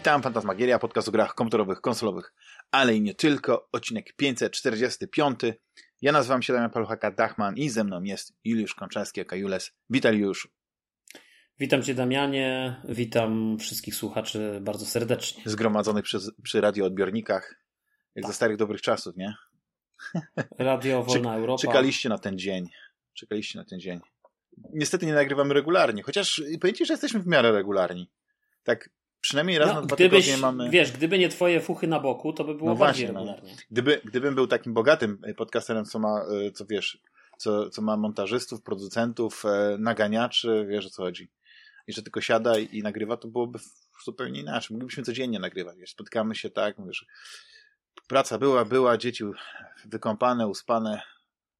Witam, Fantasmagieria, podcast o grach komputerowych, konsolowych, ale i nie tylko. Odcinek 545. Ja nazywam się Damian Paluchaka Dachman i ze mną jest Juliusz Konczarski, aka Jules. Witaj Juliuszu. Witam Cię Damianie, witam wszystkich słuchaczy bardzo serdecznie. Zgromadzonych przy, przy radioodbiornikach, jak tak. za starych dobrych czasów, nie? Radio Wolna Europa. Czekaliście na ten dzień. Czekaliście na ten dzień. Niestety nie nagrywamy regularnie, chociaż pojęcie, że jesteśmy w miarę regularni. Tak Przynajmniej raz no, na dwa gdybyś, tygodnie mamy... Wiesz, gdyby nie twoje fuchy na boku, to by było no bardziej właśnie, no. regularnie. No. Gdyby, gdybym był takim bogatym podcasterem, co ma, e, co wiesz, co, co ma montażystów, producentów, e, naganiaczy, wiesz o co chodzi. I że tylko siada i, i nagrywa, to byłoby zupełnie inaczej. Moglibyśmy codziennie nagrywać. Wiesz, spotykamy się tak, wiesz, praca była, była, dzieci wykąpane, uspane,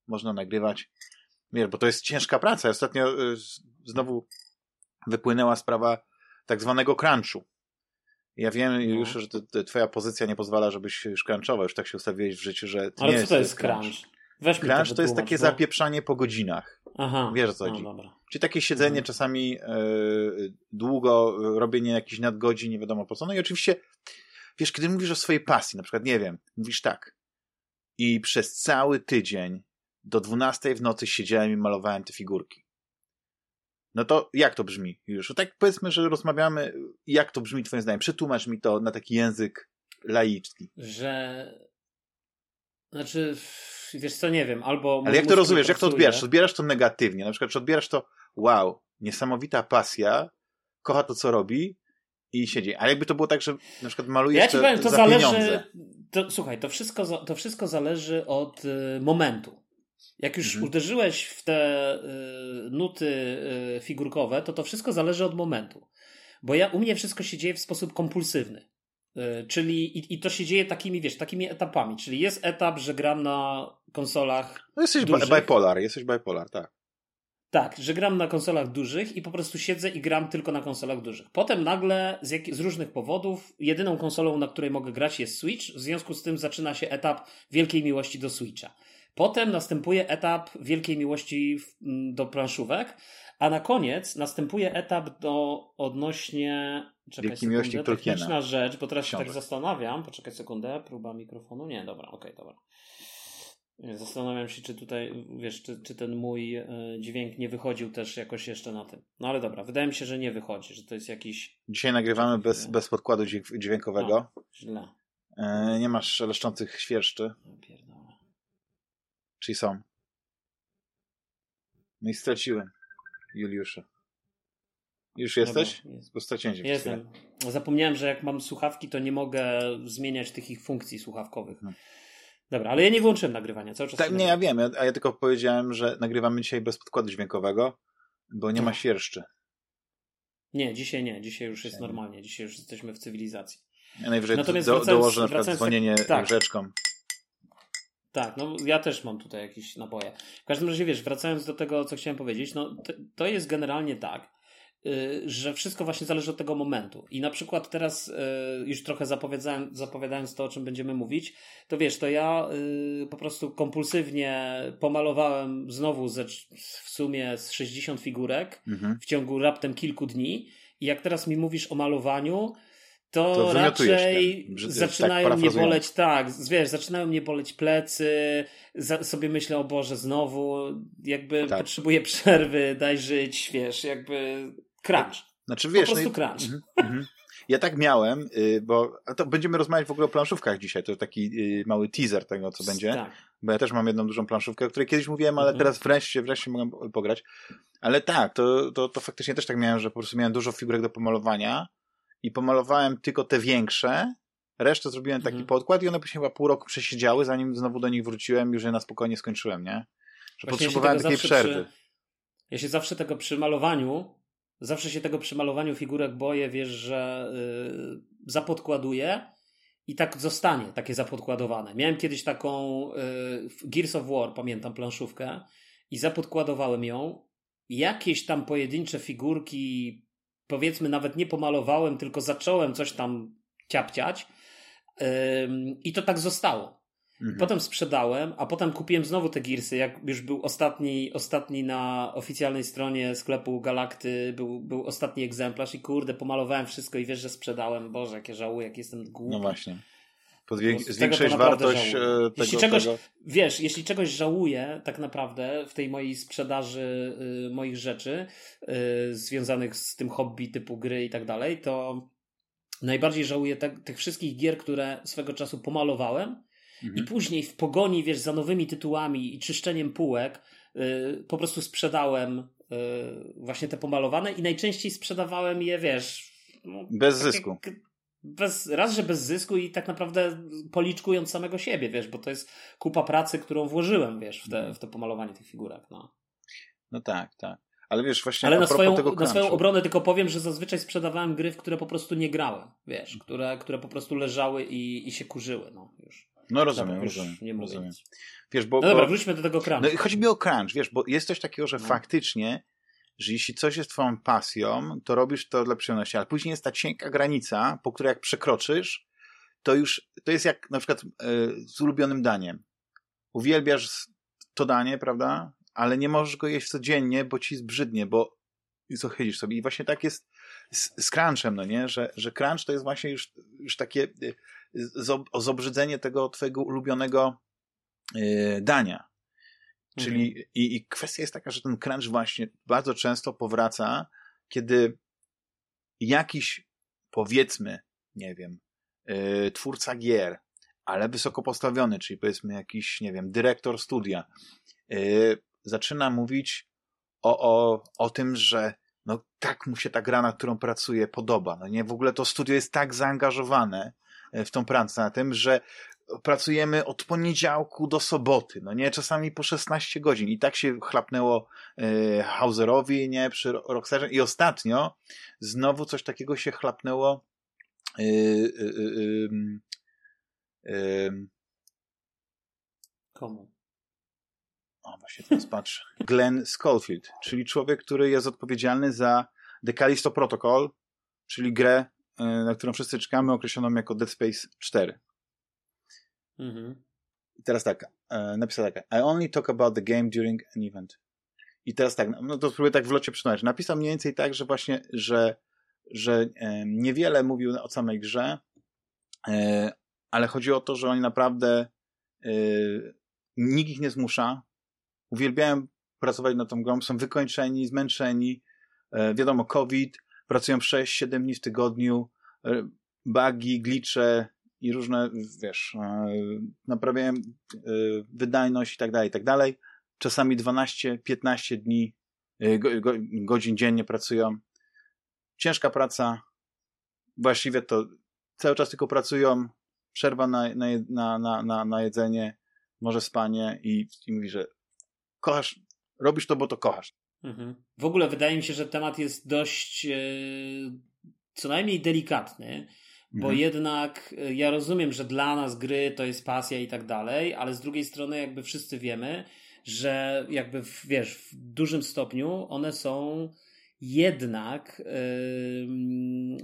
można nagrywać. Wiesz, bo to jest ciężka praca. Ostatnio e, znowu wypłynęła sprawa tak zwanego crunchu. Ja wiem no. już, że to, to twoja pozycja nie pozwala, żebyś już crunchował, już tak się ustawiłeś w życiu, że Ale co to jest crunch? Weź crunch to, to jest takie bo... zapieprzanie po godzinach. Aha. Wiesz o co no, chodzi. No, Czyli takie siedzenie mhm. czasami e, długo, robienie jakichś nadgodzin, nie wiadomo po co. No i oczywiście, wiesz, kiedy mówisz o swojej pasji, na przykład, nie wiem, mówisz tak i przez cały tydzień do 12 w nocy siedziałem i malowałem te figurki. No to jak to brzmi już? Tak powiedzmy, że rozmawiamy, jak to brzmi twoim zdaniem? Przetłumacz mi to na taki język laicki. Że... Znaczy, wiesz co, nie wiem, albo... Ale jak to rozumiesz? Jak to odbierasz? Odbierasz to negatywnie. Na przykład, czy odbierasz to wow, niesamowita pasja, kocha to, co robi i siedzi. A jakby to było tak, że na przykład malujesz ja ci powiem, to zależy, to, słuchaj, to wszystko, to wszystko zależy od y, momentu. Jak już mhm. uderzyłeś w te y, nuty y, figurkowe, to to wszystko zależy od momentu. Bo ja, u mnie wszystko się dzieje w sposób kompulsywny. Y, czyli i, i, to się dzieje takimi, wiesz, takimi etapami. Czyli jest etap, że gram na konsolach. No jesteś dużych. bipolar, jesteś bipolar, tak. Tak, że gram na konsolach dużych i po prostu siedzę i gram tylko na konsolach dużych. Potem nagle z, jak, z różnych powodów jedyną konsolą, na której mogę grać jest Switch. W związku z tym zaczyna się etap wielkiej miłości do Switcha. Potem następuje etap wielkiej miłości do planszówek, a na koniec następuje etap do odnośnie. Czekaj Wielkiej miłości techniczna rzecz, bo teraz się tak zastanawiam. Poczekaj sekundę, próba mikrofonu. Nie, dobra, okej, okay, dobra. Zastanawiam się, czy tutaj, wiesz, czy, czy ten mój e, dźwięk nie wychodził też jakoś jeszcze na tym. No ale dobra, wydaje mi się, że nie wychodzi, że to jest jakiś. Dzisiaj nagrywamy bez, bez podkładu dźwiękowego. A, źle. E, nie masz szeleszczących świerszczy. Czyli są. No i straciłem Juliusza. Już jesteś? Dobra, jest. Bo straciłem Jestem. Zapomniałem, że jak mam słuchawki, to nie mogę zmieniać tych ich funkcji słuchawkowych. Hmm. Dobra, ale ja nie wyłączyłem nagrywania, cały czas. Tak, nie, ja wiem, a ja tylko powiedziałem, że nagrywamy dzisiaj bez podkładu dźwiękowego, bo nie ma świerszczy. Nie, dzisiaj nie, dzisiaj już jest normalnie, dzisiaj już jesteśmy w cywilizacji. Ja najwyżej Natomiast do, wracając, dołożę na przykład dzwonienie tak. rzeczką. Tak, no ja też mam tutaj jakieś naboje. W każdym razie, wiesz, wracając do tego, co chciałem powiedzieć, no to, jest generalnie tak, yy, że wszystko właśnie zależy od tego momentu. I na przykład teraz, yy, już trochę zapowiadając, zapowiadając to, o czym będziemy mówić, to wiesz, to ja yy, po prostu kompulsywnie pomalowałem znowu ze, w sumie z 60 figurek mhm. w ciągu raptem kilku dni. I jak teraz mi mówisz o malowaniu, to, to raczej tak zaczynają tak mnie boleć, tak, wiesz, zaczynają mnie boleć plecy, za, sobie myślę, o Boże, znowu, jakby tak. potrzebuję przerwy, daj żyć, wiesz, jakby crunch. Znaczy, wiesz, po prostu no crunch. Mm, mm, ja tak miałem, y, bo to będziemy rozmawiać w ogóle o planszówkach dzisiaj, to taki y, mały teaser tego, co będzie, tak. bo ja też mam jedną dużą planszówkę, o której kiedyś mówiłem, ale mhm. teraz wreszcie, wreszcie mogę pograć. Ale tak, to, to, to faktycznie też tak miałem, że po prostu miałem dużo figurek do pomalowania, i pomalowałem tylko te większe, resztę zrobiłem taki mhm. podkład i one później chyba pół roku przesiedziały, zanim znowu do nich wróciłem, już je na spokojnie skończyłem, nie? Że Właśnie potrzebowałem takiej przerwy. Przy, ja się zawsze tego przy malowaniu, zawsze się tego przy malowaniu figurek boję, wiesz, że yy, zapodkładuję i tak zostanie takie zapodkładowane. Miałem kiedyś taką yy, Gears of War, pamiętam planszówkę i zapodkładowałem ją. Jakieś tam pojedyncze figurki powiedzmy nawet nie pomalowałem, tylko zacząłem coś tam ciapciać i to tak zostało. Mhm. Potem sprzedałem, a potem kupiłem znowu te Gearsy, jak już był ostatni, ostatni na oficjalnej stronie sklepu Galakty, był, był ostatni egzemplarz i kurde, pomalowałem wszystko i wiesz, że sprzedałem. Boże, jakie żałuję, jak jestem głupi. No właśnie. Zwiększyć wartość żałuję. tego, jeśli czegoś, tego... Wiesz, jeśli czegoś żałuję tak naprawdę w tej mojej sprzedaży y, moich rzeczy y, związanych z tym hobby typu gry i tak dalej, to najbardziej żałuję te, tych wszystkich gier, które swego czasu pomalowałem mhm. i później w pogoni, wiesz, za nowymi tytułami i czyszczeniem półek y, po prostu sprzedałem y, właśnie te pomalowane i najczęściej sprzedawałem je, wiesz... No, bez zysku. Jak, bez, raz, że bez zysku i tak naprawdę policzkując samego siebie, wiesz, bo to jest kupa pracy, którą włożyłem, wiesz, w, te, mhm. w to pomalowanie tych figurek, no. No tak, tak. Ale wiesz, właśnie Ale na swoją, na swoją obronę tylko powiem, że zazwyczaj sprzedawałem gry, w które po prostu nie grałem, wiesz, które, które po prostu leżały i, i się kurzyły, no już. No rozumiem, dobra, rozumiem. Nie mówię rozumiem. Wiesz, bo, no dobra, bo, wróćmy do tego crunchu. No, chodzi mi o crunch, wiesz, bo jest coś takiego, że no. faktycznie, że jeśli coś jest twoją pasją, to robisz to dla przyjemności, ale później jest ta cienka granica, po której jak przekroczysz, to już, to jest jak na przykład yy, z ulubionym daniem. Uwielbiasz to danie, prawda? ale nie możesz go jeść codziennie, bo ci zbrzydnie, bo zachylisz sobie. I właśnie tak jest z, z crunchem, no nie? Że, że crunch to jest właśnie już, już takie y, zobrzydzenie tego twojego ulubionego yy, dania. Czyli mhm. i, i kwestia jest taka, że ten crunch właśnie bardzo często powraca, kiedy jakiś, powiedzmy, nie wiem, yy, twórca gier, ale wysoko postawiony, czyli powiedzmy jakiś, nie wiem, dyrektor studia, yy, zaczyna mówić o, o, o tym, że no tak mu się ta gra, na którą pracuje, podoba. No nie, w ogóle to studio jest tak zaangażowane e, w tą pracę na tym, że pracujemy od poniedziałku do soboty, no nie, czasami po 16 godzin. I tak się chlapnęło y, Hauserowi, nie, przy Rockstarze. I ostatnio znowu coś takiego się chlapnęło y, y, Komu? o właśnie teraz patrzę, Glenn Schofield, czyli człowiek, który jest odpowiedzialny za The Callisto Protocol, czyli grę, na którą wszyscy czekamy, określoną jako Dead Space 4. Mhm. I teraz tak, e, napisał tak, I only talk about the game during an event. I teraz tak, no to spróbuję tak w locie przeczytać. Napisał mniej więcej tak, że właśnie, że, że e, niewiele mówił o samej grze, ale chodzi o to, że oni naprawdę nikt ich nie zmusza, uwielbiają pracować nad tą grą, są wykończeni, zmęczeni, e, wiadomo, COVID, pracują 6-7 dni w tygodniu, e, bugi, glitche i różne, wiesz, e, naprawiają e, wydajność i tak dalej, i tak dalej. Czasami 12-15 dni, e, go, go, godzin dziennie pracują. Ciężka praca, właściwie to cały czas tylko pracują, przerwa na, na, na, na, na jedzenie, może spanie i, i mówi, że kochasz, robisz to, bo to kochasz. Mhm. W ogóle wydaje mi się, że temat jest dość e, co najmniej delikatny, bo mhm. jednak e, ja rozumiem, że dla nas gry to jest pasja i tak dalej, ale z drugiej strony jakby wszyscy wiemy, że jakby w, wiesz, w dużym stopniu one są jednak yy,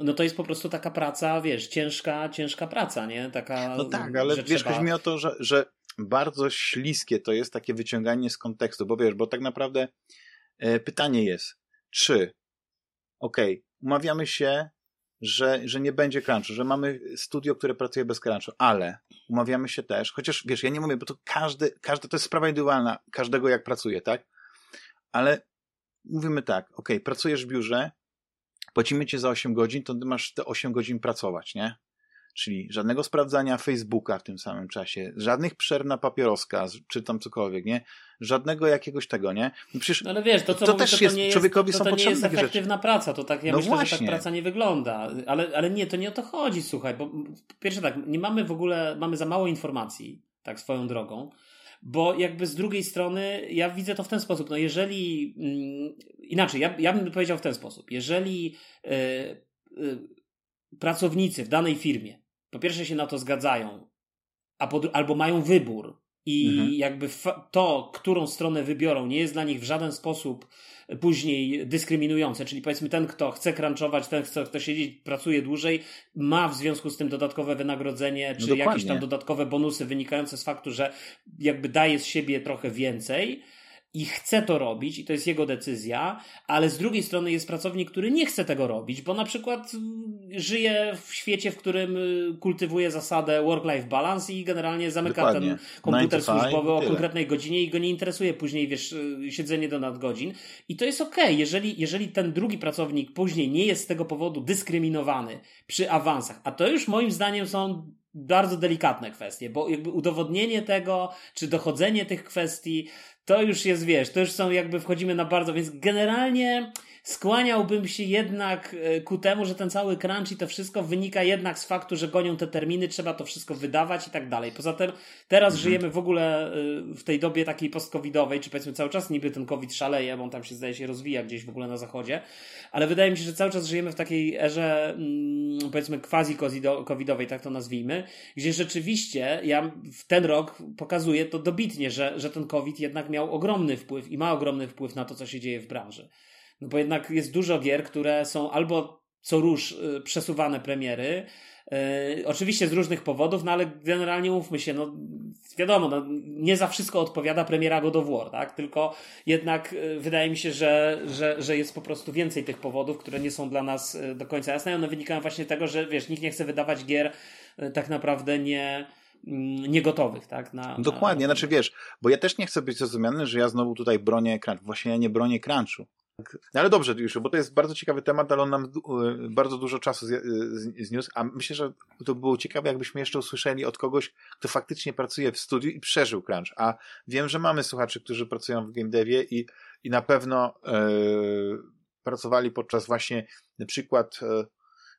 no to jest po prostu taka praca, wiesz, ciężka, ciężka praca, nie? Taka, no tak, ale wiesz, trzeba... chodzi mi o to, że, że bardzo śliskie to jest takie wyciąganie z kontekstu, bo wiesz, bo tak naprawdę e, pytanie jest, czy okej, okay, umawiamy się, że, że nie będzie crunchu, że mamy studio, które pracuje bez crunchu, ale umawiamy się też, chociaż wiesz, ja nie mówię, bo to każdy, każdy to jest sprawa indywidualna, każdego jak pracuje, tak? Ale mówimy tak, ok, pracujesz w biurze, płacimy cię za 8 godzin, to ty masz te 8 godzin pracować, nie? Czyli żadnego sprawdzania Facebooka w tym samym czasie, żadnych przerw na papieroska, czy tam cokolwiek, nie? Żadnego jakiegoś tego, nie? No przecież no ale wiesz, to, co to mówisz, też to jest, jest, człowiekowi to, to, są to nie jest efektywna rzeczy. praca, to tak, ja no myślę, właśnie. że tak praca nie wygląda. Ale, ale nie, to nie o to chodzi, słuchaj, bo pierwsze tak, nie mamy w ogóle, mamy za mało informacji, tak swoją drogą, bo jakby z drugiej strony ja widzę to w ten sposób, no jeżeli, mm, inaczej, ja, ja bym powiedział w ten sposób, jeżeli y, y, pracownicy w danej firmie po pierwsze się na to zgadzają, a po, albo mają wybór. I mhm. jakby to, którą stronę wybiorą, nie jest dla nich w żaden sposób później dyskryminujące, czyli powiedzmy ten, kto chce crunchować, ten, kto, kto siedzi, pracuje dłużej, ma w związku z tym dodatkowe wynagrodzenie, czy no jakieś tam dodatkowe bonusy wynikające z faktu, że jakby daje z siebie trochę więcej, i chce to robić, i to jest jego decyzja, ale z drugiej strony jest pracownik, który nie chce tego robić, bo na przykład mm, żyje w świecie, w którym y, kultywuje zasadę work-life balance i generalnie zamyka Dokładnie. ten komputer służbowy o konkretnej godzinie i go nie interesuje później, wiesz, y, siedzenie do nadgodzin. I to jest okej, okay, jeżeli, jeżeli ten drugi pracownik później nie jest z tego powodu dyskryminowany przy awansach, a to już moim zdaniem są bardzo delikatne kwestie, bo jakby udowodnienie tego, czy dochodzenie tych kwestii, to już jest, wiesz, to już są jakby wchodzimy na bardzo, więc generalnie skłaniałbym się jednak e, ku temu, że ten cały crunch i to wszystko wynika jednak z faktu, że gonią te terminy, trzeba to wszystko wydawać i tak dalej. Poza tym teraz mhm. żyjemy w ogóle e, w tej dobie takiej post-covidowej, czy powiedzmy cały czas niby ten covid szaleje, bo on tam się zdaje się rozwija gdzieś w ogóle na zachodzie, ale wydaje mi się, że cały czas żyjemy w takiej erze mm, powiedzmy quasi-covidowej, tak to nazwijmy, gdzie rzeczywiście ja w ten rok pokazuję to dobitnie, że, że ten covid jednak miał ogromny wpływ i ma ogromny wpływ na to, co się dzieje w branży. No bo jednak jest dużo gier, które są albo co róż y, przesuwane premiery, Yy, oczywiście z różnych powodów, no ale generalnie mówmy się, no wiadomo, no, nie za wszystko odpowiada premiera God of War, tak? Tylko jednak yy, wydaje mi się, że, że, że jest po prostu więcej tych powodów, które nie są dla nas do końca jasne. One wynikają właśnie z tego, że wiesz, nikt nie chce wydawać gier tak naprawdę nie mm, niegotowych, tak? Na, Dokładnie, na... znaczy wiesz, bo ja też nie chcę być zrozumiany, że ja znowu tutaj bronię crunch. Właśnie ja nie bronię crunchu. No ale dobrze, już, bo to jest bardzo ciekawy temat, ale on nam bardzo dużo czasu zniósł, a myślę, że to było ciekawe, jakbyśmy jeszcze usłyszeli od kogoś, kto faktycznie pracuje w studiu i przeżył crunch. A wiem, że mamy słuchaczy, którzy pracują w game devie i, i na pewno e, pracowali podczas właśnie na przykład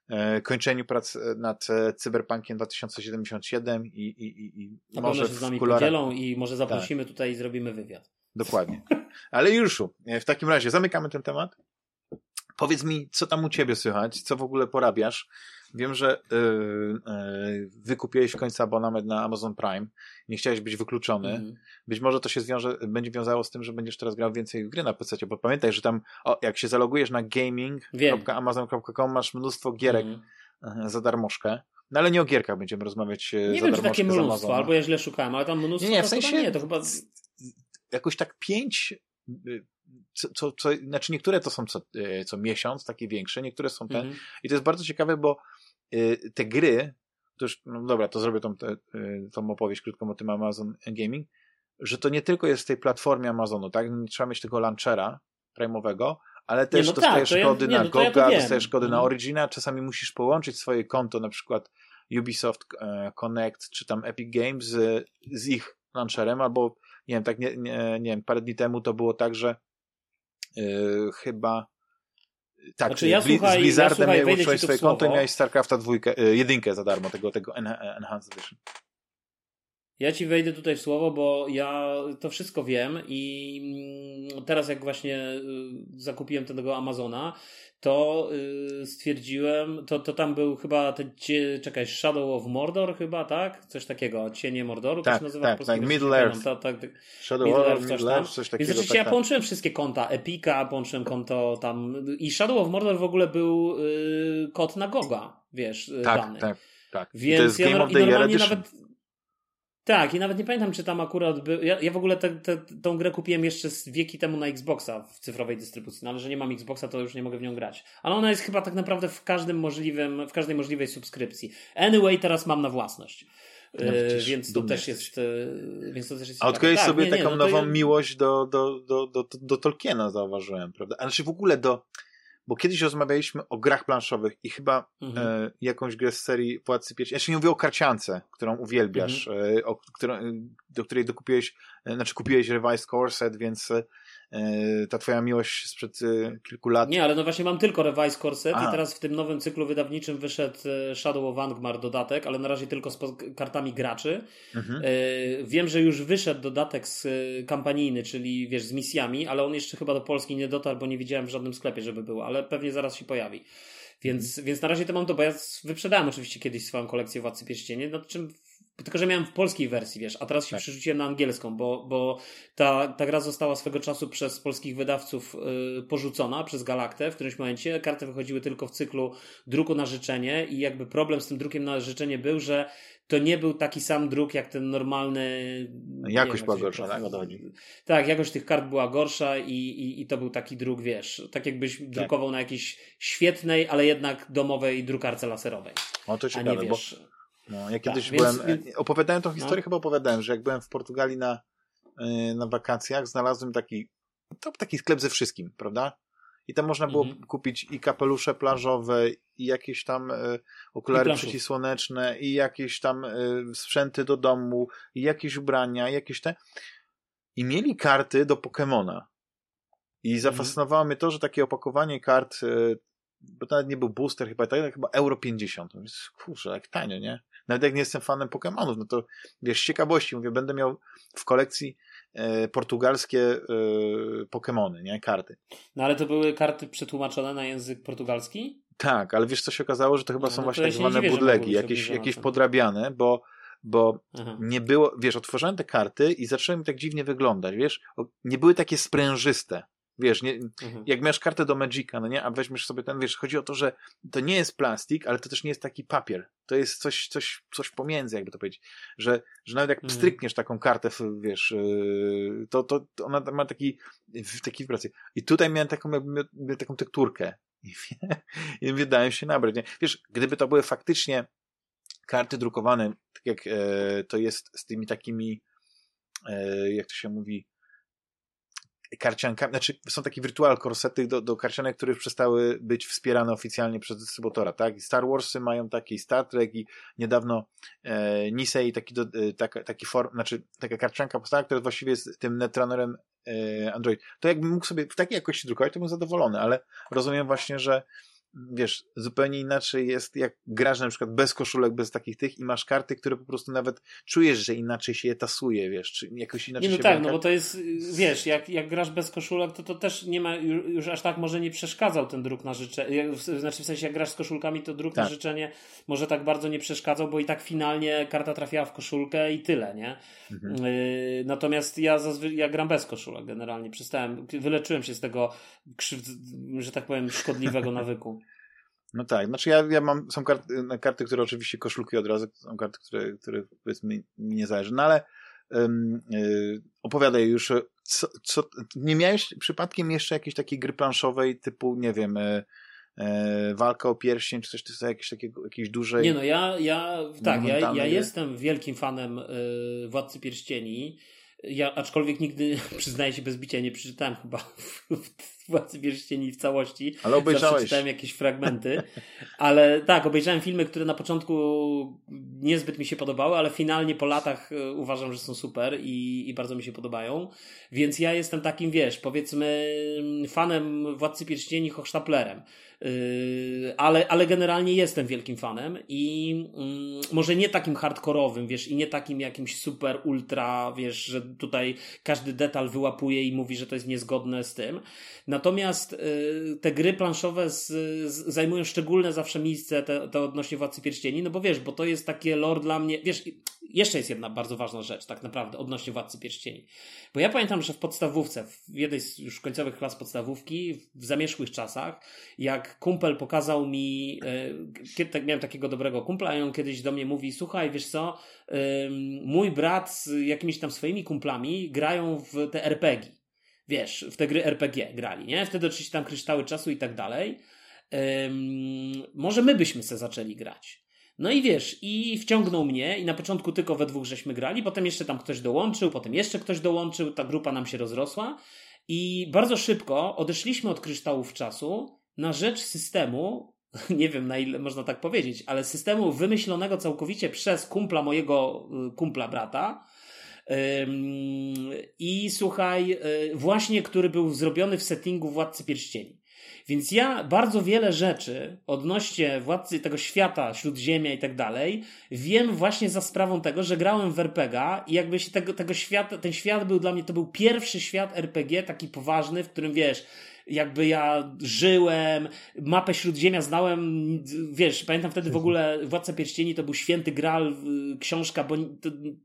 e kończeniu prac nad Cyberpunkiem 2077 i, i, i, i może się z nami podzielą i może zaprosimy tak. tutaj i zrobimy wywiad. Dokładnie. Ale Juszu, w takim razie zamykamy ten temat. Powiedz mi, co tam u ciebie słychać, co w ogóle porabiasz. Wiem, że yy, yy, wykupiłeś w końcu abonament na Amazon Prime. Nie chciałeś być wykluczony. Mm. Być może to się zwiąże, będzie wiązało z tym, że będziesz teraz grał więcej w gry na PC, bo pamiętaj, że tam, o, jak się zalogujesz na gaming.amazon.com, masz mnóstwo gierek mm. za darmożkę. No ale nie o gierkach będziemy rozmawiać. E, Nie wiem, czy takie mnóstwo, albo ja źle szukałem, ale tam mnóstwo. Nie, nie w sensie. Nie, to chyba jakoś tak pięć, y, co, co, co, znaczy niektóre to są co, y, co miesiąc, takie większe, niektóre są ten. Mhm. I to jest bardzo ciekawe, bo y, te gry, to już, no dobra, to zrobię tą, tą opowieść krótką o tym Amazon Gaming, że to nie tylko jest w tej platformie Amazonu, tak? Nie trzeba mieć tego launchera prime'owego, ale też nie, no dostajesz tak, kody ja, na no Goga, ja dostajesz kody mhm. na Origina, czasami musisz połączyć swoje konto, na przykład Ubisoft e, Connect, czy tam Epic Games z, z ich launcherem, albo nie wiem, tak nie, nie, nie wiem, parę dni temu to było tak, że yy, chyba tak, znaczy ja, słuchaj, z Blizzardem ja, słuchaj, swoje konto i miałeś StarCrafta dwójkę, yy, jedynkę za darmo, tego, tego Enhanced Edition. Ja ci wejdę tutaj w słowo, bo ja to wszystko wiem i mm, teraz jak właśnie y, zakupiłem tego Amazona, to yy, stwierdziłem, to, to tam był chyba, te, czekaj, Shadow of Mordor chyba, tak? Coś takiego, Cienie Mordoru, tak, to się nazywa tak, tak, Middle Earth. Tak, tak, Shadow Middle Earth, coś, Middle Earth, coś takiego. Więc oczywiście tak, ja połączyłem wszystkie konta, Epika, połączyłem konto tam i Shadow of Mordor w ogóle był yy, kod na Goga, wiesz, y, tak, dany. Tak, tak. Więc to jest ja, Game of the normalnie nawet tak, i nawet nie pamiętam, czy tam akurat był. Ja, ja w ogóle te, te, tą grę kupiłem jeszcze z wieki temu na Xboxa w cyfrowej dystrybucji, no ale że nie mam Xboxa, to już nie mogę w nią grać. Ale ona jest chyba tak naprawdę w każdym możliwym, w każdej możliwej subskrypcji. Anyway, teraz mam na własność. No, więc, to też jest, yy, więc to też jest. A odkryłeś tak, sobie nie, taką nie, no nową miłość do, do, do, do, do Tolkiena, zauważyłem, prawda? A znaczy w ogóle do bo kiedyś rozmawialiśmy o grach planszowych i chyba mhm. e, jakąś grę z serii Władcy Pierścieni, ja się nie mówię o karciance, którą uwielbiasz, mhm. e, o, którą, do której dokupiłeś, e, znaczy kupiłeś Revised Core Set, więc e, E, ta twoja miłość sprzed e, kilku lat. Nie, ale no właśnie mam tylko Revised Corset i teraz w tym nowym cyklu wydawniczym wyszedł e, Shadow of Angmar dodatek, ale na razie tylko z kartami graczy. Mhm. Wiem, że już wyszedł dodatek z kampanijny, czyli wiesz, z misjami, ale on jeszcze chyba do Polski nie dotarł, bo nie widziałem w żadnym sklepie, żeby był, ale pewnie zaraz się pojawi. Więc, mhm. więc na razie to mam to, bo ja wyprzedałem oczywiście kiedyś swoją kolekcję Władcy Pierścieni, nad czym tylko, że miałem w polskiej wersji, wiesz, a teraz się tak. przerzuciłem na angielską, bo, bo ta, ta gra została swego czasu przez polskich wydawców y, porzucona przez Galaktę w którymś momencie. Karty wychodziły tylko w cyklu druku na życzenie i jakby problem z tym drukiem na życzenie był, że to nie był taki sam druk jak ten normalny. Jakość była gorsza, tak? Tak, jakość tych kart była gorsza i, i, i to był taki druk, wiesz, tak jakbyś tak. drukował na jakiejś świetnej, ale jednak domowej drukarce laserowej. O to ciekawe, nie, wiesz, bo no, ja kiedyś tak, byłem, więc... opowiadałem tą historię, no. chyba opowiadałem, że jak byłem w Portugalii na, y, na wakacjach, znalazłem taki, to taki sklep ze wszystkim, prawda? I tam można było mhm. kupić i kapelusze plażowe, i jakieś tam y, okulary I przeciwsłoneczne, i jakieś tam y, sprzęty do domu, i jakieś ubrania, i jakieś te. I mieli karty do Pokemona. I mhm. zafascynowało mhm. mnie to, że takie opakowanie kart, y, bo to nawet nie był booster, chyba, tak, chyba euro 50. Więc, kurczę, jak tanio, nie? Nawet jak nie jestem fanem Pokémonów, no to wiesz, z ciekawości mówię, będę miał w kolekcji e, portugalskie e, Pokémony, nie? Karty. No ale to były karty przetłumaczone na język portugalski? Tak, ale wiesz co się okazało, że to chyba no, są no właśnie tak zwane bootlegi, jakieś, jakieś podrabiane, bo bo Aha. nie było, wiesz, otworzyłem te karty i zaczęły mi tak dziwnie wyglądać, wiesz, nie były takie sprężyste, Wiesz, nie, mhm. jak masz kartę do Magica, no nie, a weźmiesz sobie ten, wiesz, chodzi o to, że to nie jest plastik, ale to też nie jest taki papier. To jest coś, coś, coś pomiędzy, jakby to powiedzieć. Że, że nawet jak mhm. pstrykniesz taką kartę, wiesz, to, to, to ona ma taki, taki wibrację. I tutaj miałem taką, jakby, taką tekturkę. I, i wydałem się nabrać. Nie? Wiesz, gdyby to były faktycznie karty drukowane, tak jak e, to jest z tymi takimi, e, jak to się mówi, karciankami, znaczy są takie wirtual korsety do, do karcianek, które już przestały być wspierane oficjalnie przez dystrybutora, tak? I Star Warsy mają takie, i Star Trek, i niedawno e, Nisei taki, do, e, taka, taki form, znaczy taka karcianka powstała, która właściwie jest tym netrunnerem e, Android. To jakbym mógł sobie w takiej jakości drukować, to bym zadowolony, ale rozumiem właśnie, że wiesz, zupełnie inaczej jest, jak grasz na przykład bez koszulek, bez takich tych i masz karty, które po prostu nawet czujesz, że inaczej się je tasuje, wiesz, czy jakoś inaczej nie, no tak, no bo to jest, wiesz, jak, jak grasz bez koszulek, to to też nie ma, już aż tak może nie przeszkadzał ten druk na życzenie, znaczy w sensie jak grasz z koszulkami, to druk tak. na życzenie może tak bardzo nie przeszkadzał, bo i tak finalnie karta trafiała w koszulkę i tyle, nie? Mhm. Y, natomiast ja zazwyczaj, ja gram bez koszulek generalnie, przestałem, wyleczyłem się z tego, że tak powiem, szkodliwego nawyku. No tak, znaczy ja, ja mam, są karty, karty, które oczywiście koszulki od razu, są karty, które, które powiedzmy mi nie zależy, no ale um, y, opowiadaj już, co, co, nie miałeś przypadkiem jeszcze jakiejś takiej gry planszowej typu, nie wiem, y, y, walka o pierścień, czy coś, czy jakieś takiego, jakiejś dużej... Nie no, ja, ja tak, ja, ja jestem wielkim fanem Władcy Pierścieni, ja aczkolwiek nigdy, przyznaję się bez bicia, nie przeczytałem chyba Władcy Pierścieni w całości. Ale obejrzałeś. Zawsze czytałem jakieś fragmenty. Ale tak, obejrzałem filmy, które na początku niezbyt mi się podobały, ale finalnie po latach e, uważam, że są super i, i bardzo mi się podobają. Więc ja jestem takim, wiesz, powiedzmy fanem Władcy Pierścieni Hochstaplerem. Yy, ale, ale generalnie jestem wielkim fanem i mm, może nie takim hardkorowym, wiesz, i nie takim jakimś super ultra, wiesz, że tutaj każdy detal wyłapuje i mówi, że to jest niezgodne z tym. Natomiast yy, te gry planszowe z, z, zajmują szczególne zawsze miejsce te, te odnośnie Władcy Pierścieni, no bo wiesz, bo to jest takie lore dla mnie, wiesz, jeszcze jest jedna bardzo ważna rzecz, tak naprawdę, odnośnie Władcy Pierścieni. Bo ja pamiętam, że w podstawówce, w jednej z już końcowych klas podstawówki, w zamierzchłych czasach, jak kumpel pokazał mi, e, tak, miałem takiego dobrego kumpla i on kiedyś do mnie mówi, słuchaj, wiesz co, mój brat z jakimiś tam swoimi kumplami grają w te RPG. Wiesz, w te gry RPG grali, nie? Wtedy oczywiście tam kryształy czasu i tak dalej. może my byśmy se zaczęli grać. No i wiesz, i wciągnął mnie i na początku tylko we dwóch żeśmy grali, potem jeszcze tam ktoś dołączył, potem jeszcze ktoś dołączył, ta grupa nam się rozrosła i bardzo szybko odeszliśmy od kryształów czasu na rzecz systemu, nie wiem na ile można tak powiedzieć, ale systemu wymyślonego całkowicie przez kumpla mojego y, kumpla brata. I słuchaj, y, właśnie który był zrobiony w settingu Władcy Pierścieni. Więc ja bardzo wiele rzeczy odnośnie władcy tego świata, śródziemia i tak dalej, wiem właśnie za sprawą tego, że grałem w RPGa i jakby się tego, tego świata, ten świat był dla mnie, to był pierwszy świat RPG, taki poważny, w którym wiesz, jakby ja żyłem, mapę Śródziemia znałem, wiesz, pamiętam wtedy w ogóle Władca Pierścieni to był święty gral, książka, bo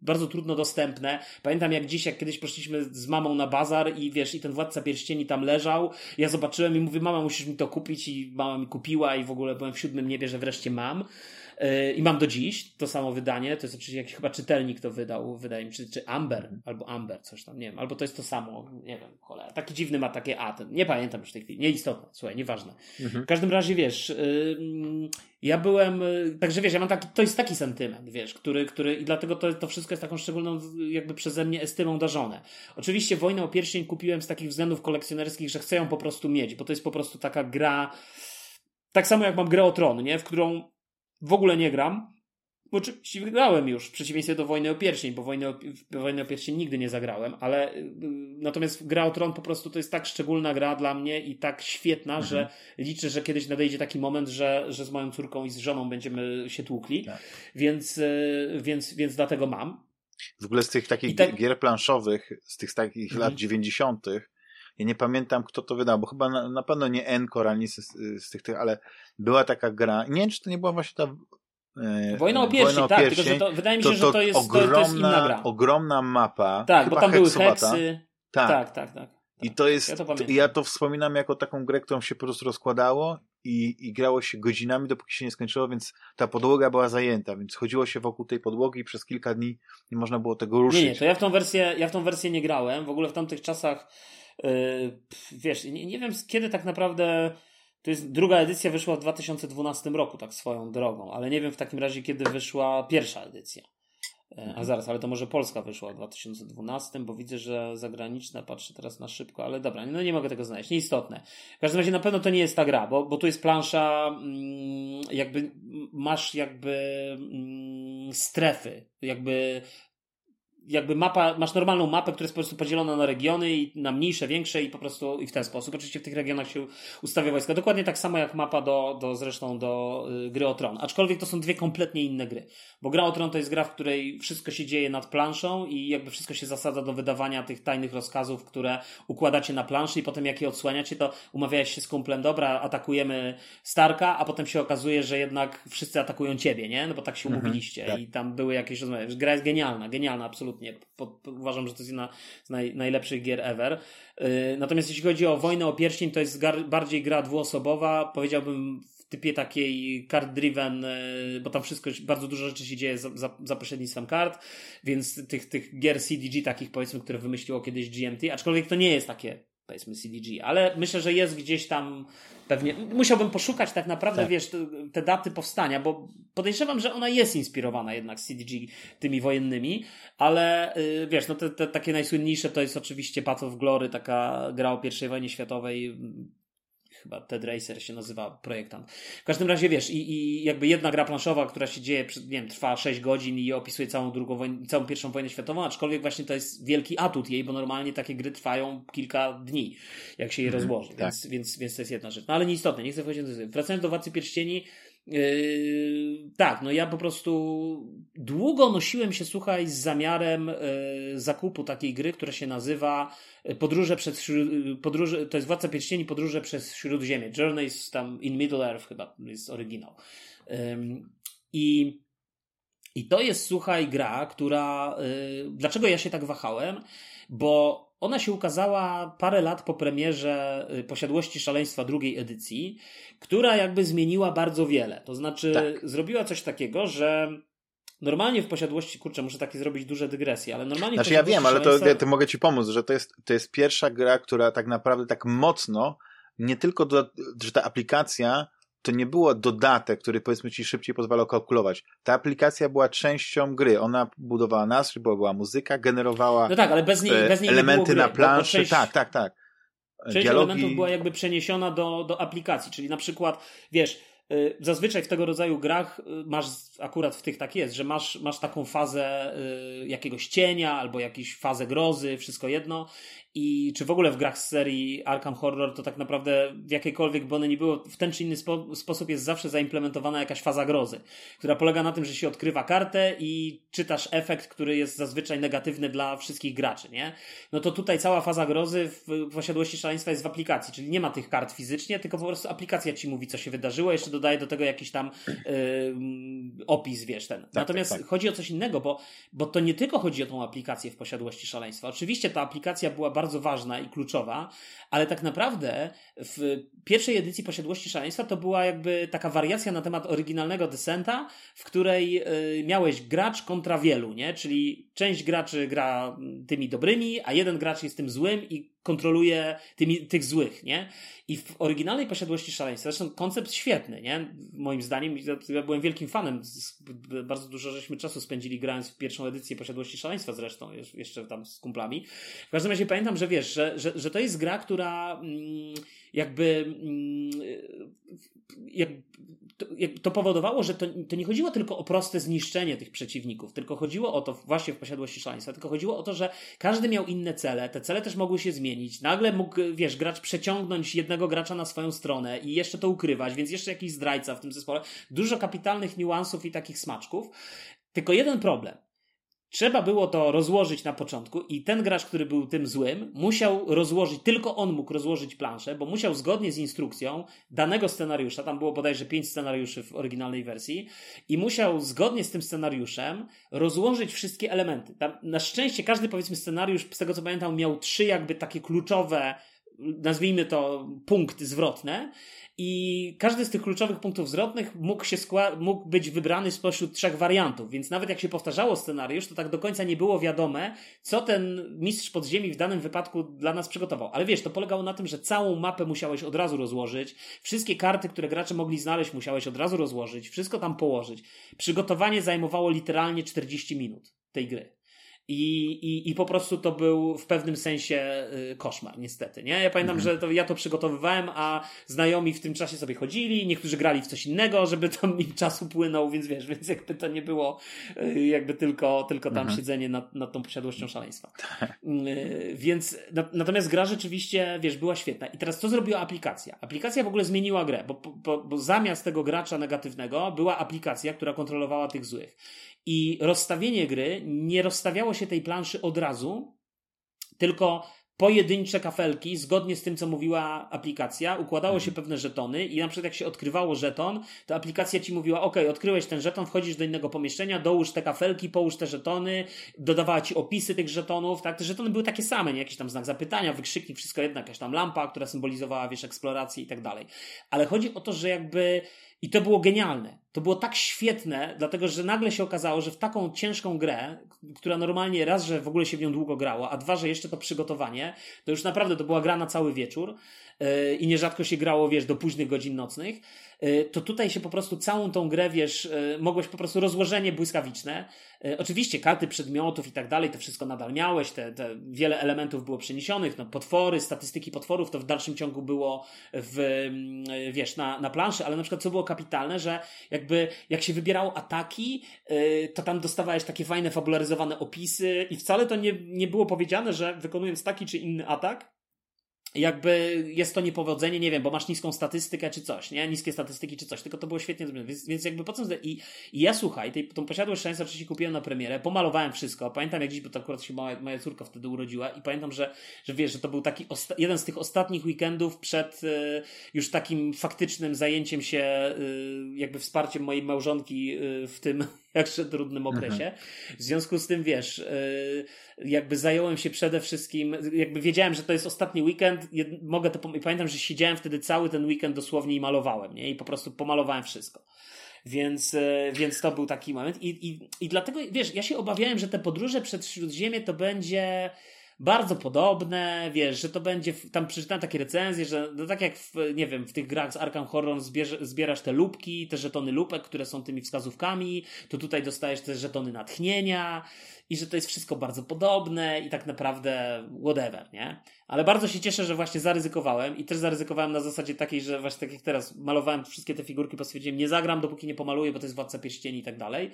bardzo trudno dostępne. Pamiętam jak dziś, jak kiedyś poszliśmy z mamą na bazar i wiesz, i ten Władca Pierścieni tam leżał, ja zobaczyłem i mówię, mama musisz mi to kupić i mama mi kupiła i w ogóle byłem w siódmym niebie, że wreszcie mam. E, I mam do dziś to samo wydanie. To jest oczywiście jakiś chyba czytelnik to wydał, wydaje mi się, czy Amber, albo Amber, coś tam, nie wiem, albo to jest to samo, nie wiem, cholera. Taki dziwny ma takie A, ten, nie pamiętam już w tej chwili, nieistotne, słuchaj, nieważne. Mhm. W każdym razie, wiesz, yy, ja byłem, yy, także wiesz, ja mam taki, to jest taki sentyment, wiesz, który, który i dlatego to, to wszystko jest taką szczególną, jakby przeze mnie estymą darzone. Oczywiście Wojnę o Pierścień kupiłem z takich względów kolekcjonerskich, że chcę ją po prostu mieć, bo to jest po prostu taka gra, tak samo jak mam grę o Tron, nie? W którą w ogóle nie gram. Oczywiście grałem już, w przeciwieństwie do Wojny o Pierścień, bo Wojny o, Wojny o Pierścień nigdy nie zagrałem, ale y, natomiast gra o Tron po prostu to jest tak szczególna gra dla mnie i tak świetna, mhm. że liczę, że kiedyś nadejdzie taki moment, że, że z moją córką i z żoną będziemy się tłukli, tak. więc, y, więc, więc dlatego mam. W ogóle z tych takich tak... gier planszowych, z tych takich mhm. lat 90., ja nie pamiętam, kto to wydał, bo chyba na, na pewno nie Encore ani z, z, tych, tych, ale była taka gra. Nie wiem, czy to nie była właśnie ta. E, Wojna o pierścień, tak, tylko że to, wydaje mi się, to, to że to jest, ogromna, to jest inna gra. Ogromna mapa. Tak, bo tam były heksy. Tak, tak, tak. tak. I to jest, ja to, ja to wspominam jako taką grę, którą się po prostu rozkładało i, i grało się godzinami, dopóki się nie skończyło, więc ta podłoga była zajęta, więc chodziło się wokół tej podłogi i przez kilka dni nie można było tego ruszyć. Nie, nie, to ja w tą wersję, ja w tą wersję nie grałem. W ogóle w tamtych czasach wiesz, nie, nie wiem kiedy tak naprawdę. To jest druga edycja wyszła w 2012 roku, tak swoją drogą, ale nie wiem w takim razie, kiedy wyszła pierwsza edycja. Yy, a mhm. zaraz, ale to może Polska wyszła w 2012, bo widzę, że zagraniczna, patrzę teraz na szybko, ale dobra, no nie mogę tego znaleźć, nieistotne. W każdym razie na pewno to nie jest ta gra, bo, bo tu jest plansza, mm, jakby masz jakby mm, strefy, jakby jakby mapa, masz normalną mapę, która jest po prostu podzielona na regiony i na mniejsze, większe i po prostu i w ten sposób. Oczywiście w tych regionach się ustawia wojska. Dokładnie tak samo jak mapa do, do zresztą do y, gry o Tron. Aczkolwiek to są dwie kompletnie inne gry. Bo gra o Tron to jest gra, w której wszystko się dzieje nad planszą i jakby wszystko się zasadza do wydawania tych tajnych rozkazów, które układacie na planszy i potem jak je odsłaniacie, to umawiałeś się z kumplem, dobra, atakujemy Starka, a potem się okazuje, że jednak wszyscy atakują ciebie, nie? No bo tak się mhm, umówiliście tak. i tam były jakieś rozmowy. Gra jest genialna, genialna, absolutnie absolutnie. Po, uważam, że to jest jedna z naj, najlepszych gier ever. Yy, natomiast jeśli chodzi o Wojnę o Pierścień, to jest gar, bardziej gra dwuosobowa. Powiedziałbym w typie takiej card-driven, yy, bo tam wszystko, bardzo dużo rzeczy się dzieje za, za, za pośrednictwem kart, więc tych, tych gier CDG takich powiedzmy, które wymyśliło kiedyś GMT, aczkolwiek to nie jest takie powiedzmy CDG, ale myślę, że jest gdzieś tam pewnie, musiałbym poszukać tak naprawdę, tak. wiesz, te, daty powstania, bo podejrzewam, że ona jest inspirowana jednak CDG tymi wojennymi, ale yy, wiesz, no te, te, takie najsłynniejsze to jest oczywiście Path of Glory, taka gra o I wojnie światowej, chyba Ted Racer się nazywa projektant. W każdym razie wiesz, i, i jakby jedna gra planszowa, która się dzieje, nie wiem, trwa 6 godzin i opisuje całą drugą wojnę, całą pierwszą wojnę światową, aczkolwiek właśnie to jest wielki atut jej, bo normalnie takie gry trwają kilka dni, jak się je mm, rozłoży, tak. więc, więc, więc to jest jedna rzecz. No ale nieistotne, nie chcę wchodzić do. Wracając do Władcy Pierścieni, Yy, tak, no ja po prostu długo nosiłem się, słuchaj, z zamiarem yy, zakupu takiej gry, która się nazywa yy, Podróże przez podróże, to jest Władca Pierścieni, Podróże przez Śródziemie. Journeys tam in Middle Earth chyba jest oryginał. Yy, I i to jest, słuchaj, gra, która. Yy, dlaczego ja się tak wahałem? Bo ona się ukazała parę lat po premierze y, Posiadłości Szaleństwa drugiej edycji, która jakby zmieniła bardzo wiele. To znaczy, tak. zrobiła coś takiego, że normalnie w posiadłości, kurczę, muszę takie zrobić duże dygresje, ale normalnie Znaczy ja wiem, ale to, to mogę ci pomóc, że to jest, to jest pierwsza gra, która tak naprawdę tak mocno, nie tylko, do, że ta aplikacja to nie było dodatek, który powiedzmy ci szybciej pozwalał kalkulować. Ta aplikacja była częścią gry. Ona budowała nas, bo była muzyka, generowała no tak, ale bez niej, bez niej elementy na planszy. Część, tak, tak, tak. Część Dialogi... elementów była jakby przeniesiona do, do aplikacji, czyli na przykład, wiesz, y, Zazwyczaj w tego rodzaju grach y, masz, akurat w tych tak jest, że masz, masz taką fazę y, jakiegoś cienia albo jakąś fazę grozy, wszystko jedno i czy w ogóle w grach z serii Arkham Horror to tak naprawdę w jakiejkolwiek, bo one nie było, w ten czy inny spo, sposób jest zawsze zaimplementowana jakaś faza grozy, która polega na tym, że się odkrywa kartę i czytasz efekt, który jest zazwyczaj negatywny dla wszystkich graczy, nie? No to tutaj cała faza grozy w posiadłości szaleństwa jest w aplikacji, czyli nie ma tych kart fizycznie, tylko po prostu aplikacja ci mówi, co się wydarzyło, jeszcze dodaje do tego jakiś tam yy, opis, wiesz, ten. Tak, Natomiast tak, tak. chodzi o coś innego, bo, bo to nie tylko chodzi o tą aplikację w posiadłości szaleństwa. Oczywiście ta aplikacja była bardzo ważna i kluczowa, ale tak naprawdę w pierwszej edycji posiadłości szaleństwa to była jakby taka wariacja na temat oryginalnego Descenta, w której yy, miałeś gracz kontra wielu, nie? Czyli część graczy gra tymi dobrymi, a jeden gracz jest tym złym i kontroluje tymi, tych złych, nie? I w oryginalnej posiadłości szaleństwa, zresztą koncept świetny, nie? Moim zdaniem, ja byłem wielkim fanem, bardzo dużo żeśmy czasu spędzili grając w pierwszą edycję posiadłości szaleństwa zresztą, jeszcze tam z kumplami. W każdym razie pamiętam, że wiesz, że, że, że to jest gra, która mm, jakby mm, jak, to, powodowało, że to, to nie chodziło tylko o proste zniszczenie tych przeciwników, tylko chodziło o to właśnie w posiadłości szaleństwa, tylko chodziło o to, że każdy miał inne cele, te cele też mogły się zmienić. Nagle mógł, wiesz, gracz przeciągnąć jednego gracza na swoją stronę i jeszcze to ukrywać, więc jeszcze jakiś zdrajca w tym zespole. Dużo kapitalnych niuansów i takich smaczków. Tylko jeden problem. Trzeba było to rozłożyć na początku i ten gracz, który był tym złym, musiał rozłożyć, tylko on mógł rozłożyć planszę, bo musiał zgodnie z instrukcją danego scenariusza, tam było bodajże pięć scenariuszy w oryginalnej wersji, i musiał zgodnie z tym scenariuszem rozłożyć wszystkie elementy. Tam, na szczęście każdy powiedzmy scenariusz, z tego co pamiętam, miał trzy jakby takie kluczowe nazwijmy to punkty zwrotne i każdy z tych kluczowych punktów zwrotnych mógł, się skła- mógł być wybrany spośród trzech wariantów, więc nawet jak się powtarzało scenariusz, to tak do końca nie było wiadome, co ten mistrz podziemi w danym wypadku dla nas przygotował. Ale wiesz, to polegało na tym, że całą mapę musiałeś od razu rozłożyć, wszystkie karty, które gracze mogli znaleźć, musiałeś od razu rozłożyć, wszystko tam położyć. Przygotowanie zajmowało literalnie 40 minut tej gry. I, i, I po prostu to był w pewnym sensie y, koszmar, niestety. Nie? Ja pamiętam, mhm. że to, ja to przygotowywałem, a znajomi w tym czasie sobie chodzili, niektórzy grali w coś innego, żeby tam im czas upłynął, więc wiesz, więc jakby to nie było y, jakby tylko, tylko tam mhm. siedzenie nad, nad tą posiadłością szaleństwa. Tak. Y, więc natomiast gra rzeczywiście, wiesz, była świetna. I teraz co zrobiła aplikacja? Aplikacja w ogóle zmieniła grę, bo, bo, bo zamiast tego gracza negatywnego była aplikacja, która kontrolowała tych złych. I rozstawienie gry nie rozstawiało się tej planszy od razu, tylko pojedyncze kafelki, zgodnie z tym, co mówiła aplikacja, układało się mhm. pewne żetony i na przykład jak się odkrywało żeton, to aplikacja ci mówiła, ok, odkryłeś ten żeton, wchodzisz do innego pomieszczenia, dołóż te kafelki, połóż te żetony, dodawała ci opisy tych żetonów, tak? Te żetony były takie same, nie? Jakiś tam znak zapytania, wykrzyknik, wszystko jedno, jakaś tam lampa, która symbolizowała, wiesz, eksplorację i tak dalej. Ale chodzi o to, że jakby i to było genialne. To było tak świetne, dlatego że nagle się okazało, że w taką ciężką grę, która normalnie raz, że w ogóle się w nią długo grało, a dwa, że jeszcze to przygotowanie, to już naprawdę to była gra na cały wieczór yy, i nierzadko się grało, wiesz, do późnych godzin nocnych. Y, to tutaj się po prostu całą tą grę, wiesz, y, mogłeś po prostu rozłożenie błyskawiczne. Y, oczywiście karty przedmiotów i tak dalej, to wszystko nadal miałeś, te, te wiele elementów było przeniesionych, no potwory, statystyki potworów to w dalszym ciągu było w, mm, wiesz, na, na planszy, ale na przykład co było kapitalne, że jakby jak się wybierało ataki, to tam dostawałeś takie fajne fabularyzowane opisy i wcale to nie, nie było powiedziane, że wykonując taki czy inny atak, jakby jest to niepowodzenie, nie wiem, bo masz niską statystykę czy coś, nie? Niskie statystyki czy coś, tylko to było świetnie zrobione. Więc, więc jakby po co... I, i ja słuchaj, tej, tą posiadłość szaleństwa oczywiście kupiłem na premierę, pomalowałem wszystko. Pamiętam jak dziś, bo to akurat się moja, moja córka wtedy urodziła i pamiętam, że, że wiesz, że to był taki osta- jeden z tych ostatnich weekendów przed y, już takim faktycznym zajęciem się y, jakby wsparciem mojej małżonki y, w tym jakże trudnym okresie. Mhm. W związku z tym, wiesz, y, jakby zająłem się przede wszystkim, jakby wiedziałem, że to jest ostatni weekend, mogę to, pamiętam, że siedziałem wtedy cały ten weekend dosłownie i malowałem, nie? I po prostu pomalowałem wszystko. Więc, y, więc to był taki moment. I, i, I dlatego, wiesz, ja się obawiałem, że te podróże przed Śródziemie to będzie bardzo podobne, wiesz, że to będzie, tam przeczytałem takie recenzje, że no tak jak w, nie wiem, w tych grach z Arkham Horror zbierasz te lubki, te żetony lupek, które są tymi wskazówkami, to tutaj dostajesz te żetony natchnienia i że to jest wszystko bardzo podobne i tak naprawdę whatever, nie? Ale bardzo się cieszę, że właśnie zaryzykowałem i też zaryzykowałem na zasadzie takiej, że właśnie tak jak teraz malowałem wszystkie te figurki, bo stwierdziłem, nie zagram, dopóki nie pomaluję, bo to jest Władca Pierścieni i tak dalej.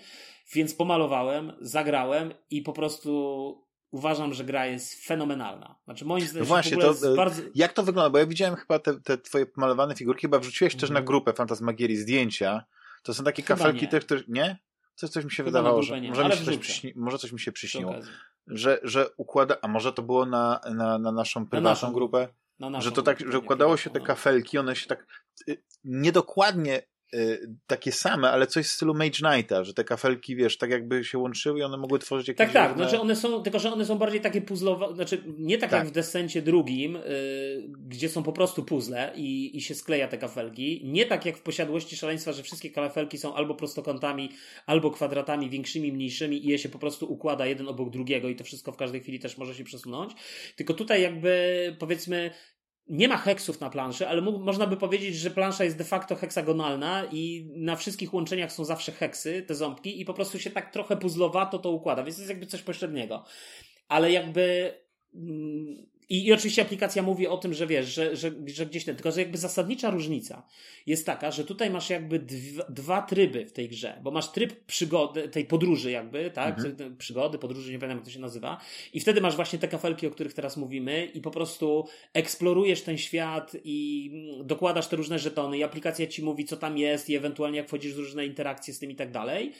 Więc pomalowałem, zagrałem i po prostu uważam, że gra jest fenomenalna. Znaczy moim zdaniem no właśnie, to, e, bardzo... jak to wygląda? Bo ja widziałem chyba te, te twoje malowane figurki, chyba wrzuciłeś też na Mhm. grupę Fantasmagierii zdjęcia. To są takie Chyba kafelki też, które... Nie? Coś, coś mi się Chyba wydawało, na że nie, może, mi się coś przyśni... może coś mi się przy przyśniło. Że, że układa... A może to było na, na, na naszą prywatną naszą grupę? Na naszą że to tak, że układało się te no. kafelki, one się tak y, niedokładnie y, takie same, ale coś w stylu Mage Knighta, że te kafelki, wiesz, tak jakby się łączyły i one mogły tworzyć jakieś Tak, tak. różne- Znaczy one są, tylko że one są bardziej takie puzzlowe, znaczy nie tak, Tak. jak w Descencie drugim, y, gdzie są po prostu puzzle i, i się skleja te kafelki. Nie tak jak w Posiadłości Szaleństwa, że wszystkie kafelki są albo prostokątami, albo kwadratami większymi, mniejszymi i je się po prostu układa jeden obok drugiego i to wszystko w każdej chwili też może się przesunąć. Tylko tutaj jakby powiedzmy nie ma heksów na planszy, ale mógł, można by powiedzieć, że plansza jest de facto heksagonalna i na wszystkich łączeniach są zawsze heksy, te ząbki i po prostu się tak trochę puzzlowato to układa, więc jest jakby coś pośredniego. Ale jakby mm, i, I oczywiście aplikacja mówi o tym, że wiesz, że, że, że gdzieś ten, tylko że jakby zasadnicza różnica jest taka, że tutaj masz jakby dwa, dwa tryby w tej grze, bo masz tryb przygody, tej podróży jakby, tak, Mhm. przygody, podróży, nie pamiętam jak to się nazywa i wtedy masz właśnie te kafelki, o których teraz mówimy i po prostu eksplorujesz ten świat i dokładasz te różne żetony i aplikacja ci mówi, co tam jest i ewentualnie jak wchodzisz w różne interakcje z tym i tak dalej,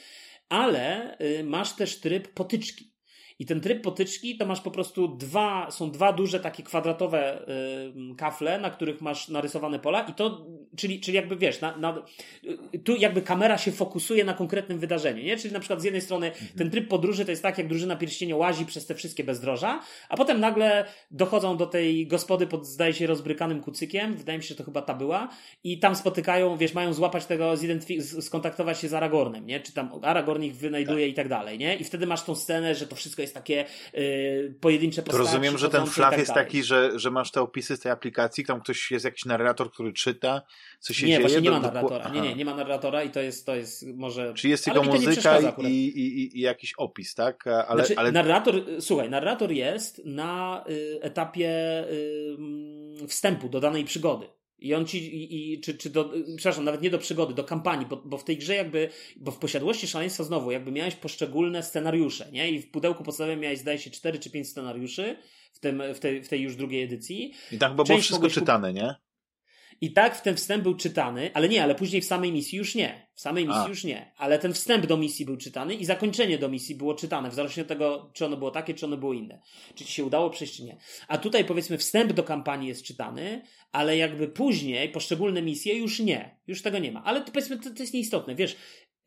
ale y, masz też tryb potyczki. I ten tryb potyczki to masz po prostu dwa, są dwa duże takie kwadratowe kafle, na których masz narysowane pola i to, czyli, czyli jakby wiesz, na, na, tu jakby kamera się fokusuje na konkretnym wydarzeniu, nie? Czyli na przykład z jednej strony ten tryb podróży to jest tak, jak drużyna pierścienia łazi przez te wszystkie bezdroża, a potem nagle dochodzą do tej gospody pod, zdaje się, rozbrykanym kucykiem, wydaje mi się, że to chyba ta była, i tam spotykają, wiesz, mają złapać tego, skontaktować się z Aragornem, nie? Czy tam Aragorn ich wynajduje i tak dalej, nie? I wtedy masz tą scenę, że to wszystko jest takie y, pojedyncze To postaci. rozumiem, że ten flaw tak jest dalej. taki, że, że masz te opisy z tej aplikacji, tam ktoś jest jakiś narrator, który czyta, co się Nie, dzieje. właśnie nie ma do- do- narratora. Nie, Aha. nie, nie ma narratora i to jest, to jest może... Czyli jest tylko nie muzyka i, i, i jakiś opis, tak? Ale, znaczy, ale narrator, słuchaj, narrator jest na y, etapie y, mm, wstępu do danej przygody. I on ci, i, i, czy, czy do, przepraszam, nawet nie do przygody, do kampanii, bo, bo w tej grze jakby, bo w posiadłości szaleństwa znowu, jakby miałeś poszczególne scenariusze, nie? I w pudełku podstawowym miałeś, zdaje się, 4 czy 5 scenariuszy w, tym, w, tej, w tej już drugiej edycji. i tam chyba było część wszystko czytane, nie? I tak w ten wstęp był czytany, ale nie, ale później w samej misji już nie. W samej misji A. już nie. Ale ten wstęp do misji był czytany i zakończenie do misji było czytane, w zależności od tego, czy ono było takie, czy ono było inne. Czy ci się udało przejść, czy nie. A tutaj powiedzmy wstęp do kampanii jest czytany, ale jakby później poszczególne misje już nie. Już tego nie ma. Ale to powiedzmy, to, to jest nieistotne. Wiesz,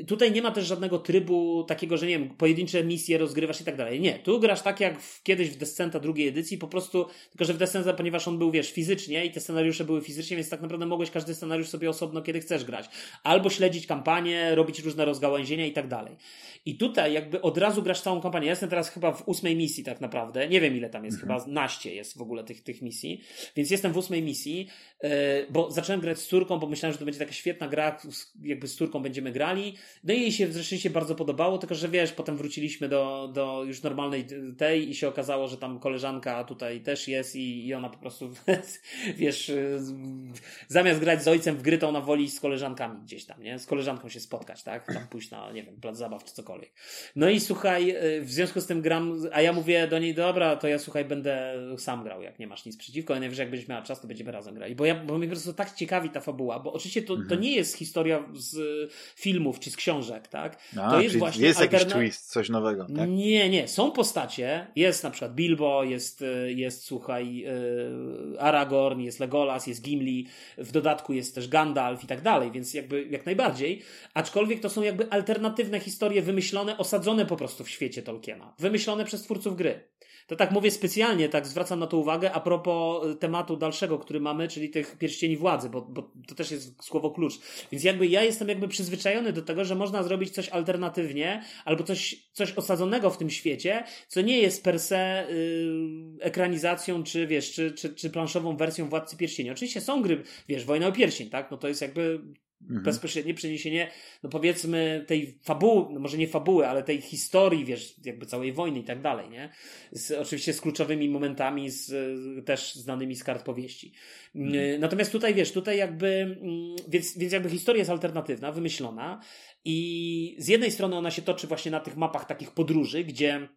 Tutaj nie ma też żadnego trybu takiego, że nie wiem, pojedyncze misje rozgrywasz i tak dalej. Nie, tu grasz tak jak w, kiedyś w Descenta drugiej edycji, po prostu, tylko że w Descenta, ponieważ on był, wiesz, fizycznie i te scenariusze były fizycznie, więc tak naprawdę mogłeś każdy scenariusz sobie osobno, kiedy chcesz grać. Albo śledzić kampanię, robić różne rozgałęzienia i tak dalej. I tutaj jakby od razu grasz całą kampanię. Ja jestem teraz chyba w ósmej misji tak naprawdę. Nie wiem ile tam jest, chyba naście jest w ogóle tych, tych misji. Więc jestem w ósmej misji, yy, bo zacząłem grać z córką, bo myślałem, że to będzie taka świetna gra, jakby z córką będziemy grali. No i jej się zresztą się bardzo podobało, tylko że wiesz, potem wróciliśmy do, do już normalnej tej i się okazało, że tam koleżanka tutaj też jest i, i ona po prostu, wiesz, zamiast grać z ojcem w gry, to ona woli z koleżankami gdzieś tam, nie? Z koleżanką się spotkać, tak? Tam pójść na, nie wiem, plac zabaw czy cokolwiek. No i słuchaj, y, w związku z tym gram, a ja mówię do niej, dobra, to ja słuchaj, będę sam grał, jak nie masz nic przeciwko, a najwyżej jak będziesz miała czas, to będziemy razem grali. Bo ja, bo mnie po prostu tak ciekawi ta fabuła, bo oczywiście to, to nie jest historia z filmów czy z książek, tak? A, to jest właśnie jest jakiś alterna- twist, coś nowego, tak? Nie, nie. Są postacie. Jest na przykład Bilbo, jest, y, jest słuchaj, y, Aragorn, jest Legolas, jest Gimli. W dodatku jest też Gandalf i tak dalej, więc jakby jak najbardziej. Aczkolwiek to są jakby alternatywne historie wymyślone, osadzone po prostu w świecie Tolkiena. Wymyślone przez twórców gry. To tak mówię specjalnie, tak zwracam na to uwagę a propos y, tematu dalszego, który mamy, czyli tych pierścieni władzy, bo, bo to też jest słowo klucz. Więc jakby ja jestem jakby przyzwyczajony do tego, że można zrobić coś alternatywnie, albo coś, coś osadzonego w tym świecie, co nie jest per se y, ekranizacją, czy wiesz, czy, czy, czy planszową wersją Władcy Pierścieni. Oczywiście są gry, wiesz, Wojna o Pierścień, tak? No to jest jakby Mhm. bezpośrednie przeniesienie, no powiedzmy, tej fabuły, no może nie fabuły, ale tej historii, wiesz, jakby całej wojny i tak dalej, nie? Z, oczywiście z kluczowymi momentami, z, też znanymi z kart powieści. Y, Natomiast tutaj, wiesz, tutaj jakby, mm, więc, więc jakby historia jest alternatywna, wymyślona i z jednej strony ona się toczy właśnie na tych mapach takich podróży, gdzie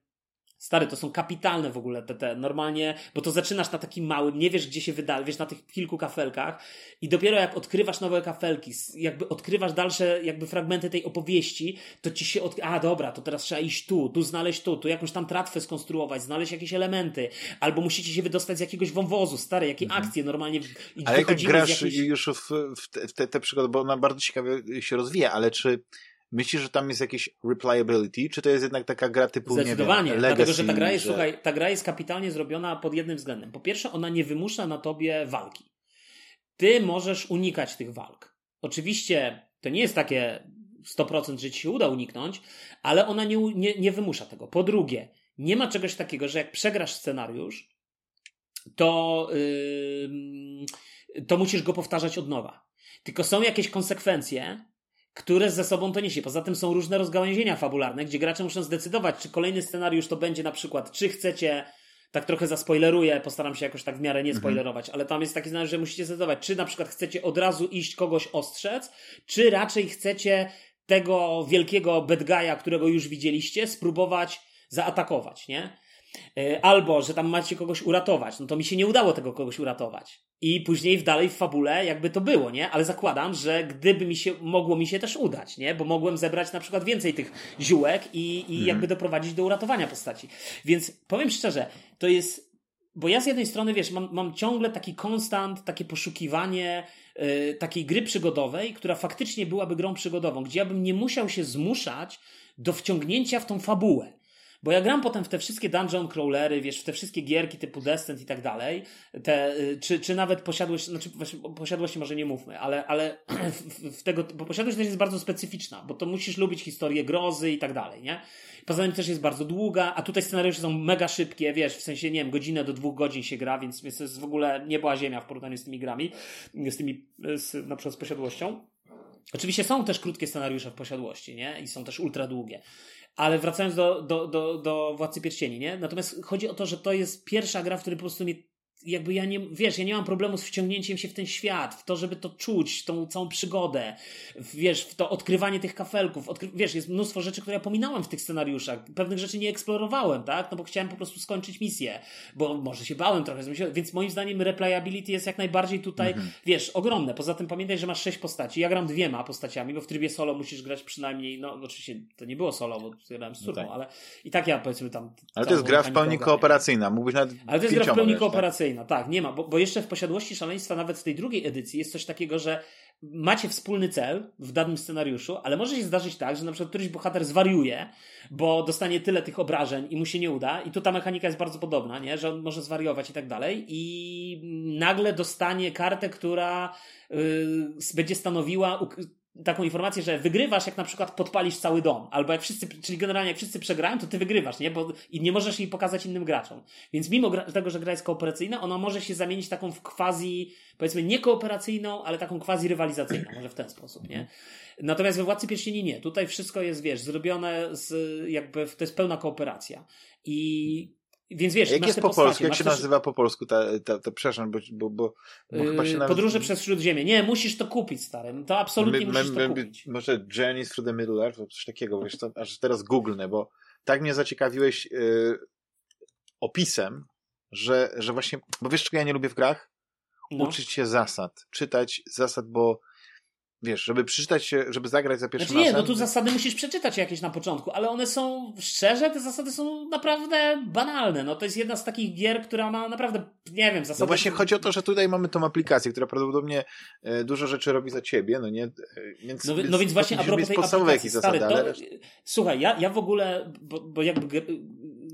Stary, to są kapitalne w ogóle te, te normalnie, bo to zaczynasz na takim małym, nie wiesz gdzie się wyda, wiesz na tych kilku kafelkach i dopiero jak odkrywasz nowe kafelki, jakby odkrywasz dalsze jakby fragmenty tej opowieści, to ci się od... a dobra, to teraz trzeba iść tu, tu znaleźć tu, tu jakąś tam tratwę skonstruować, znaleźć jakieś elementy, albo musicie się wydostać z jakiegoś wąwozu, stary, jakie mhm. akcje normalnie Ale jak grasz jakiejś... już w, w, te, w te, te przygody, bo ona bardzo ciekawie się rozwija, ale czy Myślisz, że tam jest jakieś replayability, czy to jest jednak taka gra typu Zdecydowanie, nie wiem, legacy, dlatego że ta gra jest, że... słuchaj, ta gra jest kapitalnie zrobiona pod jednym względem. Po pierwsze, ona nie wymusza na tobie walki. Ty możesz unikać tych walk. Oczywiście to nie jest takie 100%, że ci się uda uniknąć, ale ona nie, nie, nie wymusza tego. Po drugie, nie ma czegoś takiego, że jak przegrasz scenariusz, to, yy, to musisz go powtarzać od nowa. Tylko są jakieś konsekwencje, które ze sobą to niesie. Poza tym są różne rozgałęzienia fabularne, gdzie gracze muszą zdecydować, czy kolejny scenariusz to będzie na przykład, czy chcecie, tak trochę zaspoileruję, postaram się jakoś tak w miarę nie mhm. spoilerować, ale tam jest taki scenariusz, że musicie zdecydować, czy na przykład chcecie od razu iść kogoś ostrzec, czy raczej chcecie tego wielkiego bad guy'a, którego już widzieliście, spróbować zaatakować, nie? E, albo, że tam macie kogoś uratować. No to mi się nie udało tego kogoś uratować. I później w dalej w fabule jakby to było, nie? Ale zakładam, że gdyby mi się, mogło mi się też udać, nie? Bo mogłem zebrać na przykład więcej tych ziółek i, i mhm. jakby doprowadzić do uratowania postaci. Więc powiem szczerze, to jest, bo ja z jednej strony, wiesz, mam, mam ciągle taki konstant, takie poszukiwanie yy, takiej gry przygodowej, która faktycznie byłaby grą przygodową, gdzie ja bym nie musiał się zmuszać do wciągnięcia w tą fabułę. Bo ja gram potem w te wszystkie dungeon crawlery, wiesz, w te wszystkie gierki typu Descent i tak dalej, te, y, czy, czy nawet posiadłość, znaczy posiadłości może nie mówmy, ale, ale w, w tego, bo posiadłość też jest bardzo specyficzna, bo to musisz lubić historię grozy i tak dalej, nie? Poza tym też jest bardzo długa, a tutaj scenariusze są mega szybkie, wiesz, w sensie, nie wiem, godzinę do dwóch godzin się gra, więc, więc to jest w ogóle nie była ziemia w porównaniu z tymi grami, z tymi, z, na przykład z posiadłością. Oczywiście są też krótkie scenariusze w posiadłości, nie? I są też ultra długie. Ale wracając do, do, do, do Władcy Pierścieni, nie? Natomiast chodzi o to, że to jest pierwsza gra, w której po prostu mnie jakby ja nie, wiesz, ja nie mam problemu z wciągnięciem się w ten świat, w to, żeby to czuć, tą całą przygodę, wiesz, w to odkrywanie tych kafelków, odkry, wiesz, jest mnóstwo rzeczy, które ja pominąłem w tych scenariuszach, pewnych rzeczy nie eksplorowałem, tak, no bo chciałem po prostu skończyć misję, bo może się bałem trochę, więc moim zdaniem replayability jest jak najbardziej tutaj, mhm. wiesz, ogromne, poza tym pamiętaj, że masz sześć postaci, ja gram dwiema postaciami, bo w trybie solo musisz grać przynajmniej, no oczywiście to nie było solo, bo grałem z córką, no tak. ale i tak ja powiedzmy tam... Ale to jest gra w pełni kooperacyjna, mógłbyś nawet Ale to jest gra w pełni kooperacyjna, tak, nie ma, bo, bo jeszcze w posiadłości szaleństwa, nawet w tej drugiej edycji, jest coś takiego, że macie wspólny cel w danym scenariuszu, ale może się zdarzyć tak, że na przykład któryś bohater zwariuje, bo dostanie tyle tych obrażeń i mu się nie uda, i tu ta mechanika jest bardzo podobna, nie? że on może zwariować i tak dalej, i nagle dostanie kartę, która yy, będzie stanowiła taką informację, że wygrywasz, jak na przykład podpalisz cały dom, albo jak wszyscy, czyli generalnie jak wszyscy przegrają, to ty wygrywasz, nie? Bo, I nie możesz jej pokazać innym graczom. Więc mimo tego, że gra jest kooperacyjna, ona może się zamienić taką w quasi, powiedzmy nie kooperacyjną, ale taką quasi rywalizacyjną, może w ten sposób, nie? Natomiast we Władcy Pierścieni nie. Tutaj wszystko jest, wiesz, zrobione z, jakby, to jest pełna kooperacja. I więc wiesz, jak jest po postacie, polsku? Jak się nazywa po polsku ta, ta, ta przepraszam, bo, bo, bo, bo yy, chyba się nawet... Podróże przez Śródziemie. Nie, musisz to kupić, stary. No to absolutnie my, musisz my, to kupić. Może Journeys through the Middle Earth, coś takiego, wiesz, to, aż teraz googlnę, bo tak mnie zaciekawiłeś yy, opisem, że, że właśnie, bo wiesz, czego ja nie lubię w grach? No. Uczyć się zasad, czytać zasad, bo wiesz, żeby przeczytać się, żeby zagrać za pierwszym znaczy, nie, no tu zasady musisz przeczytać jakieś na początku, ale one są, szczerze, te zasady są naprawdę banalne. No to jest jedna z takich gier, która ma naprawdę, nie wiem, zasady... No właśnie chodzi o to, że tutaj mamy tą aplikację, która prawdopodobnie e, dużo rzeczy robi za ciebie, no nie? E, więc, no, no więc właśnie a propos tej aplikacji, stary, to, ale... Słuchaj, ja, ja w ogóle, bo, bo jakby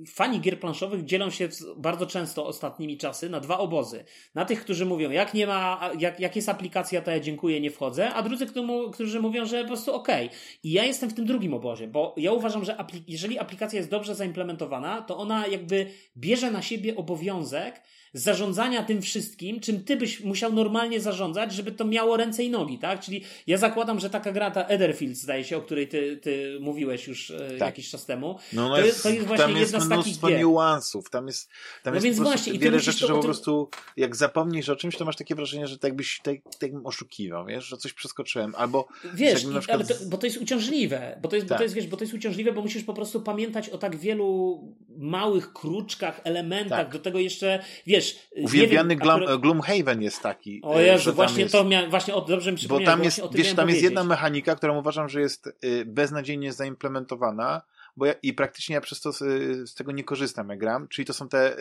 fani gier planszowych dzielą się bardzo często ostatnimi czasy na dwa obozy. Na tych, którzy mówią, jak nie ma, jak, jak jest aplikacja, to ja dziękuję, nie wchodzę, a drudzy, którzy mówią, że po prostu okej. Okay. I ja jestem w tym drugim obozie, bo ja uważam, że aplik jeżeli aplikacja jest dobrze zaimplementowana, to ona jakby bierze na siebie obowiązek zarządzania tym wszystkim, czym ty byś musiał normalnie zarządzać, żeby to miało ręce i nogi, tak? Czyli ja zakładam, że taka gra, ta Etherfield zdaje się, o której ty, ty mówiłeś już e, tak. jakiś czas temu, no, no to, jest, to jest właśnie tam jedna jest z takich gier. niuansów, tam jest, tam no jest więc właśnie, wiele rzeczy, że po prostu jak zapomnisz o czymś, to masz takie wrażenie, że tak byś tak, tak oszukiwał, wiesz, że coś przeskoczyłem, albo wiesz, i, przykład... to, bo to jest uciążliwe, bo to jest, tak. bo to tak. jest, wiesz, bo to jest uciążliwe, bo musisz po prostu pamiętać o tak wielu małych kruczkach, elementach, tak. do tego jeszcze, wiesz... Uwielbiany wiem, akurat... Gloomhaven jest taki. O Jezu, właśnie jest... to miałem, właśnie o, dobrze mi Bo tam jest, wiesz, tam powiedzieć. jest jedna mechanika, którą uważam, że jest y, beznadziejnie zaimplementowana, bo ja, i praktycznie ja przez to z, y, z, tego nie korzystam, jak gram, czyli to są te,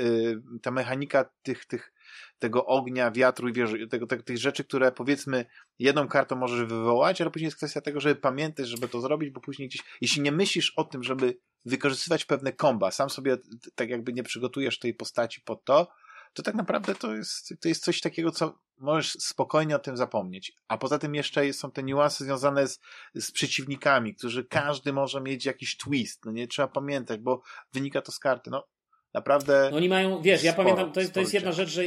ta mechanika tych, tych, tego ognia, wiatru i wiesz, tego, tego, tych rzeczy, które powiedzmy jedną kartą możesz wywołać, ale później jest kwestia tego, żeby pamiętać, żeby to zrobić, bo później gdzieś, jeśli nie myślisz o tym, żeby wykorzystywać pewne komba, sam sobie tak jakby nie przygotujesz tej postaci pod to, to tak naprawdę to jest, to jest coś takiego, co możesz spokojnie o tym zapomnieć. A poza tym jeszcze są te niuanse związane z, z przeciwnikami, którzy każdy może mieć jakiś twist. No nie trzeba pamiętać, bo wynika to z karty. No, naprawdę. No oni mają, wiesz, ja pamiętam, to jest, to jest jedna rzecz, że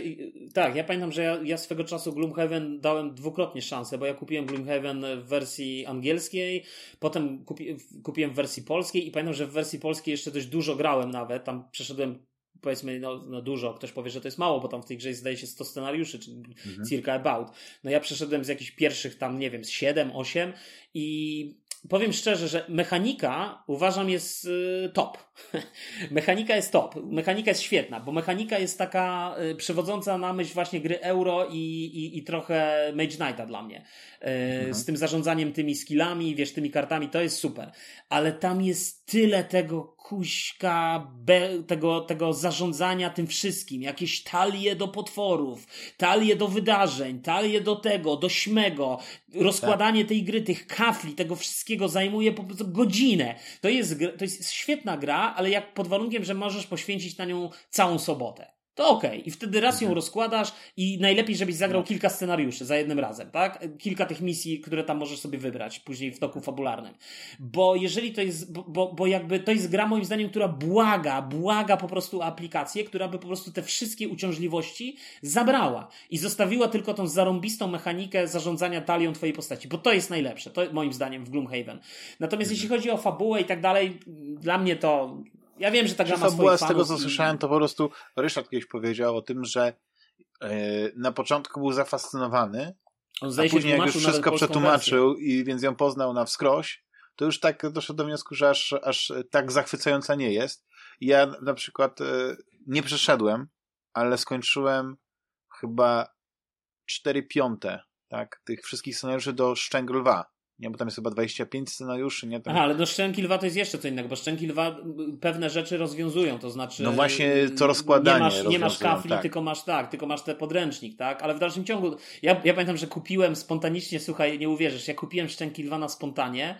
tak, ja pamiętam, że ja, ja swego czasu Gloomhaven dałem dwukrotnie szansę, bo ja kupiłem Gloomhaven w wersji angielskiej, potem kupi, kupiłem w wersji polskiej i pamiętam, że w wersji polskiej jeszcze dość dużo grałem nawet, tam przeszedłem powiedzmy, no, no, dużo, ktoś powie, że to jest mało, bo tam w tej grze zdaje się 100 scenariuszy, czy mhm. circa about. No ja przeszedłem z jakichś pierwszych tam, nie wiem, z 7, 8 i powiem szczerze, że mechanika uważam jest y, top. mechanika jest top. Mechanika jest świetna, bo mechanika jest taka y, przewodząca na myśl właśnie gry euro i, i, i trochę Mage Knighta dla mnie. Y, mhm. Z tym zarządzaniem tymi skillami, wiesz, tymi kartami, to jest super. Ale tam jest tyle tego kuśka be, tego, tego zarządzania tym wszystkim. Jakieś talie do potworów, talie do wydarzeń, talie do tego, do śmego. Rozkładanie tak. tej gry, tych kafli, tego wszystkiego zajmuje po prostu godzinę. To jest, to jest świetna gra, ale jak pod warunkiem, że możesz poświęcić na nią całą sobotę to okej. Okay. I wtedy raz ją mhm. rozkładasz i najlepiej, żebyś zagrał no. kilka scenariuszy za jednym razem, tak? Kilka tych misji, które tam możesz sobie wybrać później w toku fabularnym. Bo jeżeli to jest, bo, bo jakby to jest gra moim zdaniem, która błaga, błaga po prostu aplikację, która by po prostu te wszystkie uciążliwości zabrała i zostawiła tylko tą zarąbistą mechanikę zarządzania talią twojej postaci, bo to jest najlepsze, to moim zdaniem w Gloomhaven. Natomiast mhm. jeśli chodzi o fabułę i tak dalej, dla mnie to ja wiem, że ta gra ma była z tego, co i... słyszałem, to po prostu Ryszard kiedyś powiedział o tym, że yy, na początku był zafascynowany, On a później jak już wszystko przetłumaczył i więc ją poznał na wskroś, to już tak doszedł do wniosku, że aż, aż tak zachwycająca nie jest. Ja na przykład yy, nie przeszedłem, ale skończyłem chyba 4 piąte tak, tych wszystkich scenariuszy do Szczęk Lwa nie, bo tam jest chyba 25 scenariuszy, nie? Tam... Aha, ale do Szczęki Lwa to jest jeszcze co innego, bo Szczęki Lwa pewne rzeczy rozwiązują, to znaczy... No właśnie, co rozkładanie Nie masz, nie masz kafli, tak. tylko masz tak, tylko masz ten podręcznik, tak? Ale w dalszym ciągu, ja, ja pamiętam, że kupiłem spontanicznie, słuchaj, nie uwierzysz, ja kupiłem Szczęki Lwa na spontanie,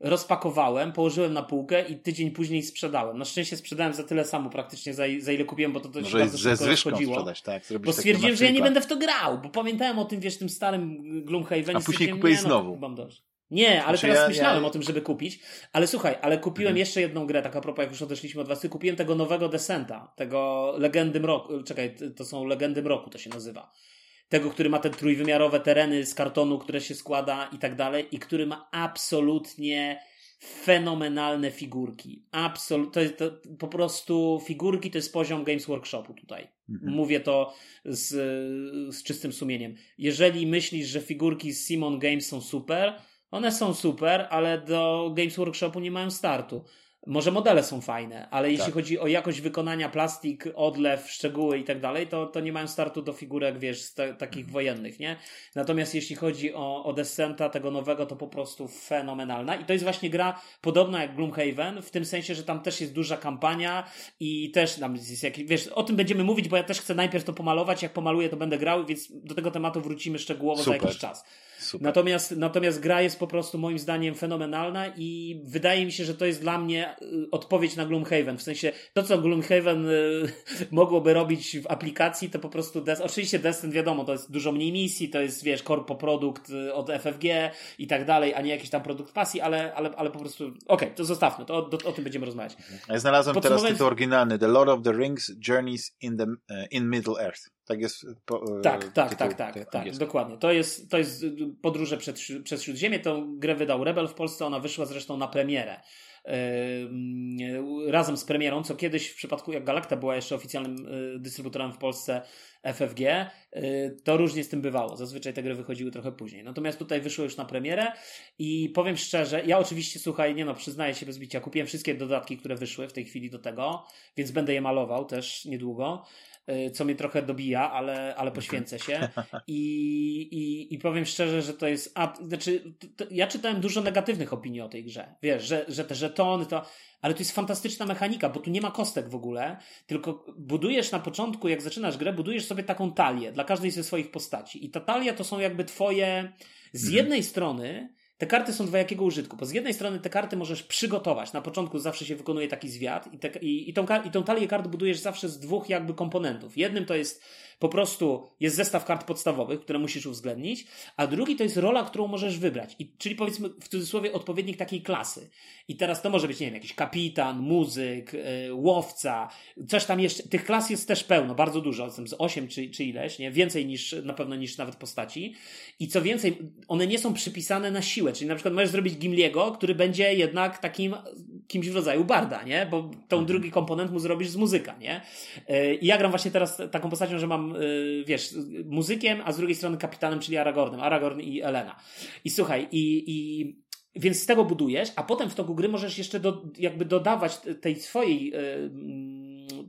rozpakowałem, położyłem na półkę i tydzień później sprzedałem. Na szczęście sprzedałem za tyle samo praktycznie, za, za ile kupiłem, bo to, się bardzo szybko rozchodziło. Sprzedać, tak, bo stwierdziłem, że ja nie będę w to grał, bo pamiętałem o tym, wiesz, tym starym Gloomhaven. A później kupiłeś no, znowu. Nie, ale znaczy teraz ja, myślałem ja... o tym, żeby kupić. Ale słuchaj, ale kupiłem mhm. jeszcze jedną grę, tak a propos, jak już odeszliśmy od was, kupiłem tego nowego Descenta, tego Legendy Mroku, czekaj, to są Legendy Mroku, to się nazywa. Tego, który ma te trójwymiarowe tereny z kartonu, które się składa i tak dalej, i który ma absolutnie fenomenalne figurki. Absolut, to jest to, po prostu figurki to jest poziom Games Workshopu tutaj. Mhm. Mówię to z, z czystym sumieniem. Jeżeli myślisz, że figurki z Simon Games są super, one są super, ale do Games Workshopu nie mają startu. Może modele są fajne, ale jeśli tak. chodzi o jakość wykonania, plastik, odlew, szczegóły i tak dalej, to, to nie mają startu do figurek, wiesz, te, takich mhm. wojennych, nie? Natomiast jeśli chodzi o, o Descenta, tego nowego, to po prostu fenomenalna. I to jest właśnie gra podobna jak Gloomhaven, w tym sensie, że tam też jest duża kampania i też tam jest jakiś, wiesz, o tym będziemy mówić, bo ja też chcę najpierw to pomalować, jak pomaluję, to będę grał, więc do tego tematu wrócimy szczegółowo Super. za jakiś czas. Super. Natomiast, natomiast gra jest po prostu moim zdaniem fenomenalna i wydaje mi się, że to jest dla mnie y, odpowiedź na Gloomhaven. W sensie to, co Gloomhaven y, mogłoby robić w aplikacji, to po prostu Des oczywiście Destin wiadomo, to jest dużo mniej misji, to jest wiesz, korpo produkt y, od FFG i tak dalej, a nie jakiś tam produkt pasji, ale, ale, ale po prostu okej, okay, to zostawmy, to o, o, tym będziemy rozmawiać. Ja znalazłem teraz tytuł oryginalny The Lord of the Rings Journeys in, the, in Middle Earth. Tak jest. Po, tak, tak, tak, tak, tak, dokładnie. To jest, to jest podróże przed, przez Śródziemie. Tą grę wydał Rebel w Polsce, ona wyszła zresztą na premierę. Yy, razem z premierą, co kiedyś w przypadku jak Galacta była jeszcze oficjalnym yy, dystrybutorem w Polsce FFG, yy, to różnie z tym bywało. Zazwyczaj te gry wychodziły trochę później. Natomiast tutaj wyszło już na premierę i powiem szczerze, ja oczywiście, słuchaj, nie no, przyznaję się bez bicia, kupiłem wszystkie dodatki, które wyszły w tej chwili do tego, więc będę je malował też niedługo. Y, co mnie trochę dobija, ale, ale poświęcę się. I, i, I powiem szczerze, że to jest. A, znaczy, to, ja czytałem dużo negatywnych opinii o tej grze. Wiesz, że, że te żetony to. Ale to jest fantastyczna mechanika, bo tu nie ma kostek w ogóle, tylko budujesz na początku, jak zaczynasz grę, budujesz sobie taką talię dla każdej ze swoich postaci. I ta talia to są jakby twoje. Z mhm. jednej strony te karty są dwojakiego użytku, bo z jednej strony te karty możesz przygotować. Na początku zawsze się wykonuje taki zwiat i, te, i, i, tą, i tą talię kart budujesz zawsze z dwóch jakby komponentów. Jednym to jest po prostu jest zestaw kart podstawowych, które musisz uwzględnić, a drugi to jest rola, którą możesz wybrać. I, czyli powiedzmy w cudzysłowie odpowiednik takiej klasy. I teraz to może być, nie wiem, jakiś kapitan, muzyk, yy, łowca, coś tam jeszcze. Tych klas jest też pełno, bardzo dużo, z 8 czy, czy ileś, nie? Więcej niż na pewno niż nawet postaci. I co więcej, one nie są przypisane na siłę, czyli na przykład możesz zrobić Gimliego, który będzie jednak takim kimś w rodzaju barda, nie? Bo tą mhm. drugi komponent mu zrobisz z muzyka, nie? Yy, I ja gram właśnie teraz taką postacią, że mam Y, wiesz, muzykiem, a z drugiej strony kapitanem, czyli Aragornem. Aragorn i Elena. I słuchaj, i, i więc z tego budujesz, a potem w toku gry możesz jeszcze do, jakby dodawać tej swojej, y,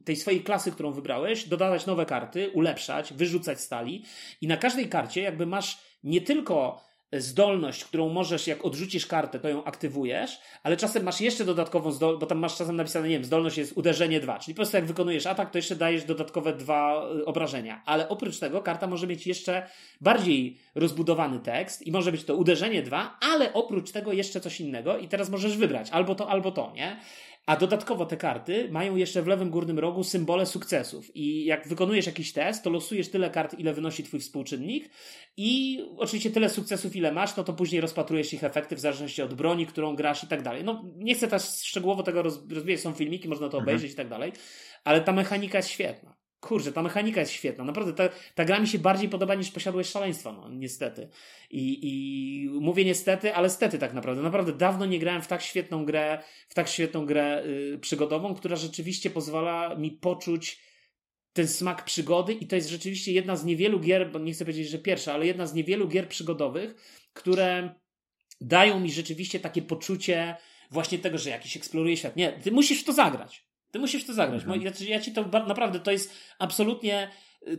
tej swojej klasy, którą wybrałeś, dodawać nowe karty, ulepszać, wyrzucać stali i na każdej karcie jakby masz nie tylko zdolność, którą możesz, jak odrzucisz kartę, to ją aktywujesz, ale czasem masz jeszcze dodatkową zdolność, bo tam masz czasem napisane, nie wiem, zdolność jest uderzenie 2, czyli po prostu jak wykonujesz atak, to jeszcze dajesz dodatkowe dwa y, obrażenia. Ale oprócz tego karta może mieć jeszcze bardziej rozbudowany tekst i może być to uderzenie 2, ale oprócz tego jeszcze coś innego i teraz możesz wybrać albo to, albo to, nie? A dodatkowo te karty mają jeszcze w lewym górnym rogu symbole sukcesów. I jak wykonujesz jakiś test, to losujesz tyle kart, ile wynosi twój współczynnik. I oczywiście tyle sukcesów, ile masz, no to później rozpatrujesz ich efekty w zależności od broni, którą grasz i tak dalej. No nie chcę też szczegółowo tego rozwijać, są filmiki, można to mhm. obejrzeć mhm. i tak dalej. Ale ta mechanika jest świetna. Kurczę, ta mechanika jest świetna. Naprawdę, ta, ta gra mi się bardziej podoba niż posiadłość szaleństwa, no niestety. I, I mówię niestety, ale stety tak naprawdę. Naprawdę dawno nie grałem w tak świetną grę, w tak świetną grę yy, przygodową, która rzeczywiście pozwala mi poczuć ten smak przygody i to jest rzeczywiście jedna z niewielu gier, bo nie chcę powiedzieć, że pierwsza, ale jedna z niewielu gier przygodowych, które dają mi rzeczywiście takie poczucie właśnie tego, że jakiś eksploruje świat. Nie, ty musisz to zagrać. Ty musisz to zagrać. Mhm. Ja, ja ci to naprawdę, to jest absolutnie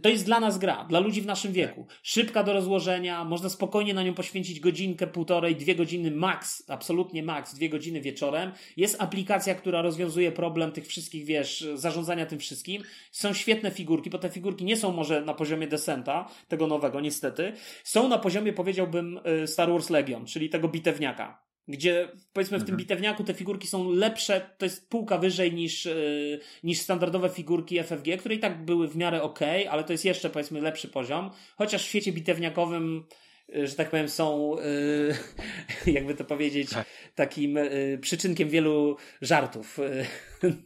to jest dla nas gra, dla ludzi w naszym wieku. Szybka do rozłożenia, można spokojnie na nią poświęcić godzinkę, półtorej, dwie godziny max, absolutnie max, dwie godziny wieczorem. Jest aplikacja, która rozwiązuje problem tych wszystkich, wiesz, zarządzania tym wszystkim. Są świetne figurki, bo te figurki nie są może na poziomie Descenta, tego nowego niestety. Są na poziomie, powiedziałbym, y, Star Wars Legion, czyli tego bitewniaka gdzie powiedzmy w mhm. tym bitewniaku te figurki są lepsze, to jest półka wyżej niż, yy, niż standardowe figurki FFG, które i tak były w miarę ok, ale to jest jeszcze powiedzmy lepszy poziom, chociaż w świecie bitewniakowym yy, że tak powiem, są, yy, jakby to powiedzieć, tak. takim yy, przyczynkiem wielu żartów yy,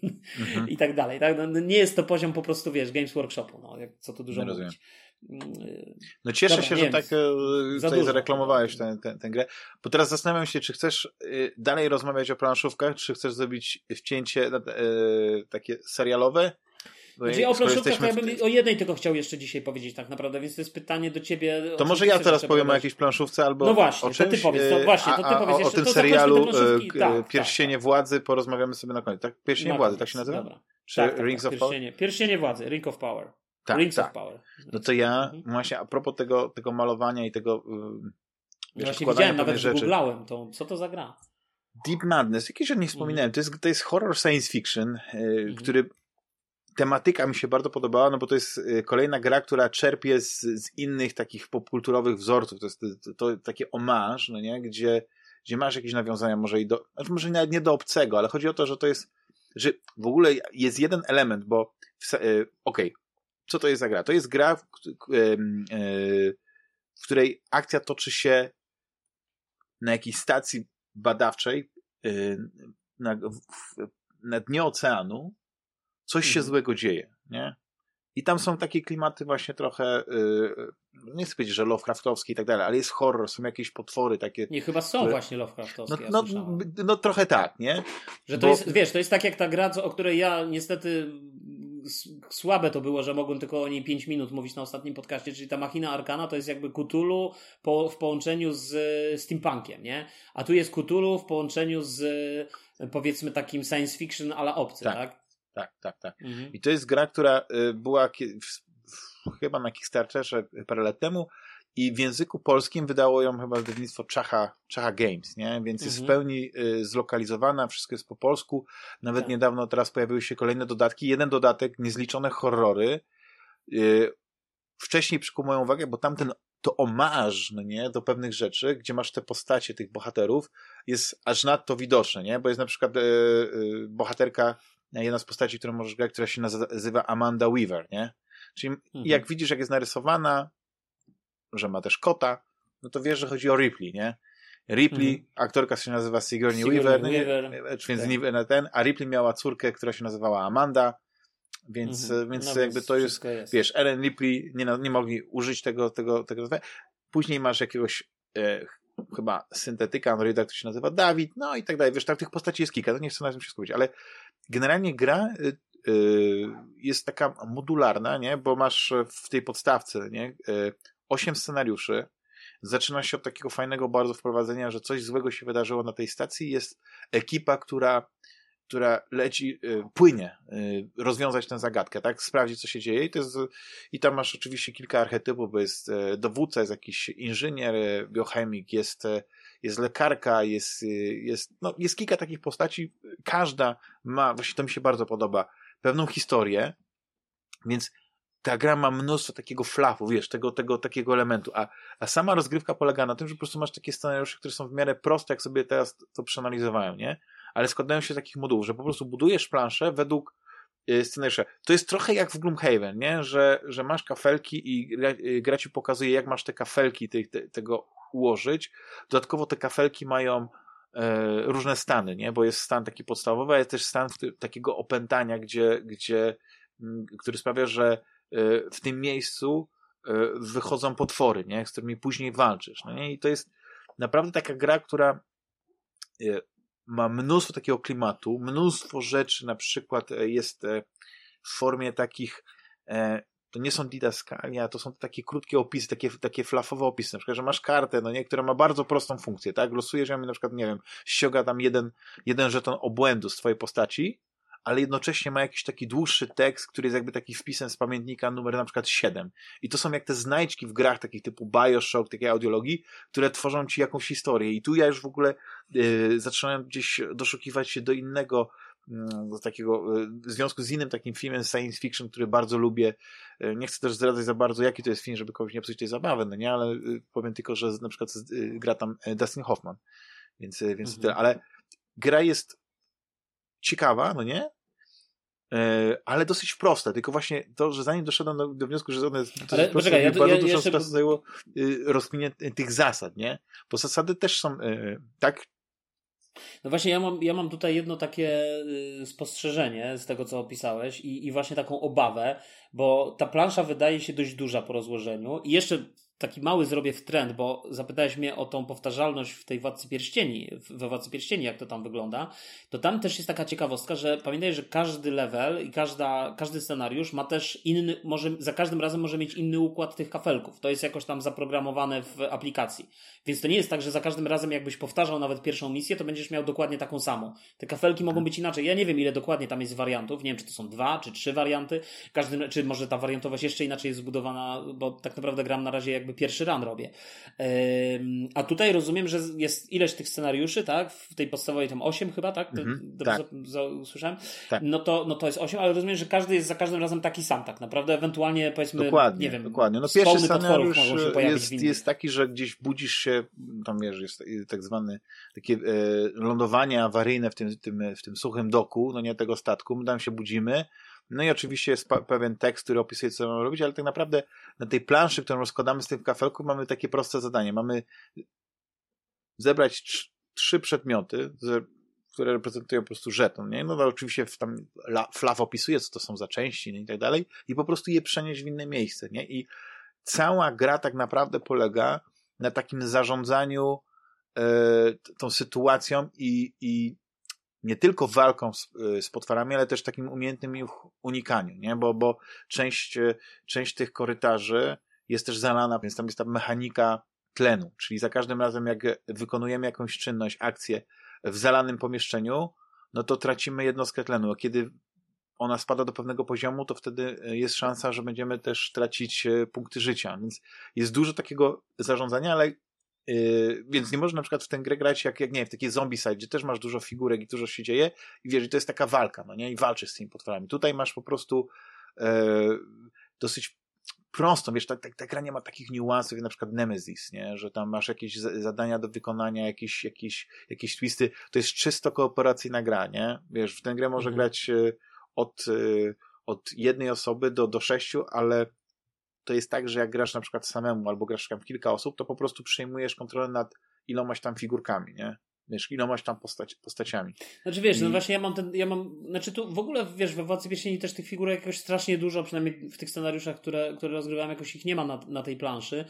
mhm. i tak dalej. Tak? No, nie jest to poziom po prostu, wiesz, Games Workshopu, no, jak, co tu dużo nie mówić. Rozumiem. No cieszę Dobra, się, że tak e, tutaj zareklamowałeś tę, tę, tę grę, bo teraz zastanawiam się, czy chcesz e, dalej rozmawiać o planszówkach, czy chcesz zrobić wcięcie e, takie serialowe, Gdzie o planszówkach ja bym o jednej tylko chciał jeszcze dzisiaj powiedzieć tak naprawdę, więc to jest pytanie do ciebie. To może ja teraz powiem o jakiejś planszówce albo No właśnie, o czymś, to ty powiedz, to właśnie, to ty powiedz jeszcze. O tym serialu tak, tak, Pierścienie tak, Władzy porozmawiamy sobie na koniec. Tak? Pierścienie Władzy, tak się nazywa? Dobra. Czy tak, tak Rings tak, of Pierścienie, Power? Pierścienie Władzy, Ring of Power. Tak, Rings tak. of Power. No to ja mhm. właśnie a propos tego, tego malowania i tego yy, wiesz, Właśnie widziałem, nawet rzeczy. googlałem to, co to za gra. Deep Madness, jakieś o niej wspominałem, mhm. to, jest, to jest horror science fiction, yy, mhm. który tematyka mi się bardzo podobała, no bo to jest y, kolejna gra, która czerpie z, z innych takich popkulturowych wzorców. To jest to, to takie omarz, no nie? Gdzie, gdzie masz jakieś nawiązania może i do, znaczy może nawet nie do obcego, ale chodzi o to, że to jest, że w ogóle jest jeden element, bo y, okej, okay, co to jest za gra? To jest gra, w, y, w której akcja toczy się na jakiejś stacji badawczej na, na dnie oceanu, coś się mhm. złego dzieje, nie? I tam są takie klimaty właśnie trochę, yy, nie chcę powiedzieć, że Lovecraftowskie i tak dalej, ale jest horror, są jakieś potwory takie. Nie, chyba są które... właśnie Lovecraftowskie. No, ja no, no, trochę tak, nie? Że to Bo... jest, wiesz, to jest tak jak ta gra, o której ja niestety słabe to było, że mogłem tylko o niej 5 minut mówić na ostatnim podcaście, czyli ta Machina Arkana to jest jakby Cthulhu po, w połączeniu z steampunkiem, nie? A tu jest Cthulhu w połączeniu z powiedzmy takim science fiction ale obcy, tak? Tak, tak, tak. tak. Mhm. I to jest gra, która y, była chyba na Kickstarterze parę lat temu i w języku polskim wydało ją chyba wydawnictwo Czacha, Czacha Games, nie? Więc jest w mhm. pełni y, zlokalizowana, wszystko jest po polsku. Nawet tak. niedawno teraz pojawiły się kolejne dodatki. Jeden dodatek, niezliczone horrory. Y, wcześniej przykuł moją uwagę, bo tamten to omarz, no nie, do pewnych rzeczy, gdzie masz te postacie tych bohaterów, jest aż nadto widoczne, nie? Bo jest na przykład e, e, bohaterka, jedna z postaci, którą możesz grać, która się nazywa Amanda Weaver, nie? Czyli mhm. jak widzisz, jak jest narysowana, że ma też kota, no to wiesz, że chodzi o Ripley, nie? Ripley, mhm. aktorka się nazywa Sigourney, Sigourney Weaver, Weaver. No nie, więc tak. ten, a Ripley miała córkę, która się nazywała Amanda, więc, mhm. więc no, jakby to jest, jest, wiesz, Ellen Ripley nie, nie mogli użyć tego, tego, tego. Później masz jakiegoś e, chyba syntetyka Androida, który się nazywa Dawid, no i tak dalej. Wiesz, tak tych postaci jest kilka, to nie chcę na tym się skupić, ale generalnie gra y, y, jest taka modularna, nie? Bo masz w tej podstawce, nie? Y, osiem scenariuszy. Zaczyna się od takiego fajnego bardzo wprowadzenia, że coś złego się wydarzyło na tej stacji. Jest ekipa, która która leci, y, płynie y, rozwiązać tę zagadkę, tak? Sprawdzić, co się dzieje. I, to jest, I tam masz oczywiście kilka archetypów, bo jest e, dowódca, jest jakiś inżynier, biochemik, jest, jest lekarka, jest, jest, no, jest kilka takich postaci. Każda ma, właśnie to mi się bardzo podoba, pewną historię, więc ta gra ma mnóstwo takiego flafu, wiesz, tego, tego takiego elementu, a, a sama rozgrywka polega na tym, że po prostu masz takie scenariusze, które są w miarę proste, jak sobie teraz to przeanalizowałem, nie? ale składają się z takich modułów, że po prostu budujesz planszę według y, scenariusza. To jest trochę jak w Gloomhaven, nie? Że, że masz kafelki i gra, y, gra ci pokazuje, jak masz te kafelki te, te, tego ułożyć. Dodatkowo te kafelki mają e, różne stany, nie? Bo jest stan taki podstawowy, a jest też stan takiego opętania, gdzie, gdzie, m, który sprawia, że w tym miejscu e, wychodzą potwory, nie? Z którymi później walczysz, no nie? I to jest naprawdę taka gra, która e, ma mnóstwo takiego klimatu, mnóstwo rzeczy na przykład e, jest e, w formie takich e, to nie są didaskalia, to są takie krótkie opisy, takie, takie flafowe opisy, na przykład, że masz kartę, no nie, która ma bardzo prostą funkcję, tak, losujesz ją i na przykład, nie wiem, ściąga tam jeden, jeden żeton obłędu z twojej postaci ale jednocześnie ma jakiś taki dłuższy tekst, który jest jakby taki wpisem z pamiętnika numer na przykład 7. I to są jak te znajdźki w grach takich typu Bioshock, takiej audiologii, które tworzą ci jakąś historię. I tu ja już w ogóle yy, zaczynałem gdzieś doszukiwać się do innego do takiego y, w związku z innym takim filmem science fiction, który bardzo lubię. Y, nie chcę też zdradzać za bardzo, jaki to jest film, żeby kogoś nie psuć tej zabawy, no nie, ale y, powiem tylko, że na przykład gra tam Dustin Hoffman. Więc, więc mhm. tyle. Ale gra jest ciekawa, no nie? E, ale dosyć proste, tylko właśnie to, że zanim doszedłem do, do wniosku, że one jest ale, proste, poczekaj, ja, bardzo ja, dużo jeszcze... czasu zajęło y, tych zasad, nie? Bo zasady też są y, tak no właśnie, ja mam, ja mam tutaj jedno takie y, spostrzeżenie z tego, co opisałeś i, i właśnie taką obawę, bo ta plansza wydaje się dość duża po rozłożeniu i jeszcze taki mały zrobię w trend, bo zapytałeś mnie o tą powtarzalność w tej Władcy Pierścieni, we Władcy Pierścieni, jak to tam wygląda, to tam też jest taka ciekawostka, że pamiętaj, że każdy level i każda, każdy scenariusz ma też inny, może, za każdym razem może mieć inny układ tych kafelków. To jest jakoś tam zaprogramowane w aplikacji. Więc to nie jest tak, że za każdym razem jakbyś powtarzał nawet pierwszą misję, to będziesz miał dokładnie taką samą. Te kafelki mogą być inaczej. Ja nie wiem, ile dokładnie tam jest wariantów. Nie wiem, czy to są dwa, czy trzy warianty. Każdy, czy może ta wariantowość jeszcze inaczej jest zbudowana, bo tak naprawdę gram na razie jakby jakby pierwszy ran robię. A tutaj rozumiem, że jest ileś tych scenariuszy, tak? W tej podstawowej tam 8 chyba, tak? Mhm, Dobrze tak. usłyszałem? Tak. No, to, no to jest 8, ale rozumiem, że każdy jest za każdym razem taki sam, tak naprawdę. Ewentualnie powiedzmy, dokładnie, nie wiem, dokładnie. No pierwszy scenariusz jest, jest taki, że gdzieś budzisz się, tam wiesz, jest tak zwany takie e, lądowanie awaryjne w tym, tym, w tym suchym doku, no nie tego statku, my tam się budzimy, no i oczywiście jest pewien tekst, który opisuje, co mamy robić, ale tak naprawdę na tej planszy, którą rozkładamy z tym kafelku, mamy takie proste zadanie. Mamy zebrać trzy przedmioty, które reprezentują po prostu żeton, nie? No to oczywiście tam Flaw opisuje, co to są za części i tak dalej i po prostu je przenieść w inne miejsce, nie? I cała gra tak naprawdę polega na takim zarządzaniu e, tą sytuacją i, i nie tylko walką z, y, z potworami, ale też takim umiejętnym ich unikaniu, nie? Bo, bo część, y, część tych korytarzy jest też zalana, więc tam jest ta mechanika tlenu, czyli za każdym razem jak wykonujemy jakąś czynność, akcję w zalanym pomieszczeniu, no to tracimy jednostkę tlenu, a kiedy ona spada do pewnego poziomu, to wtedy y, jest szansa, że będziemy też tracić punkty życia, więc jest dużo takiego zarządzania, ale Yy, więc nie można na przykład w tę grę grać jak, jak nie w takie zombie side, gdzie też masz dużo figurek i dużo się dzieje i wiesz, to jest taka walka, no nie? I walczysz z tymi potworami. Tutaj masz po prostu e, dosyć prostą, wiesz, ta, ta, ta gra nie ma takich niuansów jak na przykład Nemesis, nie? Że tam masz jakieś zadania do wykonania, jakieś, jakieś, jakieś twisty. To jest czysto kooperacyjna gra, nie? Wiesz, w tę grę może mhm. grać e, od, e, od jednej osoby do, do sześciu, ale to jest tak, że jak grasz na przykład samemu albo grasz tam kilka osób, to po prostu przejmujesz kontrolę nad ilomaś tam figurkami, nie? Wiesz, ilomaś tam postać, postaciami. Znaczy wiesz, I... no właśnie ja mam ten, ja mam, znaczy tu w ogóle wiesz, we Władcy Pierścieni też tych figurek jakoś strasznie dużo, przynajmniej w tych scenariuszach, które, które rozgrywałem, jakoś ich nie ma na, na tej planszy.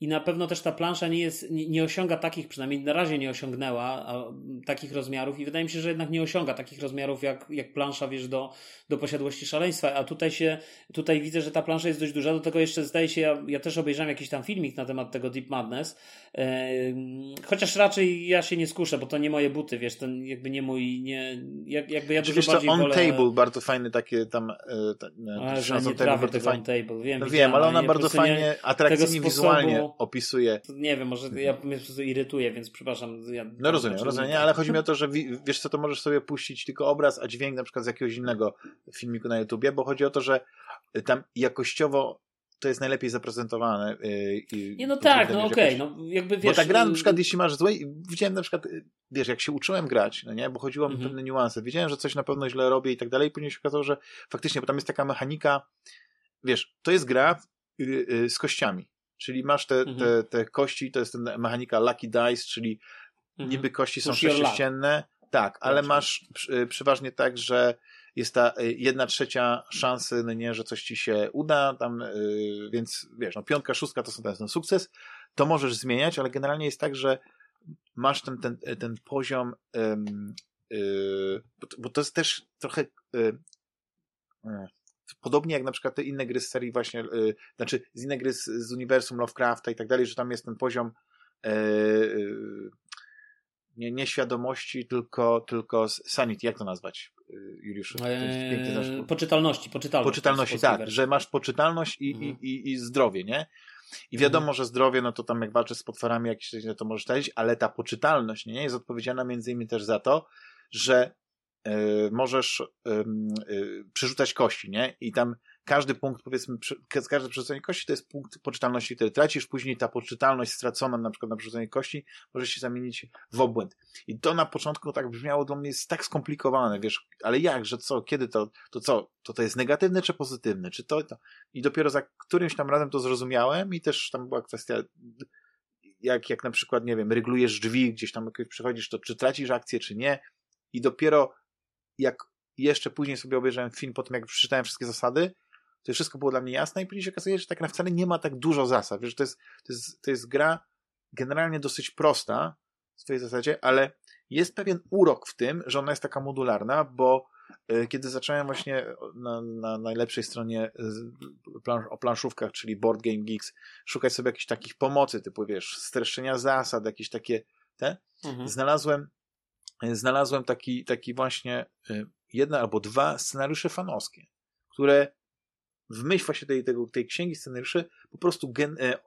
I na pewno też ta plansza nie jest, nie, nie, osiąga takich, przynajmniej na razie nie osiągnęła a, takich rozmiarów. I wydaje mi się, że jednak nie osiąga takich rozmiarów jak, jak plansza, wiesz, do, do posiadłości szaleństwa, a tutaj się, tutaj widzę, że ta plansza jest dość duża, do tego jeszcze zdaje się, ja, ja też obejrzałem jakiś tam filmik na temat tego Deep Madness, e, chociaż raczej ja się nie skuszę, bo to nie moje buty, wiesz, to jakby nie mój, nie, jak, jakby ja dużo bardziej on wolę... table, bardzo fajny takie tam, e, ta, że nie trafię tego on table, wiem, no wiem, ale ona bardzo fajnie, atrakcyjnie wizualnie opisuje. Nie wiem, może ja mnie po prostu irytuje, więc przepraszam. Ja no rozumiem, rozumiem, ale chodzi mi o to, że wiesz co, to możesz sobie puścić tylko obraz, a dźwięk na przykład z jakiegoś innego filmiku na YouTubie, bo chodzi o to, że tam jakościowo to jest najlepiej zaprezentowane. I, nie, no tak, no okej, okay, no jakby wiesz... Bo ta gra na przykład, jeśli masz złe, widziałem na przykład, wiesz, jak się uczyłem grać, no nie, bo chodziło mi mhm. pewne niuanse, wiedziałem, że coś na pewno źle robię i tak dalej, później się okazało, że faktycznie, bo tam jest taka mechanika, wiesz, to jest gra y, y, z kościami, Czyli masz te, mhm. te, te kości, to jest ten mechanika Lucky Dice, czyli mhm. niby kości są sześciościenne, tak, ale masz przy, przeważnie tak, że jest ta y, jedna trzecia szansy, no nie, że coś ci się uda, tam, yy, więc wiesz, no piątka, szóstka to są ten, sukces, to możesz zmieniać, ale generalnie jest tak, że masz ten, ten, ten poziom, yy, bo, bo, to jest też trochę, yy, podobnie jak na przykład te inne gry z serii właśnie, yy, znaczy z inne gry z, z uniwersum Lovecrafta i tak dalej, że tam jest ten poziom yy, nie, nie świadomości, tylko, tylko sanity, jak to nazwać, Juliusz? Eee, poczytalności, poczytalności. Poczytalności, tak, że masz poczytalność i, mhm. i, i, i zdrowie, nie? I wiadomo, mhm. że zdrowie, no to tam jak walczysz z potworami jakieś, to możesz tracić, ale ta poczytalność, nie, jest odpowiedzialna między innymi też za to, że E, możesz e, przerzucać kości, nie? I tam każdy punkt, powiedzmy, każde przerzucenie kości to jest punkt poczytalności, który tracisz, później ta poczytalność stracona na przykład na przerzucenie kości może się zamienić w obłęd. I to na początku tak brzmiało dla mnie, jest tak skomplikowane, wiesz, ale jak, że co, kiedy to, to co, to to jest negatywne czy pozytywne, czy to, to... I dopiero za którymś tam razem to zrozumiałem i też tam była kwestia jak, jak na przykład, nie wiem, regulujesz drzwi, gdzieś tam jakoś przychodzisz, to czy tracisz akcję, czy nie? I dopiero jak jeszcze później sobie obejrzałem film po tym, jak przeczytałem wszystkie zasady, to wszystko było dla mnie jasne i później się okazuje, że tak naprawdę wcale nie ma tak dużo zasad. Wiesz, to jest, to jest, to jest gra generalnie dosyć prosta w swojej zasadzie, ale jest pewien urok w tym, że ona jest taka modularna, bo y, kiedy zacząłem właśnie na, na najlepszej stronie plan, o planszówkach, czyli Board Game Geeks, szukać sobie jakichś takich pomocy, typu wiesz, streszczenia zasad, jakieś takie te, mhm. znalazłem znalazłem taki, taki właśnie jedna albo dwa scenariusze fanowskie, które w myśl właśnie tej, tego, tej księgi scenariuszy po prostu gen, e,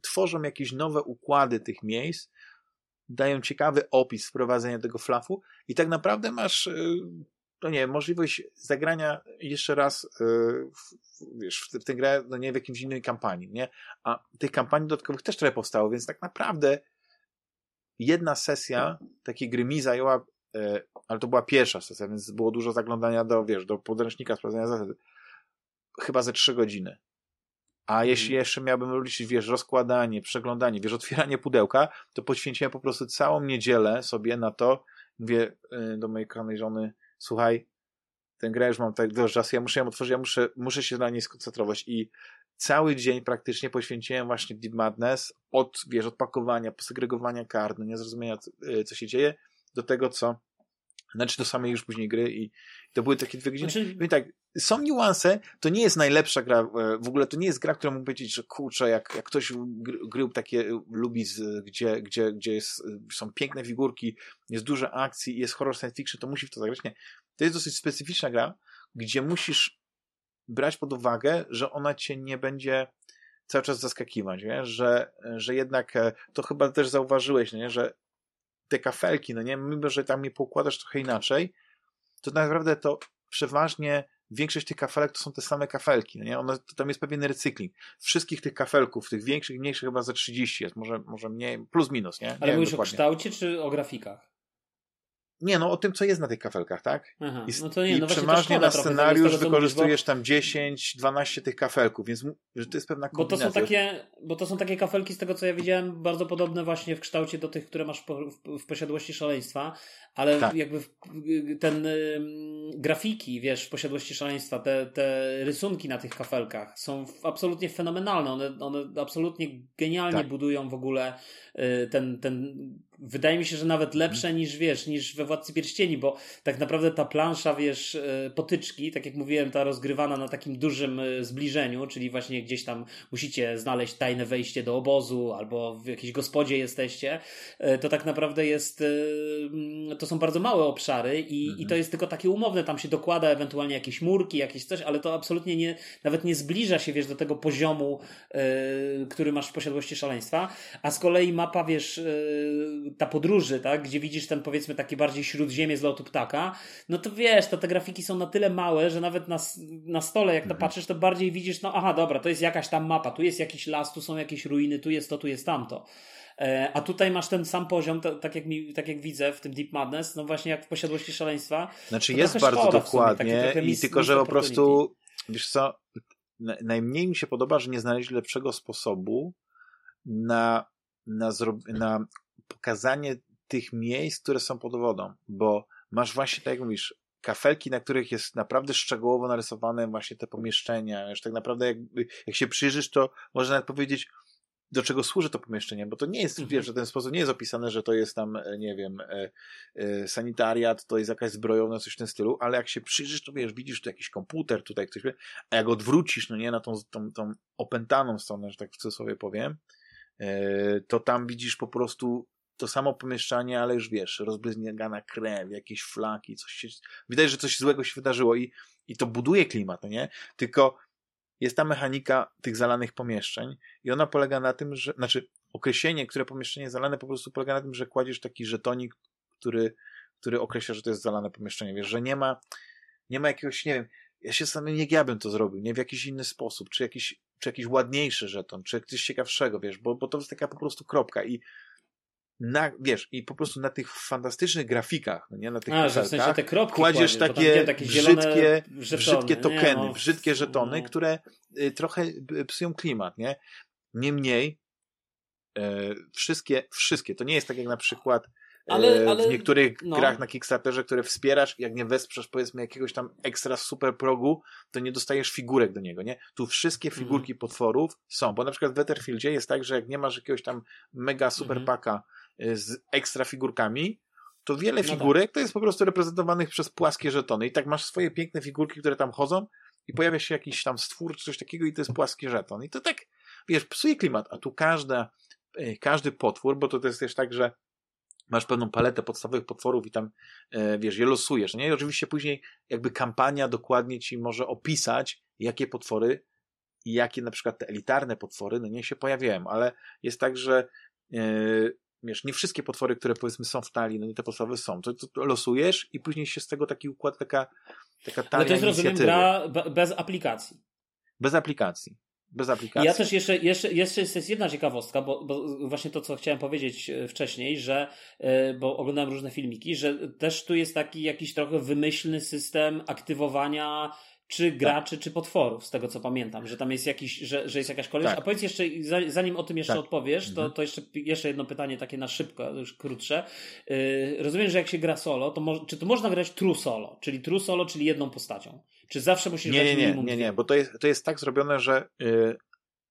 tworzą jakieś nowe układy tych miejsc, dają ciekawy opis wprowadzenia tego flafu i tak naprawdę masz, e, no nie możliwość zagrania jeszcze raz e, w, wiesz, w, w tę grę, no nie w jakimś innej kampanii, nie? A tych kampanii dodatkowych też trochę powstało, więc tak naprawdę jedna sesja takiej gry mi zajęła, e, ale to była pierwsza sesja, więc było dużo zaglądania do, wiesz, do podręcznika, sprawdzania zasad, chyba ze trzy godziny. A jeśli mhm. jeszcze miałbym liczyć, wiesz, rozkładanie, przeglądanie, wiesz, otwieranie pudełka, to poświęciłem po prostu całą niedzielę sobie na to, mówię y, do mojej kochanej żony, słuchaj, tę grę już mam tak dużo czasu, ja muszę ją otworzyć, ja muszę, muszę się na niej skoncentrować i cały dzień praktycznie poświęciłem właśnie Deep Madness od, wiesz, odpakowania, posegregowania kart, no nie zrozumienia, y, co się dzieje, do tego, co znaczy do samej już później gry i to były takie dwie godziny. Znaczy... I tak, są niuanse, to nie jest najlepsza gra, e, w ogóle to nie jest gra, która mógł powiedzieć, że kurczę, jak, jak ktoś gry takie e, lubi, z, gdzie, gdzie, gdzie jest, są piękne figurki, jest dużo akcji jest horror science fiction, to musi w to zagrać. Nie. To jest dosyć specyficzna gra, gdzie musisz brać pod uwagę, że ona cię nie będzie cały czas zaskakiwać, nie? Że, że jednak e, to chyba też zauważyłeś, nie? że te kafelki, no nie, mimo że tam je poukładasz trochę inaczej, to naprawdę to przeważnie większość tych kafelek to są te same kafelki, no nie? One, to tam jest pewien recykling. Wszystkich tych kafelków, tych większych, mniejszych chyba za 30 jest, może, może mniej, plus minus, nie? nie Ale mówisz o kształcie czy o grafikach? Nie, no o tym, co jest na tych kafelkach, tak? Aha, I, no to nie, no i przeważnie na scenariusz tego, wykorzystujesz tam 10, 12 tych kafelków, więc że to jest pewna kombinacja. Bo to, są takie, bo to są takie kafelki, z tego co ja widziałem, bardzo podobne właśnie w kształcie do tych, które masz w, w posiadłości szaleństwa, ale tak. jakby ten y, grafiki, wiesz, w posiadłości szaleństwa, te, te rysunki na tych kafelkach są absolutnie fenomenalne. One, one absolutnie genialnie tak. budują w ogóle y, ten, ten wydaje mi się, że nawet lepsze niż wiesz, niż we Władcy Pierścieni, bo tak naprawdę ta plansza, wiesz, y, potyczki, tak jak mówiłem, ta rozgrywana na takim dużym y, zbliżeniu, czyli właśnie gdzieś tam musicie znaleźć tajne wejście do obozu albo w jakiejś gospodzie jesteście, to tak naprawdę jest to to są bardzo małe obszary i, mhm. i to mhm. jest tylko takie umowne, tam się dokłada ewentualnie jakieś murki, jakieś coś, ale to absolutnie nie, nawet nie zbliża się, wiesz, do tego poziomu, który masz w posiadłości szaleństwa, a z kolei mapa, wiesz, ta podróży, tak, gdzie widzisz ten, powiedzmy, taki bardziej śródziemie z lotu ptaka, no to wiesz, to te grafiki są na tyle małe, że nawet na, na stole, jak to mhm. patrzysz, to bardziej widzisz, no aha, dobra, to jest jakaś tam mapa, tu jest jakiś las, tu są jakieś ruiny, tu jest to, tu jest tamto. E, a tutaj masz ten sam poziom, tak jak, mi, tak jak widzę w tym Deep Madness, no właśnie jak w posiadłości szaleństwa. Znaczy jest bardzo dokładnie i tylko, że po prostu, wiesz co, najmniej mi się podoba, że nie znaleźli lepszego sposobu na, na, na pokazanie tych miejsc, które są pod wodą, bo masz właśnie, tak jak mówisz, kafelki, na których jest naprawdę szczegółowo narysowane właśnie te pomieszczenia, już tak naprawdę jak, jak się przyjrzysz, to można nawet powiedzieć, do czego służy to pomieszczenie, bo to nie jest, mhm. wiesz, że ten sposób nie jest opisane, że to jest tam, e, nie wiem, e, e, sanitariat, to jest jakaś zbrojowna, coś w tym stylu, ale jak się przyjrzysz, to wiesz, widzisz tu jakiś komputer, tutaj ktoś, a jak odwrócisz, no nie, na tą, tą, tą opętaną stronę, że tak w cudzysłowie powiem, e, to tam widzisz po prostu to samo pomieszczanie, ale już wiesz, rozbryzgana krew, jakieś flaki, coś się, widać, że coś złego się wydarzyło i, i to buduje klimat, no nie? Tylko jest ta mechanika tych zalanych pomieszczeń i ona polega na tym, że, znaczy określenie, które pomieszczenie zalane po prostu polega na tym, że kładziesz taki żetonik, który, który określa, że to jest zalane pomieszczenie. Wiesz, że nie ma, nie ma jakiegoś, nie wiem, ja się samym jak ja bym to zrobił, nie w jakiś inny sposób, czy jakiś, czy jakiś ładniejszy żeton, czy coś ciekawszego, wiesz, bo, bo to jest taka po prostu kropka i na, wiesz, i po prostu na tych fantastycznych grafikach, no nie, na tych A, że w sensie te kropki kładziesz, takie, takie brzydkie, żetony. brzydkie tokeny, nie, no, brzydkie żetony, no. które y, trochę psują klimat, nie? Niemniej y, wszystkie, wszystkie, to nie jest tak jak na przykład ale, ale, w niektórych no. grach na Kickstarterze, które wspierasz, jak nie wesprzesz powiedzmy jakiegoś tam ekstra super progu, to nie dostajesz figurek do niego, nie? Tu wszystkie mhm. figurki mm. potworów są, bo na przykład w Wetterfieldzie jest tak, że jak nie masz jakiegoś tam mega super mm. paka z ekstra figurkami, to wiele no figurek tak. to jest po prostu reprezentowanych przez płaskie żetony. I tak masz swoje piękne figurki, które tam chodzą i pojawia się jakiś tam stwór czy coś takiego i to jest płaski żeton. I to tak, wiesz, psuje klimat. A tu każda, y, każdy potwór, bo to, to jest też tak, że masz pewną paletę podstawowych potworów i tam, e, wiesz, je losujesz, nie? I oczywiście później jakby kampania dokładnie ci może opisać, jakie potwory i jakie na przykład te elitarne potwory, no nie się pojawiają, ale jest tak, że yy, wiesz, nie wszystkie potwory, które powiedzmy są w talii, no nie te podstawowe są. To, to, losujesz i później się z tego taki układ, taka, taka talia Ale to jest, rozumiem, gra bez aplikacji. Bez aplikacji. Bez aplikacji. Ja też jeszcze, jeszcze, jeszcze jest jedna ciekawostka, bo, bo właśnie to, co chciałem powiedzieć e, wcześniej, że, e, bo oglądałem różne filmiki, że też tu jest taki jakiś trochę wymyślny system aktywowania czy graczy, tak. czy potworów, z tego co pamiętam, że tam jest jakiś, że, że jest jakaś kolejność. Tak. A powiedz jeszcze, zanim o tym jeszcze tak. odpowiesz, to, mhm. to jeszcze, jeszcze jedno pytanie takie na szybko, już krótsze. Yy, rozumiem, że jak się gra solo, to mo- czy to można grać true solo, czyli true solo, czyli jedną postacią? Czy zawsze musisz nie, grać nie, nie, nie, nie, bo to jest, to jest tak zrobione, że yy,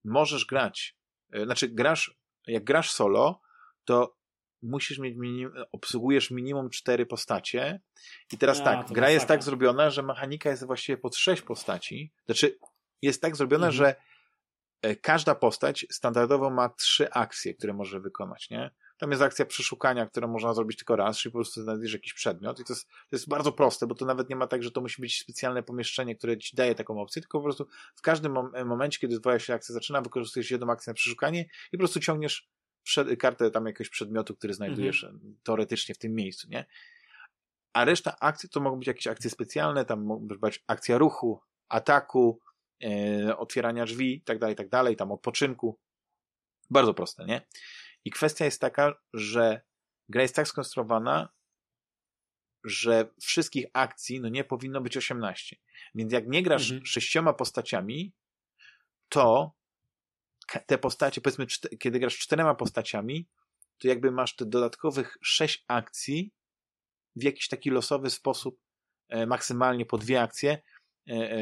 możesz grać, yy, znaczy grasz, jak grasz solo, to musisz mieć minim, obsługujesz minimum cztery postacie. I teraz ja, tak, gra jest tak zrobiona, że mechanika jest właściwie pod sześć postaci. Znaczy, jest tak zrobiona, mhm. że e, każda postać standardowo ma trzy akcje, które może wykonać, nie? Tam jest akcja przeszukania, którą można zrobić tylko raz, czyli po prostu znajdziesz jakiś przedmiot i to jest, to jest bardzo proste, bo to nawet nie ma tak, że to musi być specjalne pomieszczenie, które ci daje taką opcję, tylko po prostu w każdym mom momencie, kiedy twoja się akcja zaczyna, wykorzystujesz jedną akcję na przeszukanie i po prostu ciągniesz przed, kartę tam jakiegoś przedmiotu, który znajdujesz mhm. teoretycznie w tym miejscu, nie? A reszta akcji to mogą być jakieś akcje specjalne, tam mogą być akcja ruchu, ataku, e, otwierania drzwi, i tak dalej, tak dalej, tam odpoczynku. Bardzo proste, nie? I kwestia jest taka, że gra jest tak skonstruowana, że wszystkich akcji no nie powinno być 18. Więc jak nie grasz mhm. sześcioma postaciami, to te postacie, powiedzmy, kiedy grasz czterema postaciami, to jakby masz te dodatkowych sześć akcji w jakiś taki losowy sposób, e, maksymalnie po dwie akcje, e, e,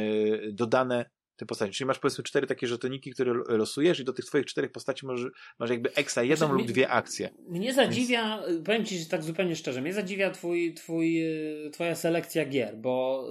dodane te postaci. Czyli masz powiedzmy cztery takie żetoniki, które losujesz i do tych twoich czterech postaci masz, masz jakby ekstra jedną znaczy, lub dwie akcje. Mnie zadziwia, Więc... powiem ci tak zupełnie szczerze, mnie zadziwia twój, twój, twoja selekcja gier, bo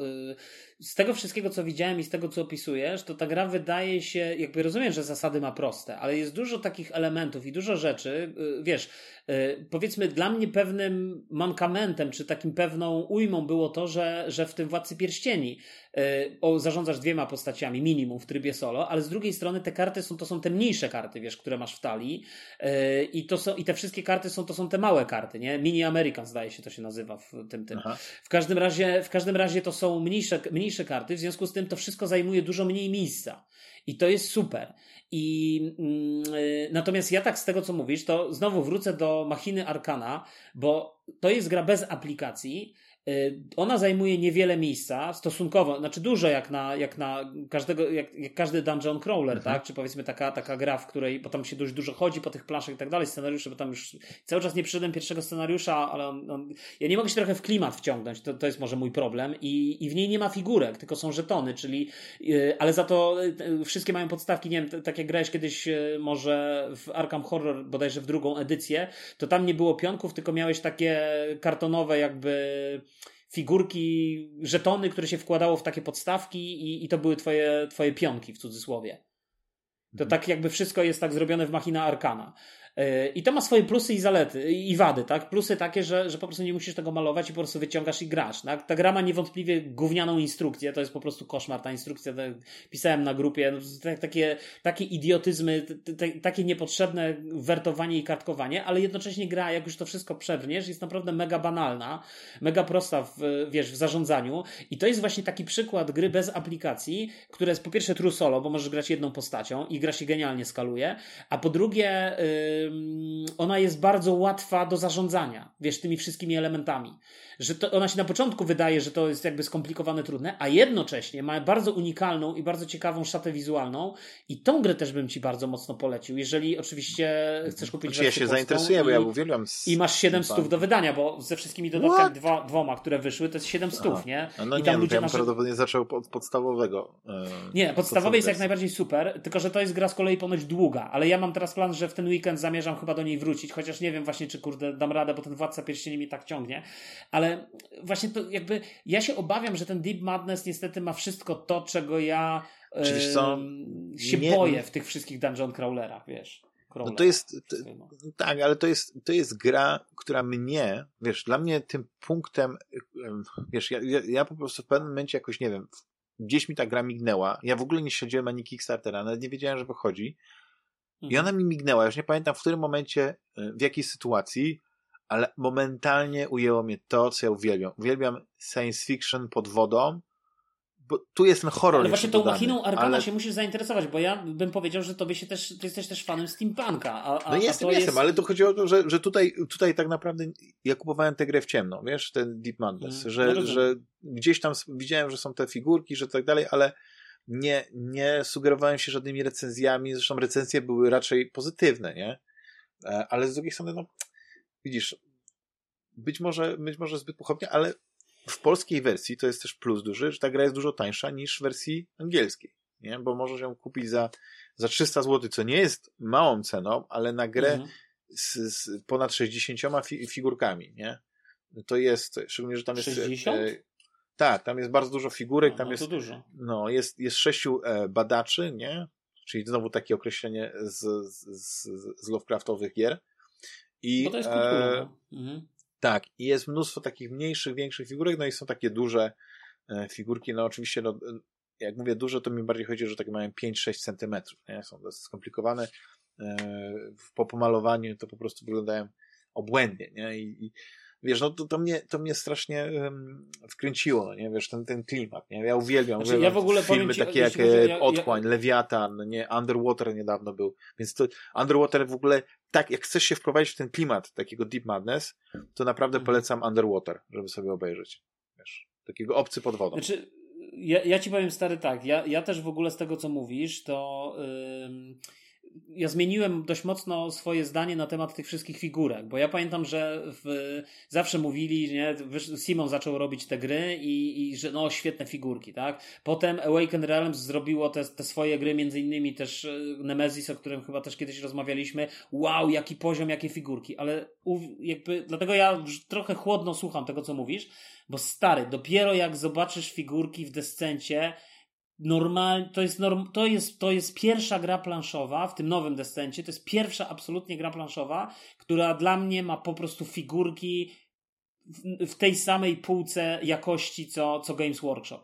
z tego wszystkiego, co widziałem i z tego, co opisujesz, to ta gra wydaje się, jakby rozumiem, że zasady ma proste, ale jest dużo takich elementów i dużo rzeczy, y, wiesz, y, powiedzmy dla mnie pewnym mankamentem, czy takim pewną ujmą było to, że, że w tym Władcy Pierścieni y, o, zarządzasz dwiema postaciami minimum w trybie solo, ale z drugiej strony te karty są, to są te mniejsze karty, wiesz, które masz w talii i to są, i te wszystkie karty są, to są te małe karty, nie? Mini American zdaje się to się nazywa w tym, tym. W każdym razie, w każdym razie to są mniejsze, mniejsze mniejsze karty, w związku z tym to wszystko zajmuje dużo mniej miejsca. I to jest super. I mm, y, natomiast ja tak z tego co mówisz, to znowu wrócę do Machiny Arkana, bo to jest gra bez aplikacji, ona zajmuje niewiele miejsca, stosunkowo, znaczy dużo jak na, jak na każdego, jak, jak każdy dungeon crawler, mhm. tak? Czy powiedzmy taka, taka gra, w której, bo tam się dość dużo chodzi po tych planszach i tak dalej, scenariusze, bo tam już cały czas nie przyszedłem pierwszego scenariusza, ale on, on, ja nie mogę się trochę w klimat wciągnąć, to, to jest może mój problem i, i w niej nie ma figurek, tylko są żetony, czyli, yy, ale za to yy, wszystkie mają podstawki, nie wiem, tak jak grałeś kiedyś yy, może w Arkham Horror, bodajże w drugą edycję, to tam nie było pionków, tylko miałeś takie kartonowe jakby figurki, żetony, które się wkładało w takie podstawki i, i to były twoje, twoje pionki w cudzysłowie. To mhm. tak jakby wszystko jest tak zrobione w Machina Arkana. I to ma swoje plusy i zalety, i wady, tak? Plusy takie, że, że po prostu nie musisz tego malować i po prostu wyciągasz i grasz, tak? Ta gra ma niewątpliwie gównianą instrukcję, to jest po prostu koszmar, ta instrukcja, tak, pisałem na grupie, no, takie, takie idiotyzmy, takie niepotrzebne wertowanie i kartkowanie, ale jednocześnie gra, jak już to wszystko przebrniesz, jest naprawdę mega banalna, mega prosta w, wiesz, w zarządzaniu i to jest właśnie taki przykład gry bez aplikacji, która jest po pierwsze true solo, bo możesz grać jedną postacią i gra się genialnie skaluje, a po drugie yy, ona jest bardzo łatwa do zarządzania, wiesz, tymi wszystkimi elementami że to, ona się na początku wydaje, że to jest jakby skomplikowane, trudne, a jednocześnie ma bardzo unikalną i bardzo ciekawą szatę wizualną i tą grę też bym Ci bardzo mocno polecił, jeżeli oczywiście chcesz kupić znaczy, Ja się zainteresuję, bo ja uwielbiam I masz 7 stów do wydania, bo ze wszystkimi dodatkami dwa, dwoma, które wyszły, to jest 7 stów, nie? No I tam nie, ludzie no, ja bym prawdopodobnie zaczął od podstawowego. E, nie, podstawowy jest jak najbardziej super, tylko że to jest gra z kolei ponoć długa, ale ja mam teraz plan, że w ten weekend zamierzam chyba do niej wrócić, chociaż nie wiem właśnie, czy kurde dam radę, bo ten Władca Pierścieni mi tak ciągnie, ale właśnie to jakby ja się obawiam, że ten Deep Madness niestety ma wszystko to, czego ja Czy co? się nie, boję w tych wszystkich dungeon crawlerach, wiesz. No to jest, to, tak, ale to jest, to jest gra, która mnie, wiesz, dla mnie tym punktem, wiesz, ja, ja, ja po prostu w pewnym momencie jakoś, nie wiem, gdzieś mi ta gra mignęła. Ja w ogóle nie śledziłem ani Kickstartera, nawet nie wiedziałem, że wychodzi. I Mhm. ona mi mignęła, już nie pamiętam w którym momencie, y, w jakiej sytuacji, ale momentalnie ujęło mnie to, co ja uwielbiam. Uwielbiam science fiction pod wodą, bo tu jest ten horror Ale właśnie tą dodany, machiną Arkana ale... się musisz zainteresować, bo ja bym powiedział, że tobie się też, ty jesteś też fanem steampunka. A, a, No a jestem, to jestem, jest... ale to chodziło o to, że, że tutaj, tutaj tak naprawdę ja kupowałem tę grę w ciemno, wiesz, ten Deep Madness, Mm, no że, rozumiem. że gdzieś tam widziałem, że są te figurki, że tak dalej, ale nie, nie sugerowałem się żadnymi recenzjami, zresztą recenzje były raczej pozytywne, nie? E, Ale z drugiej strony, no, widzisz, być może, być może zbyt pochopnie, ale w polskiej wersji to jest też plus duży, że ta gra jest dużo tańsza niż w wersji angielskiej, nie? Bo możesz ją kupić za, za 300 zł, co nie jest małą ceną, ale na grę Mhm. z, z ponad 60 fi, figurkami, nie? To jest, szczególnie, że tam jest... 60? Tak, tam jest bardzo dużo figurek, No, tam no jest, dużo. no, jest, jest sześciu e, badaczy, nie? Czyli znowu takie określenie z, z, z, z Lovecraftowych gier. I, Bo to jest e, kultura. no. Mhm. tak, i jest mnóstwo takich mniejszych, większych figurek, no i są takie duże e, figurki, no oczywiście, no, jak mówię duże, to mi bardziej chodzi, że takie mają 5-6 centymetrów, nie? Są dosyć skomplikowane. E, po pomalowaniu to po prostu wyglądają obłędnie, nie? I, i wiesz, no to, to, mnie, to mnie strasznie um, wkręciło, no nie? Wiesz, ten, ten klimat, nie? Ja uwielbiam, Znaczy, ja w ogóle filmy ci, takie jak e, ja- ja- Otchłań, Lewiatan, no nie? Underwater niedawno był, więc to Underwater w ogóle, tak, jak chcesz się wprowadzić w ten klimat takiego Deep Madness, to naprawdę Mhm. polecam Underwater, żeby sobie obejrzeć, wiesz, takiego obcy pod wodą. Znaczy, ja, ja ci powiem stary tak, ja, ja też w ogóle z tego co mówisz, to ym, ja zmieniłem dość mocno swoje zdanie na temat tych wszystkich figurek, bo ja pamiętam, że w, zawsze mówili, nie, Simon zaczął robić te gry i, i że no świetne figurki, tak? Potem Awaken Realms zrobiło te, te swoje gry, między innymi też e, Nemesis, o którym chyba też kiedyś rozmawialiśmy. Wow, jaki poziom, jakie figurki, ale jakby, dlatego ja trochę chłodno słucham tego, co mówisz, bo stary, dopiero jak zobaczysz figurki w descencie, normal, to jest, norm, to, jest, to jest pierwsza gra planszowa w tym nowym descencie, to jest pierwsza absolutnie gra planszowa, która dla mnie ma po prostu figurki w, w tej samej półce jakości co, co Games Workshop.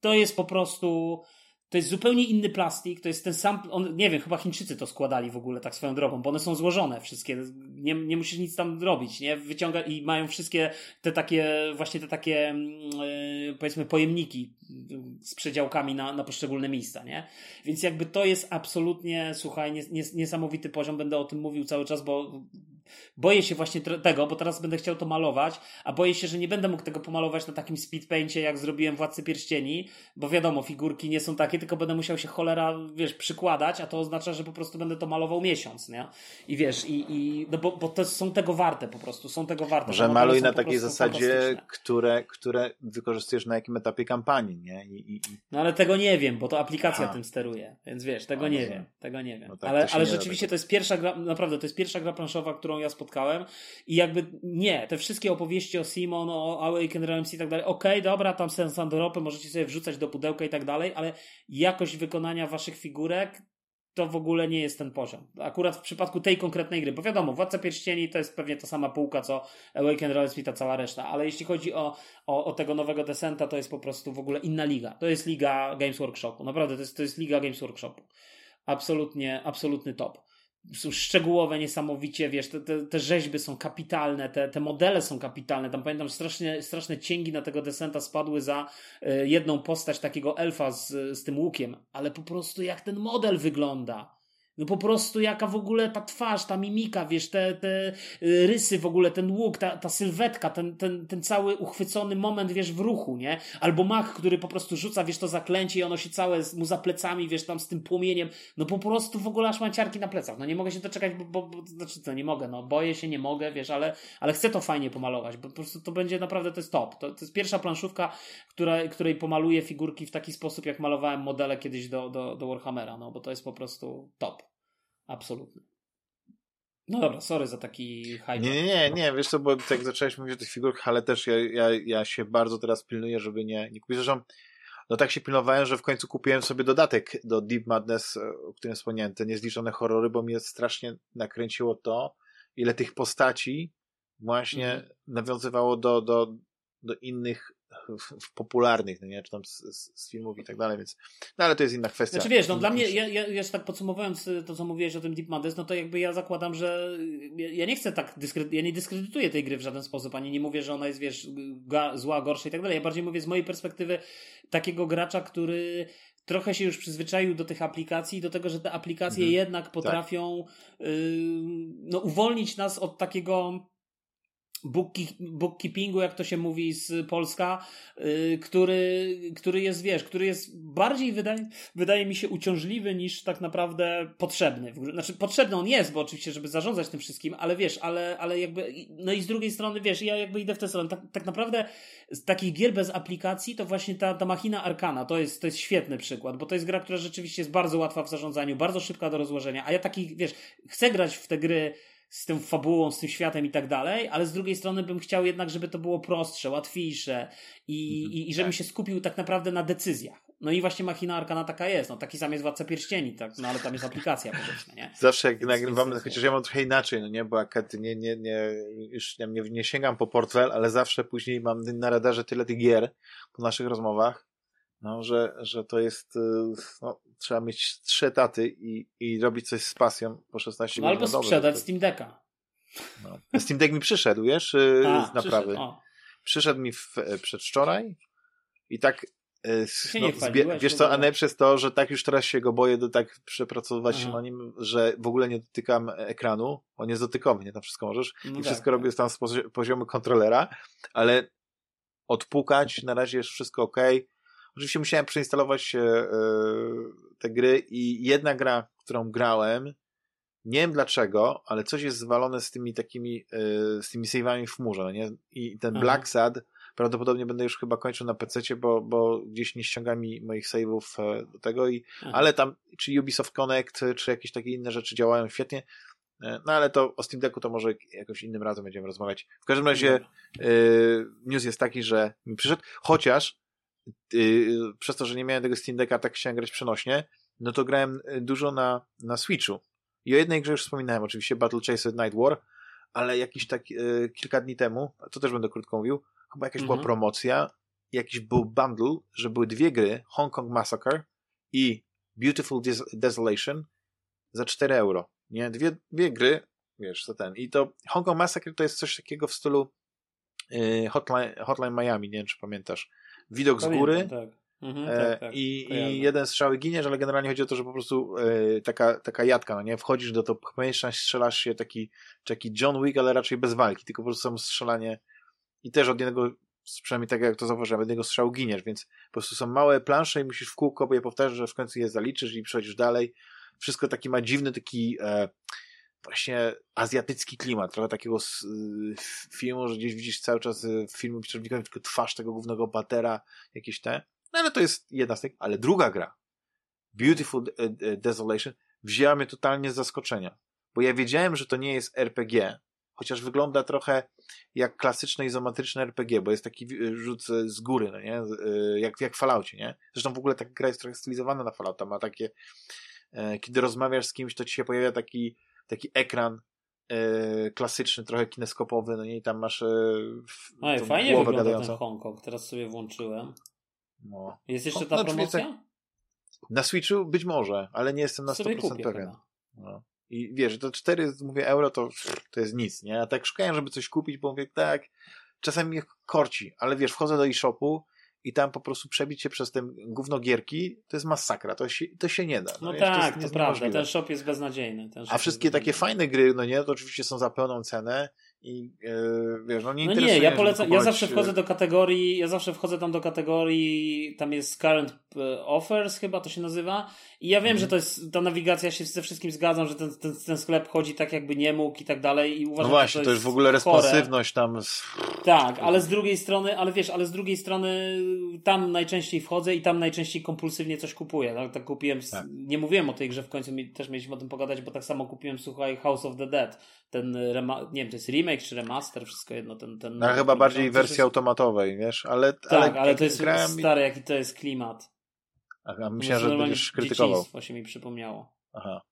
To jest po prostu. To jest zupełnie inny plastik, to jest ten sam, on, nie wiem, chyba Chińczycy to składali w ogóle tak swoją drogą, bo one są złożone wszystkie, nie, nie musisz nic tam robić, nie, wyciąga i mają wszystkie te takie, właśnie te takie, mm, e, powiedzmy pojemniki z przedziałkami na, na poszczególne miejsca, nie, więc jakby to jest absolutnie, słuchaj, nies, nies, niesamowity poziom, będę o tym mówił cały czas, bo boję się właśnie tego, bo teraz będę chciał to malować, a boję się, że nie będę mógł tego pomalować na takim speedpaincie, jak zrobiłem Władcy Pierścieni, bo wiadomo, figurki nie są takie, tylko będę musiał się cholera, wiesz, przykładać, a to oznacza, że po prostu będę to malował miesiąc, nie? I wiesz, i, i no bo, bo to są tego warte po prostu, są tego warte. Modele maluj na takiej zasadzie, które, które wykorzystujesz na jakim etapie kampanii, nie? I, i, No ale tego nie wiem, bo to aplikacja tym steruje, więc wiesz, tego A, nie rozumiem. wiem, tego nie wiem. No tak, ale ale rzeczywiście tego. to jest pierwsza gra, naprawdę, to jest pierwsza gra planszowa, którą ja spotkałem i jakby nie, te wszystkie opowieści o Simon, o Awaken Realms i tak dalej, okej, dobra, tam Sandoropy możecie sobie wrzucać do pudełka i tak dalej, ale jakość wykonania waszych figurek to w ogóle nie jest ten poziom. Akurat w przypadku tej konkretnej gry, bo wiadomo, Władca Pierścieni to jest pewnie ta sama półka, co Awaken Realms i ta cała reszta, ale jeśli chodzi o, o, o tego nowego Descenta, to jest po prostu w ogóle inna liga. To jest liga Games Workshopu. Naprawdę, to jest, to jest liga Games Workshopu. Absolutnie, absolutny top. Są szczegółowe, niesamowicie, wiesz, te, te, te rzeźby są kapitalne, te, te modele są kapitalne. Tam pamiętam, strasznie, straszne cięgi na tego desenta spadły za e, jedną postać takiego elfa z, z tym łukiem, ale po prostu jak ten model wygląda. No po prostu jaka w ogóle ta twarz, ta mimika, wiesz, te, te y, rysy w ogóle, ten łuk, ta, ta sylwetka, ten, ten, ten cały uchwycony moment, wiesz, w ruchu, nie? Albo mach, który po prostu rzuca, wiesz, to zaklęcie i ono się całe mu za plecami, wiesz, tam z tym płomieniem. No po prostu w ogóle aż mam na plecach. No nie mogę się doczekać, bo, bo, bo znaczy co, nie mogę, no boję się, nie mogę, wiesz, ale, ale chcę to fajnie pomalować, bo po prostu to będzie naprawdę, to jest top. To, to jest pierwsza planszówka, która, której pomaluję figurki w taki sposób, jak malowałem modele kiedyś do, do, do Warhammera, no bo to jest po prostu top. Absolutny. No dobra, sorry za taki hype. Nie, nie, nie, nie, wiesz co, bo tak zacząłeś mówić o tych figurkach, ale też ja, ja, ja się bardzo teraz pilnuję, żeby nie, nie kupić. Zresztą, no tak się pilnowałem, że w końcu kupiłem sobie dodatek do Deep Madness, e, o którym wspomniałem, te niezliczone horrory, bo mnie strasznie nakręciło to, ile tych postaci właśnie Mhm. nawiązywało do, do, do innych popularnych, no nie, czy tam z, z, filmów i tak dalej, więc, no ale to jest inna kwestia. Znaczy wiesz, no dla mnie, ja, ja jeszcze tak podsumowując y, to, co mówiłeś o tym Deep Madness, no to jakby ja zakładam, że ja nie chcę tak, dyskre... ja nie dyskredytuję tej gry w żaden sposób, ani nie mówię, że ona jest, wiesz, ga, zła, gorsza i tak dalej, ja bardziej mówię z mojej perspektywy takiego gracza, który trochę się już przyzwyczaił do tych aplikacji, do tego, że te aplikacje mhm. jednak tak. potrafią tak. no, uwolnić nas od takiego bookkeepingu, jak to się mówi z Polska, yy, który, który jest, wiesz, który jest bardziej, wydaje, wydaje mi się, uciążliwy niż tak naprawdę potrzebny. Znaczy, potrzebny on jest, bo oczywiście, żeby zarządzać tym wszystkim, ale wiesz, ale, ale jakby, no i z drugiej strony, wiesz, ja jakby idę w tę stronę. Tak, tak naprawdę z takich gier bez aplikacji, to właśnie ta, ta machina Arkana, to jest, to jest świetny przykład, bo to jest gra, która rzeczywiście jest bardzo łatwa w zarządzaniu, bardzo szybka do rozłożenia, a ja takich, wiesz, chcę grać w te gry z tą fabułą, z tym światem i tak dalej, ale z drugiej strony bym chciał jednak, żeby to było prostsze, łatwiejsze i, mhm, i, i żebym tak. się skupił tak naprawdę na decyzjach. No i właśnie Machina Arkana taka jest, no taki sam jest Władca Pierścieni, tak, no ale tam jest aplikacja powiedzmy, nie? Zawsze jak nagrywamy, chociaż ja mam trochę inaczej, no nie, bo jak nie, nie, nie, już nie, nie sięgam po portfel, ale zawsze później mam na radarze tyle tych gier po naszych rozmowach, no, że, że to jest, y, no, trzeba mieć trzy etaty i, i robić coś z pasją po 16 no, Albo sprzedać to... Steam Decka. No. Steam Deck mi przyszedł, wiesz, y, A, z naprawy. Przyszedł, przyszedł mi w, e, przedwczoraj i tak e, no, zbie- wiesz co, a najlepsze jest to, że tak już teraz się go boję do tak przepracowywać się na nim, że w ogóle nie dotykam ekranu. On jest dotykowy, nie tam wszystko możesz. No I tak, wszystko tak. robię tam z poziomu kontrolera, ale odpukać, na razie jest wszystko ok. Oczywiście musiałem przeinstalować e, e, te gry i jedna gra, którą grałem, nie wiem dlaczego, ale coś jest zwalone z tymi takimi, e, z tymi save'ami w chmurze, no nie? I ten Aha. Black Sad prawdopodobnie będę już chyba kończył na PC, bo, bo gdzieś nie ściąga mi moich save'ów do tego i, ale tam, czy Ubisoft Connect, czy jakieś takie inne rzeczy działają świetnie. No ale to o Steam Decku to może jakoś innym razem będziemy rozmawiać. W każdym razie y, news jest taki, że mi przyszedł, chociaż przez to, że nie miałem tego Steam Decka, tak chciałem grać przenośnie, no to grałem y, dużo na, na Switchu. I o jednej grze już wspominałem, oczywiście Battle Chase Night War, ale jakiś tak kilka dni temu, to też będę krótko mówił, chyba jakaś była mhm. promocja, jakiś był bundle, że były dwie gry, Hong Kong Massacre i Beautiful Des Desolation za 4 euro. Nie? Dwie, dwie gry, wiesz, co ten. I to Hong Kong Massacre to jest coś takiego w stylu yy, Hotline, Hotline Miami, nie wiem, czy pamiętasz widok Pamiętam, z góry. Tak. Mhm, e, tak, tak, i, I jeden strzały giniesz, ale generalnie chodzi o to, że po prostu e, taka, taka jadka, no nie? Wchodzisz do to pomieszczenia, strzelasz się taki, taki John Wick, ale raczej bez walki, tylko po prostu samo strzelanie i też od jednego, przynajmniej tak jak to zauważyłem, od jednego strzału giniesz, więc po prostu są małe plansze i musisz w kółko je powtarzać, że w końcu je zaliczysz i przechodzisz dalej. Wszystko taki ma dziwny taki e, właśnie azjatycki klimat, trochę takiego y, filmu, że gdzieś widzisz cały czas y, filmu przerwnikowym tylko twarz tego głównego batera, jakieś te. No ale to jest jedna z tych, ale druga gra, Beautiful y, Desolation, wzięła mnie totalnie z zaskoczenia, bo ja wiedziałem, że to nie jest RPG, chociaż wygląda trochę jak klasyczne izometryczne RPG, bo jest taki rzut z góry, no nie? Jak, jak w Falloutie, nie? Zresztą w ogóle ta gra jest trochę stylizowana na Fallouta, ma takie e, kiedy rozmawiasz z kimś, to ci się pojawia taki taki ekran e, klasyczny, trochę kineskopowy, no i tam masz e, Oj, fajnie głowę wygląda gadającą. ten Hongkong, teraz sobie włączyłem. No. Jest jeszcze ta no, promocja? Na Switchu być może, ale nie jestem na sobie 100% pewien. No. I wiesz, to 4, mówię, euro to, to jest nic, nie? A tak szukałem, żeby coś kupić, bo mówię, tak, czasami mnie korci, ale wiesz, wchodzę do e-shopu i tam po prostu przebić się przez te gówno gierki, to jest masakra, to się, to się nie da. No, no tak, to, to prawda, ten shop jest beznadziejny. A wszystkie takie fajne gry, no nie, to oczywiście są za pełną cenę i yy, wiesz, no nie No nie, ja polecam, ja zawsze wchodzę do kategorii, ja zawsze wchodzę tam do kategorii, tam jest current e, offers chyba to się nazywa i ja wiem, mhm. że to jest, ta nawigacja się ze wszystkim zgadzam, że ten, ten, ten sklep chodzi tak jakby nie mógł i tak dalej i uważam, No właśnie, to, to jest w ogóle responsywność tam. Z... Tak, ale z drugiej strony, ale wiesz, ale z drugiej strony tam najczęściej wchodzę i tam najczęściej kompulsywnie coś kupuję. Tak, tak kupiłem, tak. nie mówiłem o tej grze w końcu, mi, też mieliśmy o tym pogadać, bo tak samo kupiłem, słuchaj, House of the Dead, ten, nie wiem, to jest remake czy remaster, wszystko jedno, ten... ten no, chyba bardziej wersji automatowej, wiesz, ale... Tak, ale, ale to jest stary, jaki to jest klimat. Aha, myślałem, że będziesz krytykował. się mi przypomniało. Aha.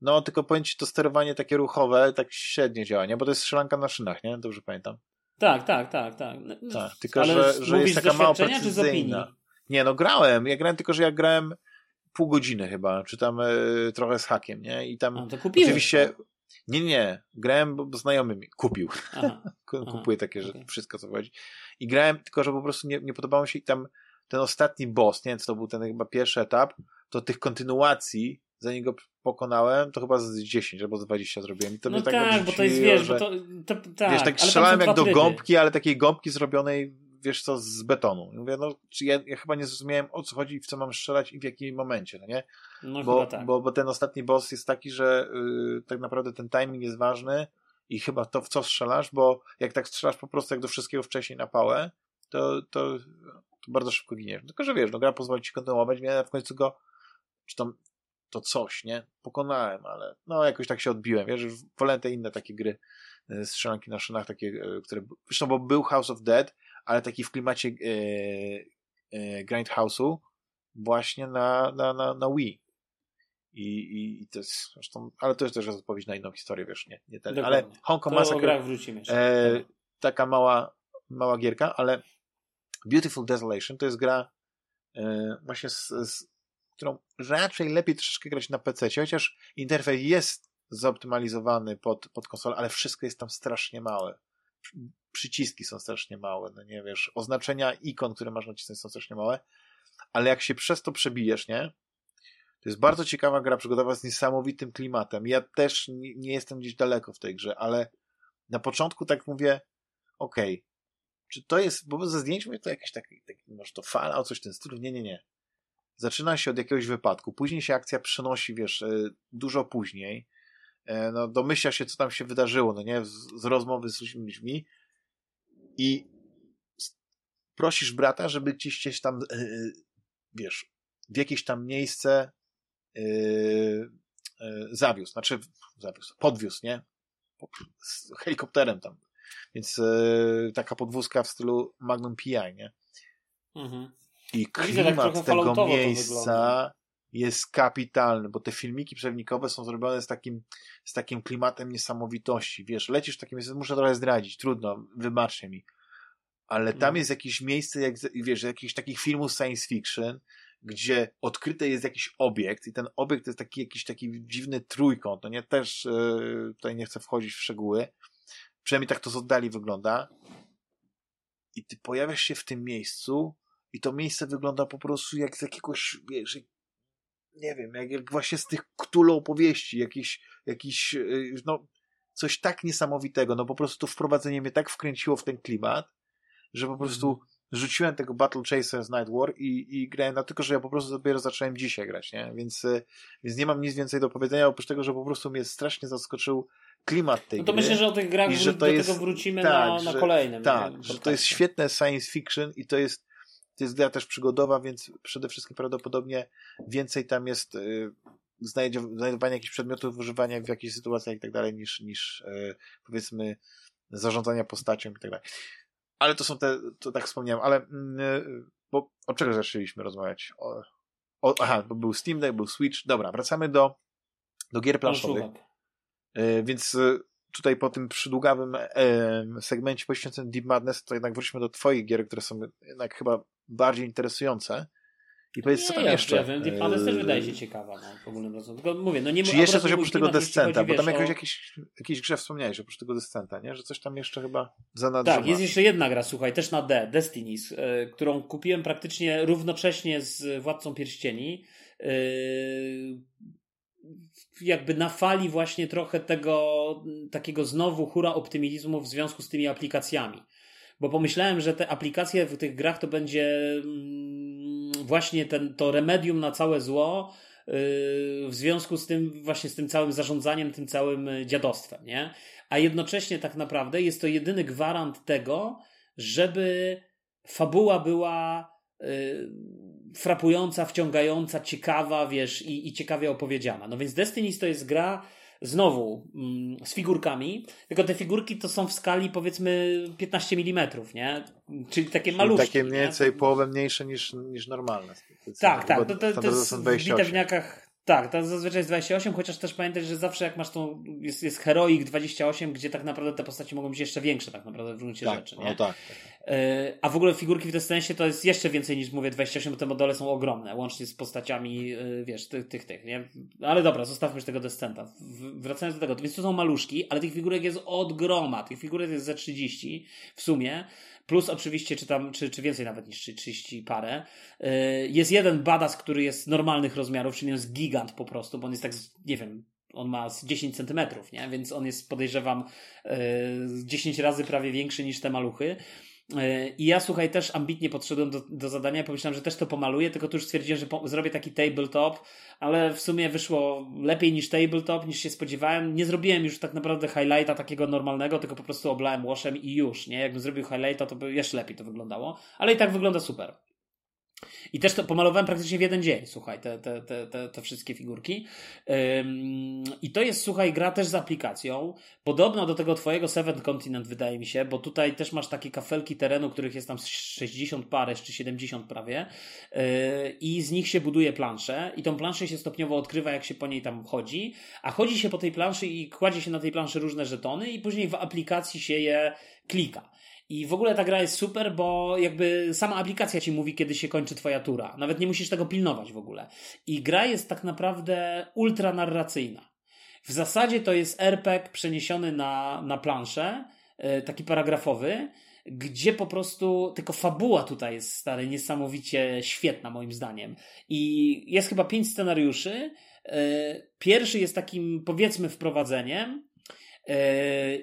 No, tylko powiem ci, to sterowanie takie ruchowe tak średnio działa, nie? Bo to jest strzelanka na szynach, nie? Dobrze pamiętam. Tak, tak, tak, tak. No, tak tylko, że, że jest taka mało precyzyjna. Nie, no grałem. Ja grałem tylko, że ja grałem pół godziny chyba, czy tam y, trochę z hakiem, nie? I tam A, to kupiłeś, oczywiście... Tak? Nie, nie, grałem, bo znajomy mi kupił. Aha, Kupuję takie, że okay. wszystko co chodzi. I grałem, tylko że po prostu nie, nie podobało mi się i tam ten ostatni boss, nie wiem, co to był ten chyba pierwszy etap, to tych kontynuacji, zanim go pokonałem, to chyba z 10 albo z 20 zrobiłem. I to no mnie tak, tak bo to jest, wiesz, że, bo to, to, tak, wiesz, tak strzelałem jak do gąbki, ale takiej gąbki zrobionej, wiesz co, z betonu. I mówię, no, ja, ja chyba nie zrozumiałem, o co chodzi, w co mam strzelać i w jakim momencie, no nie? No bo, tak. bo, bo ten ostatni boss jest taki, że yy, tak naprawdę ten timing jest ważny i chyba to, w co strzelasz, bo jak tak strzelasz po prostu jak do wszystkiego wcześniej na pałę, to, to, to bardzo szybko giniesz. Tylko, że wiesz, no gra pozwoli ci kontynuować, miałem w końcu go, czy tam to coś, nie? Pokonałem, ale no jakoś tak się odbiłem, wiesz, wolę te inne takie gry, e, strzelanki na szynach, takie, e, które, zresztą, bo był House of Dead, ale taki w klimacie e, e, Grindhouse'u właśnie na, na, na, na Wii. I, i, i to jest, zresztą, ale to jest też odpowiedź na inną historię, wiesz, nie, nie ten, ale Hong Kong Massacre, e, taka mała, mała gierka, ale Beautiful Desolation to jest gra e, właśnie z, z, którą raczej lepiej troszeczkę grać na PC, chociaż interfejs jest zoptymalizowany pod, pod konsolę, ale wszystko jest tam strasznie małe. Przyciski są strasznie małe, no nie wiesz, oznaczenia ikon, które masz nacisnąć są strasznie małe, ale jak się przez to przebijesz, nie? To jest bardzo ciekawa gra przygodowa z niesamowitym klimatem. Ja też nie, nie jestem gdzieś daleko w tej grze, ale na początku tak mówię, okej, okay, czy to jest, bo ze zdjęć mówię, to takie, taki, może to fala, o coś w tym stylu. Nie, nie, nie. Zaczyna się od jakiegoś wypadku, później się akcja przenosi, wiesz, e, dużo później. E, no, domyśla się, co tam się wydarzyło, no nie, z, z rozmowy z ludźmi i prosisz brata, żeby ci gdzieś tam, yy, wiesz, w jakieś tam miejsce yy, yy, zawiózł, znaczy zawiózł, podwiózł, nie? Z helikopterem tam więc e, taka podwózka w stylu Magnum PI, nie? Mhm. I tak klimat tego miejsca jest kapitalny, bo te filmiki przewnikowe są zrobione z takim, z takim klimatem niesamowitości. Wiesz, lecisz w takim miejscu, muszę trochę zdradzić, trudno, wybaczcie mi. Ale tam mhm. jest jakieś miejsce, jak, wiesz, jakichś takich filmów science fiction, gdzie odkryty jest jakiś obiekt i ten obiekt jest taki jakiś taki dziwny trójkąt, no nie, też yy, tutaj nie chcę wchodzić w szczegóły, Przynajmniej tak to z oddali wygląda. I ty pojawiasz się w tym miejscu i to miejsce wygląda po prostu jak z jakiegoś, wiesz, nie wiem, jak, jak właśnie z tych Cthulhu opowieści, jakiś, jakiś, y, no, coś tak niesamowitego, no po prostu to wprowadzenie mnie tak wkręciło w ten klimat, że po prostu mhm. rzuciłem tego Battle Chasers Night War i, i grałem na tylko, że ja po prostu dopiero zacząłem dzisiaj grać, nie? Więc, y, więc nie mam nic więcej do powiedzenia, oprócz tego, że po prostu mnie strasznie zaskoczył klimat tej no to gry. myślę, że o tych grach że do jest, tego wrócimy tak, na, na że, kolejnym. Tak, że to jest świetne science fiction i to jest, to jest gra też przygodowa, więc przede wszystkim prawdopodobnie więcej tam jest y, znajdowania jakichś przedmiotów, używania w jakichś sytuacjach i tak dalej, niż, niż y, powiedzmy zarządzania postacią i tak dalej. Ale to są te, to tak wspomniałem, ale y, bo od czego zaczęliśmy rozmawiać? O, o, aha, bo był Steam Deck, był Switch. Dobra, wracamy do, do gier planszowych. E, więc e, tutaj po tym przydługawym e, segmencie poświęconym Deep Madness, to jednak wróćmy do twoich gier, które są jednak chyba bardziej interesujące. I powiedz, co tam ja jeszcze? Ja wiem, Deep Madness też wydaje się ciekawa, no, w ogóle Tylko mówię, no nie Czy jeszcze coś oprócz tego Descenta, bo tam jakoś, o... jakiś, jakiejś grze wspomniałeś oprócz tego Descenta, nie? Że coś tam jeszcze chyba zanadrzyma. Tak, jest jeszcze jedna gra, słuchaj, też na D, Destinies, którą kupiłem praktycznie równocześnie z Władcą Pierścieni jakby na fali właśnie trochę tego takiego znowu hura optymizmu w związku z tymi aplikacjami. Bo pomyślałem, że te aplikacje w tych grach to będzie mm, właśnie ten, to remedium na całe zło yy, w związku z tym właśnie z tym całym zarządzaniem, tym całym dziadostwem, nie? A jednocześnie tak naprawdę jest to jedyny gwarant tego, żeby fabuła była yy, frapująca, wciągająca, ciekawa, wiesz, i, i ciekawie opowiedziana. No więc Destiny to jest gra znowu mm, z figurkami, tylko te figurki to są w skali powiedzmy 15 mm, nie? Czyli takie malutkie. Takie mniej więcej połowę mniejsze niż, niż normalne. Tak, tak. To, to, to jest w bitewniakach Tak, to zazwyczaj jest 28, chociaż też pamiętaj, że zawsze jak masz tą, jest, jest Heroic 28, gdzie tak naprawdę te postaci mogą być jeszcze większe tak naprawdę w gruncie tak, rzeczy, nie? No tak. E, a w ogóle figurki w Destinysie to jest jeszcze więcej niż mówię 28, bo te modele są ogromne, łącznie z postaciami, e, wiesz, tych, tych, tych, nie? Ale dobra, zostawmy już tego Descenta. Wracając do tego, więc to są maluszki, ale tych figurek jest od groma, tych figurek jest ze 30 w sumie. Plus oczywiście, czy tam, czy, czy więcej nawet niż 30 parę. E, jest jeden badass, który jest normalnych rozmiarów, czyli on jest gigant po prostu, bo on jest tak, nie wiem, on ma z 10 centymetrów, nie? Więc on jest, podejrzewam, 10 razy prawie większy niż te maluchy. E, I ja słuchaj, też ambitnie podszedłem do, do zadania, pomyślałem, że też to pomaluję, tylko tu już stwierdziłem, że po, zrobię taki tabletop, ale w sumie wyszło lepiej niż tabletop, niż się spodziewałem. Nie zrobiłem już tak naprawdę highlighta takiego normalnego, tylko po prostu oblałem washem i już, nie? Jakbym zrobił highlighta, to by jeszcze lepiej to wyglądało, ale i tak wygląda super. I też to pomalowałem praktycznie w jeden dzień, słuchaj, te, te, te, te, wszystkie figurki. I to jest, słuchaj, gra też z aplikacją. Podobno do tego twojego Seven Continent, wydaje mi się, bo tutaj też masz takie kafelki terenu, których jest tam 60 parę, czy 70 prawie. Yy, I z nich się buduje planszę. I tą planszę się stopniowo odkrywa, jak się po niej tam chodzi. A chodzi się po tej planszy i kładzie się na tej planszy różne żetony, i później w aplikacji się je klika. I w ogóle ta gra jest super, bo jakby sama aplikacja ci mówi, kiedy się kończy twoja tura. Nawet nie musisz tego pilnować w ogóle. I gra jest tak naprawdę ultra narracyjna. W zasadzie to jest RPG przeniesiony na, na planszę, yy, taki paragrafowy, gdzie po prostu tylko fabuła tutaj jest stary, niesamowicie świetna moim zdaniem. I jest chyba pięć scenariuszy. Yy, pierwszy jest takim powiedzmy wprowadzeniem,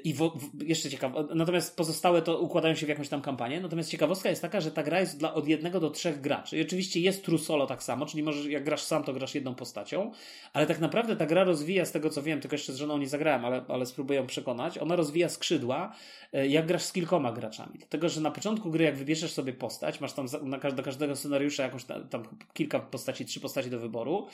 I w, w, jeszcze ciekawe, natomiast pozostałe to układają się w jakąś tam kampanię. Natomiast ciekawostka jest taka, że ta gra jest dla od jednego do trzech graczy. I oczywiście jest true solo tak samo, czyli możesz, jak grasz sam, to grasz jedną postacią, ale tak naprawdę ta gra rozwija, z tego co wiem, tylko jeszcze z żoną nie zagrałem, ale, ale spróbuję ją przekonać, ona rozwija skrzydła, yy, jak grasz z kilkoma graczami. Dlatego, że na początku gry, jak wybierzesz sobie postać, masz tam do każdego scenariusza jakąś tam, tam kilka postaci, trzy postaci do wyboru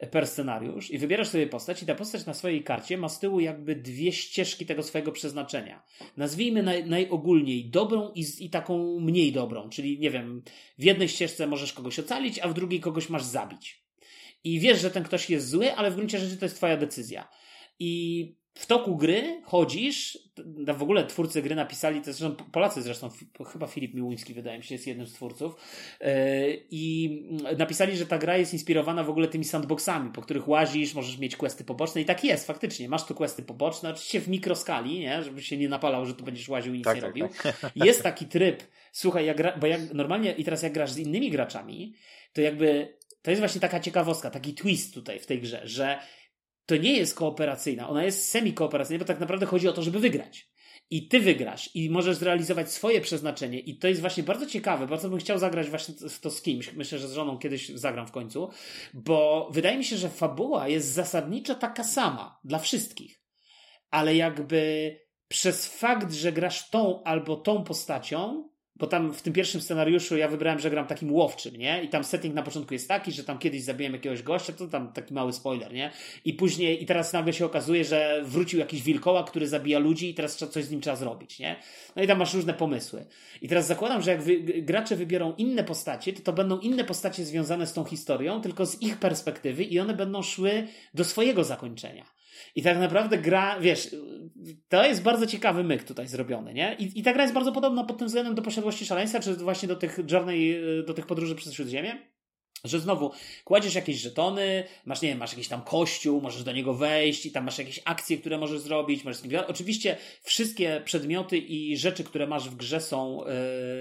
yy, per scenariusz i wybierasz sobie postać i ta postać na swojej karcie ma z tyłu jakby 200 ścieżki tego swojego przeznaczenia. Nazwijmy naj, najogólniej dobrą i, i taką mniej dobrą, czyli nie wiem, w jednej ścieżce możesz kogoś ocalić, a w drugiej kogoś masz zabić. I wiesz, że ten ktoś jest zły, ale w gruncie rzeczy to jest twoja decyzja. I w toku gry chodzisz, w ogóle twórcy gry napisali, to zresztą Polacy zresztą, chyba Filip Miłuński wydaje mi się jest jednym z twórców e, i napisali, że ta gra jest inspirowana w ogóle tymi sandboxami, po których łazisz, możesz mieć questy poboczne i tak jest faktycznie, masz tu questy poboczne, oczywiście w mikroskali, nie? żeby się nie napalał, że tu będziesz łaził i nic tak, nie tak, robił. Tak. Jest taki tryb, słuchaj, gra, bo jak normalnie i teraz jak grasz z innymi graczami, to jakby to jest właśnie taka ciekawostka, taki twist tutaj w tej grze, że to nie jest kooperacyjna, ona jest semi-kooperacyjna, bo tak naprawdę chodzi o to, żeby wygrać. I ty wygrasz i możesz zrealizować swoje przeznaczenie. I to jest właśnie bardzo ciekawe. Bardzo bym chciał zagrać właśnie w to z kimś. Myślę, że z żoną kiedyś zagram w końcu, bo wydaje mi się, że fabuła jest zasadniczo taka sama dla wszystkich. Ale jakby przez fakt, że grasz tą albo tą postacią, bo tam w tym pierwszym scenariuszu ja wybrałem, że gram takim łowczym, nie? I tam setting na początku jest taki, że tam kiedyś zabiłem jakiegoś gościa, to tam taki mały spoiler, nie? I później, i teraz nagle się okazuje, że wrócił jakiś wilkoła, który zabija ludzi i teraz coś z nim trzeba zrobić, nie? No i tam masz różne pomysły. I teraz zakładam, że jak wy, gracze wybiorą inne postacie, to to będą inne postacie związane z tą historią, tylko z ich perspektywy i one będą szły do swojego zakończenia. I tak naprawdę gra, wiesz, to jest bardzo ciekawy myk tutaj zrobiony, nie? I, I ta gra jest bardzo podobna pod tym względem do posiadłości szaleństwa, czy właśnie do tych journey, do tych podróży przez Śródziemie. Że znowu kładziesz jakieś żetony, masz, nie wiem, masz jakiś tam kościół, możesz do niego wejść i tam masz jakieś akcje, które możesz zrobić. Możesz Oczywiście wszystkie przedmioty i rzeczy, które masz w grze są,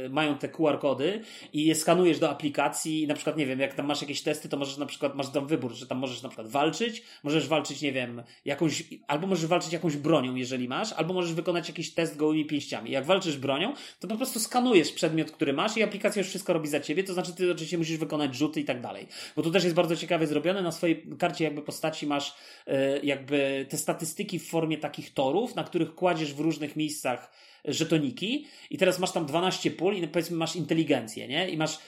yy, mają te QR-kody i je skanujesz do aplikacji i na przykład, nie wiem, jak tam masz jakieś testy, to możesz na przykład, masz tam wybór, że tam możesz na przykład walczyć, możesz walczyć, nie wiem, jakąś, albo możesz walczyć jakąś bronią, jeżeli masz, albo możesz wykonać jakiś test gołymi pięściami. Jak walczysz bronią, to po prostu skanujesz przedmiot, który masz i aplikacja już wszystko robi za ciebie, to znaczy ty oczywiście musisz wykonać rzuty i tak dalej. Bo tu też jest bardzo ciekawie zrobione. Na swojej karcie jakby postaci masz e, jakby te statystyki w formie takich torów, na których kładziesz w różnych miejscach żetoniki i teraz masz tam 12 pól i powiedzmy masz inteligencję, nie? I masz,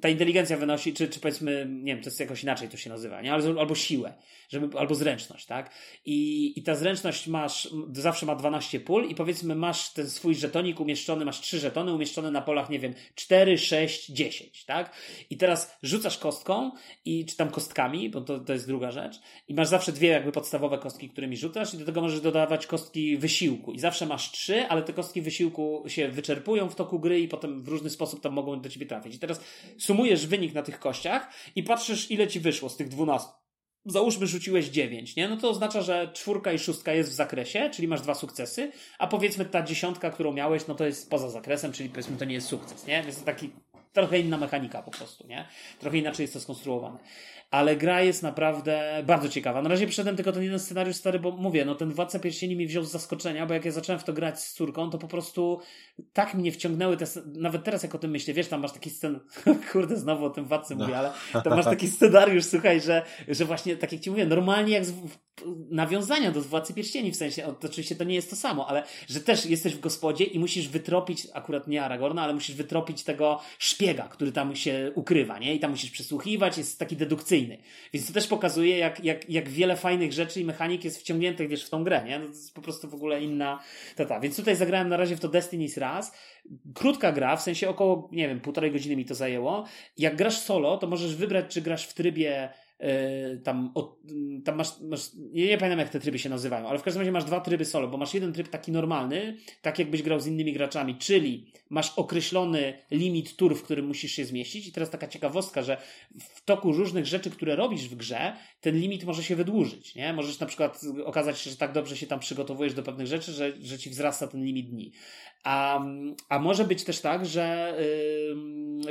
ta inteligencja wynosi, czy, czy powiedzmy, nie wiem, to jest jakoś inaczej to się nazywa, nie? Albo, albo siłę, żeby, albo zręczność, tak? I, I ta zręczność masz, zawsze ma 12 pól i powiedzmy masz ten swój żetonik umieszczony, masz trzy żetony umieszczone na polach, nie wiem, 4, 6, 10, tak? I teraz rzucasz kostką i, czy tam kostkami, bo to, to jest druga rzecz i masz zawsze dwie jakby podstawowe kostki, którymi rzucasz i do tego możesz dodawać kostki wysiłku i zawsze masz trzy, ale te kostki wysiłku się wyczerpują w toku gry i potem w różny sposób tam mogą do ciebie trafić. Teraz sumujesz wynik na tych kościach i patrzysz, ile ci wyszło z tych 12 załóżmy rzuciłeś 9, nie? No to oznacza, że czwórka i szóstka jest w zakresie, czyli masz dwa sukcesy, a powiedzmy ta dziesiątka, którą miałeś, no to jest poza zakresem, czyli powiedzmy to nie jest sukces, nie? Więc to taki trochę inna mechanika po prostu, nie? Trochę inaczej jest to skonstruowane ale gra jest naprawdę bardzo ciekawa. Na razie przyszedłem tylko ten jeden scenariusz stary, bo mówię, no ten Władca Pierścieni mi wziął z zaskoczenia, bo jak ja zacząłem w to grać z córką, to po prostu tak mnie wciągnęły te, nawet teraz jak o tym myślę, wiesz, tam masz taki scen, kurde, znowu o tym Władcy no. mówię, ale tam masz taki scenariusz, słuchaj, że, że właśnie, tak jak ci mówię, normalnie jak z, nawiązania do Władcy Pierścieni, w sensie, oczywiście to nie jest to samo, ale że też jesteś w gospodzie i musisz wytropić, akurat nie Aragorna, ale musisz wytropić tego szpiega, który tam się ukrywa, nie? I tam musisz przysłuchiwać, jest taki dedukcyjny. Więc to też pokazuje, jak, jak, jak wiele fajnych rzeczy i mechanik jest wciągniętych, wiesz, w tą grę, nie? No to jest po prostu w ogóle inna tata. Więc tutaj zagrałem na razie w to Destiny's raz. Krótka gra, w sensie około, nie wiem, półtorej godziny mi to zajęło. Jak grasz solo, to możesz wybrać, czy grasz w trybie E, tam, tam masz, masz, nie, pamiętam jak te tryby się nazywają, ale w każdym razie masz dwa tryby solo, bo masz jeden tryb taki normalny, tak jakbyś grał z innymi graczami, czyli masz określony limit tur, w którym musisz się zmieścić i teraz taka ciekawostka, że w toku różnych rzeczy, które robisz w grze, ten limit może się wydłużyć, nie? Możesz na przykład okazać się, że tak dobrze się tam przygotowujesz do pewnych rzeczy, że, że ci wzrasta ten limit dni. A, a może być też tak, że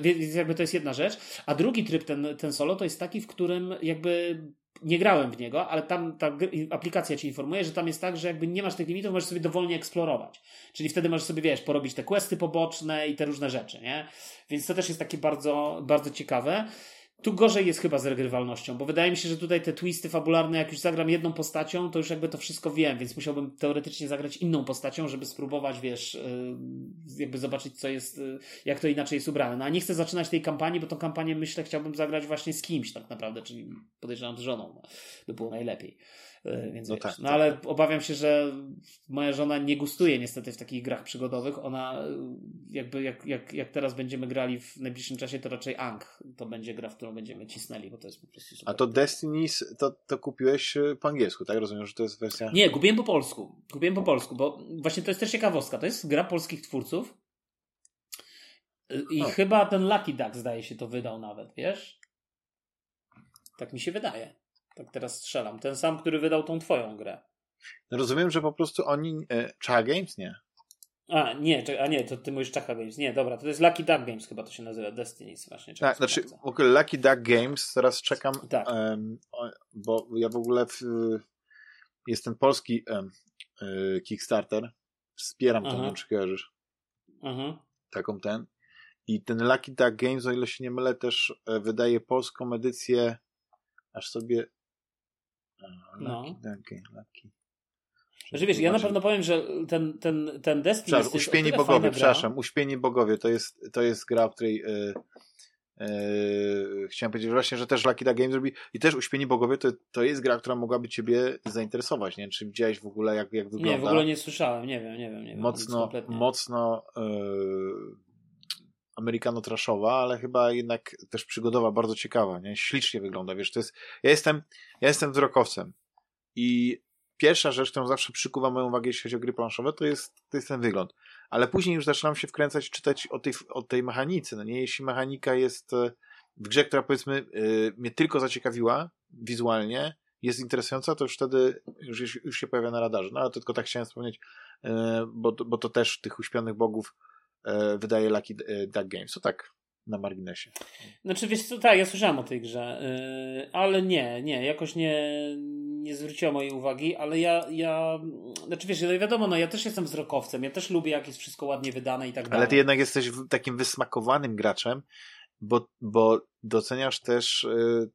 yy, jakby to jest jedna rzecz, a drugi tryb ten, ten solo to jest taki, w którym jakby nie grałem w niego, ale tam ta aplikacja ci informuje, że tam jest tak, że jakby nie masz tych limitów, możesz sobie dowolnie eksplorować. Czyli wtedy możesz sobie, wiesz, porobić te questy poboczne i te różne rzeczy, nie? Więc to też jest takie bardzo, bardzo ciekawe. Tu gorzej jest chyba z regrywalnością, bo wydaje mi się, że tutaj te twisty fabularne, jak już zagram jedną postacią, to już jakby to wszystko wiem, więc musiałbym teoretycznie zagrać inną postacią, żeby spróbować, wiesz, y, jakby zobaczyć, co jest, y, jak to inaczej jest ubrane. No a nie chcę zaczynać tej kampanii, bo tą kampanię myślę, chciałbym zagrać właśnie z kimś tak naprawdę, czyli podejrzewam z żoną. No, by było najlepiej. E, więc no, tak, no tak, ale tak. obawiam się, że moja żona nie gustuje niestety w takich grach przygodowych. Ona e, jakby jak, jak, jak teraz będziemy grali w najbliższym czasie, to raczej Ang to będzie gra, w którą będziemy cisnęli, bo to jest po prostu super. A to Destiny to, to kupiłeś e, po angielsku, tak? Rozumiem, że to jest wersja... Nie, kupiłem po polsku. Kupiłem po polsku, bo właśnie to jest też ciekawostka. To jest gra polskich twórców i o. chyba ten Lucky Duck zdaje się to wydał nawet, wiesz? Tak mi się wydaje. Tak teraz strzelam. Ten sam, który wydał tą twoją grę. No rozumiem, że po prostu oni... E, Chaha Games? Nie. A, nie, a nie, to ty mówisz Chaha Games. Nie, dobra, to jest Lucky Duck Games chyba to się nazywa, Destiny's właśnie. Tak, znaczy w ogóle Lucky Duck Games, teraz czekam, tak. um, bo ja w ogóle w, jest ten polski um, Kickstarter, wspieram to, nie wiem, czy kojarzysz. Mhm. Taką ten. I ten Lucky Duck Games, o ile się nie mylę, też e, wydaje polską edycję aż sobie no. Lucky, lucky. Znaczy wiesz, ja na pewno powiem, że ten, ten, ten Destiny jest Uśpieni Bogowie, przepraszam, Uśpieni Bogowie to jest, to jest gra, o której yy, yy, chciałem powiedzieć właśnie, że też Lucky Duck Games robi i też Uśpieni Bogowie to, to jest gra, która mogłaby ciebie zainteresować, nie czy widziałeś w ogóle jak, jak wygląda. Nie, w ogóle nie słyszałem, nie wiem, nie wiem. Nie wiem mocno, mocno yy, amerykano-trashowa, ale chyba jednak też przygodowa, bardzo ciekawa, nie? Ślicznie wygląda, wiesz, to jest, ja jestem, ja jestem wzrokowcem i pierwsza rzecz, którą zawsze przykuwa moją uwagę, jeśli chodzi o gry planszowe, to jest, to jest ten wygląd. Ale później już zaczynam się wkręcać, czytać o tej, o tej mechanice, no nie? Jeśli mechanika jest e, w grze, która powiedzmy yy, mnie tylko zaciekawiła wizualnie, jest interesująca, to już wtedy już, już się pojawia na radarze. No ale to tylko tak chciałem wspomnieć, yy, bo, bo to też tych uśpionych bogów wydaje Lucky e, Duck Games. To tak na marginesie. Znaczy wiesz co, tak, ja słyszałem o tej grze, yy, ale nie, nie, jakoś nie, nie zwróciła mojej uwagi, ale ja, ja, znaczy wiesz, no wiadomo, no ja też jestem wzrokowcem, ja też lubię jak jest wszystko ładnie wydane i tak dalej. Ale ty jednak jesteś takim wysmakowanym graczem, bo, bo doceniasz też yy,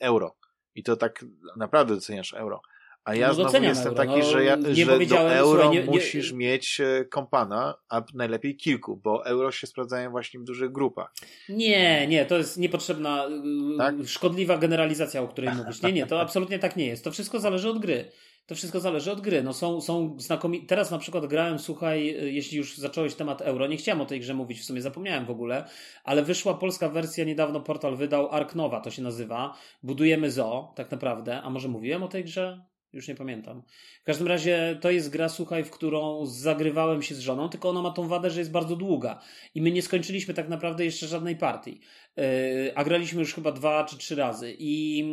euro i to tak naprawdę doceniasz euro. A ja No znowu jestem euro. taki, No, że, ja, nie że do euro słuchaj, nie- nie- musisz mieć e, kompana, a najlepiej kilku, bo euro się sprawdzają właśnie w dużych grupach. Nie, nie, to jest niepotrzebna, yy, Tak? szkodliwa generalizacja, o której mówisz. Nie, nie, to absolutnie tak nie jest. To wszystko zależy od gry. To wszystko zależy od gry. No są, są znakomici. Teraz na przykład grałem, słuchaj, yy, jeśli już zacząłeś temat euro, nie chciałem o tej grze mówić, w sumie zapomniałem w ogóle, ale wyszła polska wersja, niedawno portal wydał Ark Nowa, to się nazywa. Budujemy zoo, tak naprawdę. A może mówiłem o tej grze? Już nie pamiętam. W każdym razie to jest gra, słuchaj, w którą zagrywałem się z żoną, tylko ona ma tą wadę, że jest bardzo długa. I my nie skończyliśmy tak naprawdę jeszcze żadnej partii. Yy, a graliśmy już chyba dwa czy trzy razy. I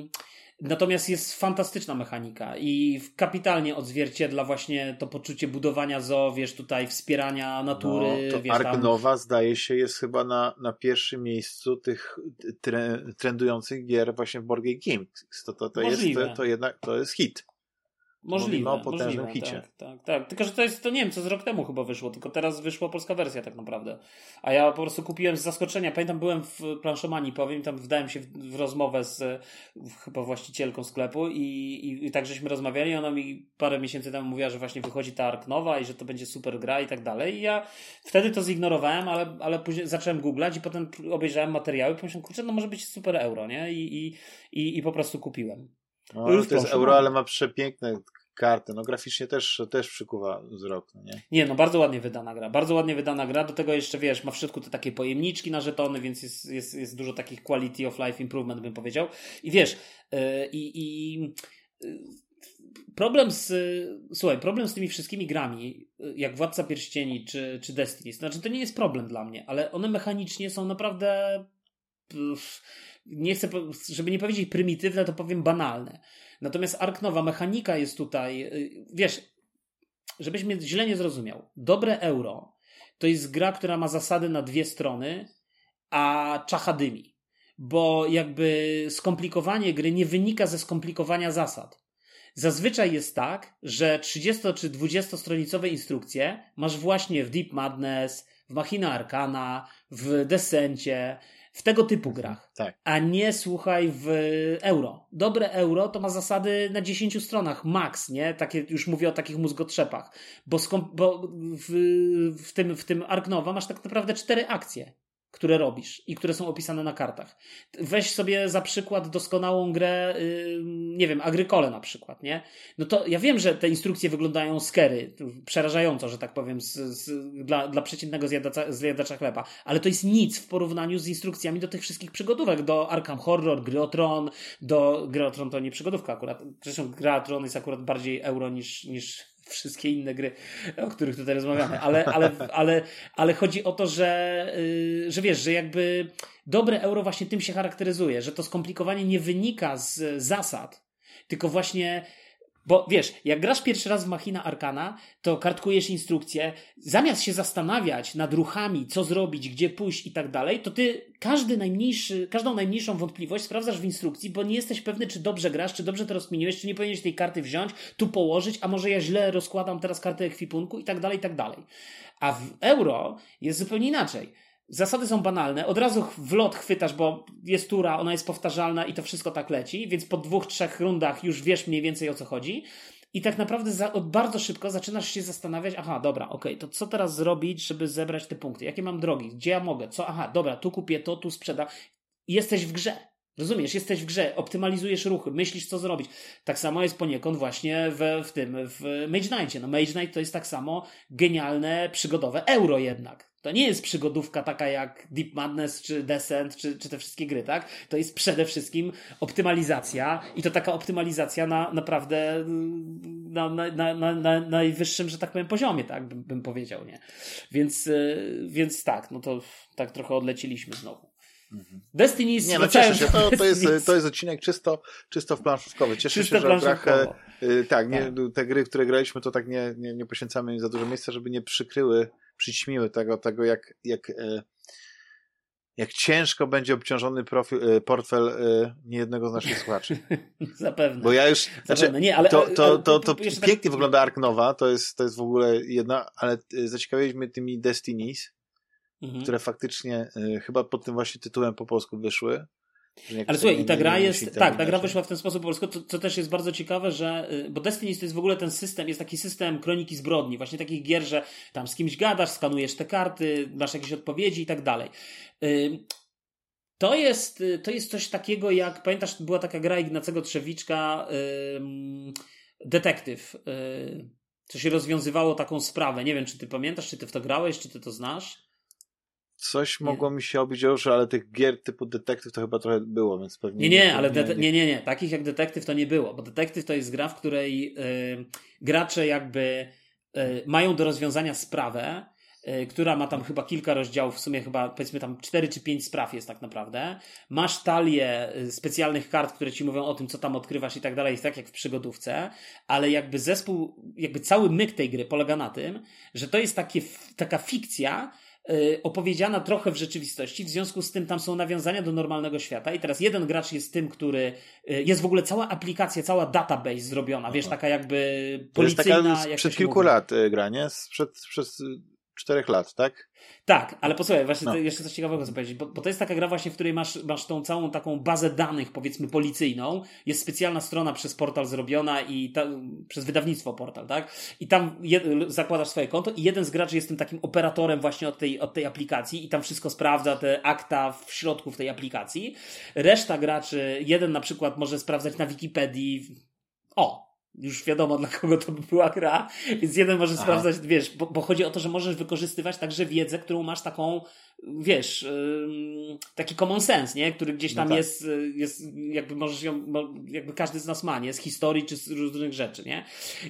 natomiast jest fantastyczna mechanika i kapitalnie odzwierciedla właśnie to poczucie budowania zoo, wiesz, tutaj wspierania natury. no, to wiesz, Ark. Nowa zdaje się jest chyba na, na pierwszym miejscu tych tre, trendujących gier właśnie w Board Game Games. To, to, to, jest, Możliwe. to, to jednak to jest hit. Możliwe, Mówimy o potężnym możliwe, hicie. Tak, tak, tak. Tylko, że to jest, to nie wiem, co z rok temu chyba wyszło, tylko teraz wyszła polska wersja tak naprawdę. A ja po prostu kupiłem z zaskoczenia. Pamiętam, byłem w planszomanii, powiem, tam wdałem się w, w rozmowę z w, chyba właścicielką sklepu i, i, i tak żeśmy rozmawiali. Ona mi parę miesięcy temu mówiła, że właśnie wychodzi ta Ark nowa i że to będzie super gra i tak dalej. I ja wtedy to zignorowałem, ale, ale później zacząłem googlać i potem obejrzałem materiały i pomyślałem, kurczę, no może być super euro, nie? I, i, i, i po prostu kupiłem. No, To jest euro, ale ma przepiękne karty. No graficznie też, też przykuwa wzrok, no nie? Nie, no bardzo ładnie wydana gra. Bardzo ładnie wydana gra. Do tego jeszcze, wiesz, ma w środku te takie pojemniczki na żetony, więc jest, jest, jest dużo takich quality of life improvement, bym powiedział. I wiesz, yy, i, i yy, problem z, słuchaj, problem z tymi wszystkimi grami, yy, jak Władca Pierścieni czy, czy Destiny, znaczy to nie jest problem dla mnie, ale one mechanicznie są naprawdę pff, nie chcę, żeby nie powiedzieć prymitywne, to powiem banalne. Natomiast Ark Nowa mechanika jest tutaj, yy, wiesz, żebyś mnie źle nie zrozumiał. Dobre euro to jest gra, która ma zasady na dwie strony, a czacha dymi. Bo jakby skomplikowanie gry nie wynika ze skomplikowania zasad. Zazwyczaj jest tak, że 30 czy 20 stronicowe instrukcje masz właśnie w Deep Madness, w Machina Arcana, w Descencie, w tego typu grach Tak. a nie słuchaj w euro. Dobre euro to ma zasady na 10 stronach, max, nie? Takie, już mówię o takich mózgotrzepach. Bo, skom, bo w, w, tym, w tym Ark Nova masz tak naprawdę cztery akcje, które robisz i które są opisane na kartach. Weź sobie za przykład doskonałą grę, yy, nie wiem, Agrykole na przykład, nie? No to ja wiem, że te instrukcje wyglądają skery, przerażająco, że tak powiem, z, z, dla, dla przeciętnego zjadacza, zjadacza chleba, ale to jest nic w porównaniu z instrukcjami do tych wszystkich przygodówek, do Arkham Horror, Gry o Tron, do Gry o Tron to nie przygodówka akurat, zresztą Gra o Tron jest akurat bardziej euro niż, niż wszystkie inne gry, o których tutaj rozmawiamy, ale, ale, ale, ale chodzi o to, że, yy, że wiesz, że jakby dobre euro właśnie tym się charakteryzuje, że to skomplikowanie nie wynika z zasad, tylko właśnie bo wiesz, jak grasz pierwszy raz w Machina Arcana, to kartkujesz instrukcje, zamiast się zastanawiać nad ruchami, co zrobić, gdzie pójść i tak dalej, to ty każdy najmniejszy, każdą najmniejszą wątpliwość sprawdzasz w instrukcji, bo nie jesteś pewny, czy dobrze grasz, czy dobrze to rozkminiłeś, czy nie powinieneś tej karty wziąć, tu położyć, a może ja źle rozkładam teraz kartę ekwipunku i tak dalej, i tak dalej. A w euro jest zupełnie inaczej. Zasady są banalne, od razu w lot chwytasz, bo jest tura, ona jest powtarzalna i to wszystko tak leci, więc po dwóch, trzech rundach już wiesz mniej więcej o co chodzi. I tak naprawdę za, bardzo szybko zaczynasz się zastanawiać, aha, dobra, okej, to co teraz zrobić, żeby zebrać te punkty? Jakie mam drogi? Gdzie ja mogę? Co? Aha, dobra, tu kupię to, tu sprzedam. Jesteś w grze. Rozumiesz, jesteś w grze, optymalizujesz ruchy, myślisz co zrobić. Tak samo jest poniekąd właśnie w, w tym, w Mage Knightie. No Mage Knight to jest tak samo genialne, przygodowe euro jednak. To nie jest przygodówka taka jak Deep Madness, czy Descent, czy, czy te wszystkie gry, tak? To jest przede wszystkim optymalizacja i to taka optymalizacja na naprawdę mm, na, na, na, na, na najwyższym, że tak powiem, poziomie, tak bym, bym powiedział, nie? Więc, yy, więc tak, no to tak trochę odleciliśmy znowu. Destiny Nie, no cieszę się, to, to, jest, to jest odcinek czysto, czysto w planszówkowy. Cieszę Czysto się, że o grach, y, tak, nie, Tak. te gry, które graliśmy, to tak nie, nie, nie poświęcamy im za dużo miejsca, żeby nie przykryły, przyćmiły tego, tego jak, jak, e, jak ciężko będzie obciążony profil, e, portfel e, niejednego z naszych słuchaczy. Zapewne. Bo ja już, znaczy. Nie, ale, to, to, to, to jeszcze pięknie tak- wygląda Ark Nowa, to jest, to jest w ogóle jedna, ale zaciekawiłeś mnie tymi Destinies, Mhm. które faktycznie chyba pod tym właśnie tytułem po polsku wyszły. Ale słuchaj, i ta gra jest, tak, ta gra wyszła w ten sposób po polsku, co, co, też jest bardzo ciekawe, że, y, bo Destiny to jest w ogóle ten system, jest taki system kroniki zbrodni, właśnie takich gier, że tam z kimś gadasz, skanujesz te karty, masz jakieś odpowiedzi i tak dalej. Y, to jest, y, to jest coś takiego jak, pamiętasz, była taka gra Ignacego Trzewiczka, Detektyw, co się rozwiązywało taką sprawę. Nie wiem, czy ty pamiętasz, czy ty w to grałeś, czy ty to znasz? Coś nie. mogło mi się obić o uszy, ale tych gier typu detektyw to chyba trochę było, więc pewnie. Nie, nie, ale nie, nie, nie, nie. Takich jak detektyw to nie było, bo detektyw to jest gra, w której y, gracze jakby y, mają do rozwiązania sprawę, y, która ma tam chyba kilka rozdziałów, w sumie chyba powiedzmy tam cztery czy pięć spraw jest tak naprawdę. Masz talię specjalnych kart, które ci mówią o tym, co tam odkrywasz i tak dalej, tak jak w przygodówce, ale jakby zespół, jakby cały myk tej gry polega na tym, że to jest takie, taka fikcja, Y, opowiedziana trochę w rzeczywistości, w związku z tym tam są nawiązania do normalnego świata i teraz jeden gracz jest tym, który y, jest w ogóle cała aplikacja, cała database zrobiona, wiesz, taka jakby policyjna. To jest taka sprzed kilku mówi. lat y, gra, nie? Sprzed, przez czterech lat, tak? Tak, ale posłuchaj, właśnie no. jeszcze coś ciekawego chcę powiedzieć, bo, bo, to jest taka gra właśnie, w której masz, masz tą całą taką bazę danych, powiedzmy policyjną, jest specjalna strona przez portal zrobiona i ta, przez wydawnictwo portal, tak? I tam je, zakładasz swoje konto i jeden z graczy jest tym takim operatorem właśnie od tej, od tej aplikacji i tam wszystko sprawdza, te akta w środku w tej aplikacji. Reszta graczy, jeden na przykład może sprawdzać na Wikipedii, o, już wiadomo dla kogo to by była gra, więc jeden może Aha. sprawdzać, wiesz, bo, bo, chodzi o to, że możesz wykorzystywać także wiedzę, którą masz taką, wiesz, yy, taki common sense, nie? Który gdzieś tam no tak. jest, y, jest, jakby możesz ją, jakby każdy z nas ma, nie? Z historii czy z różnych rzeczy, nie?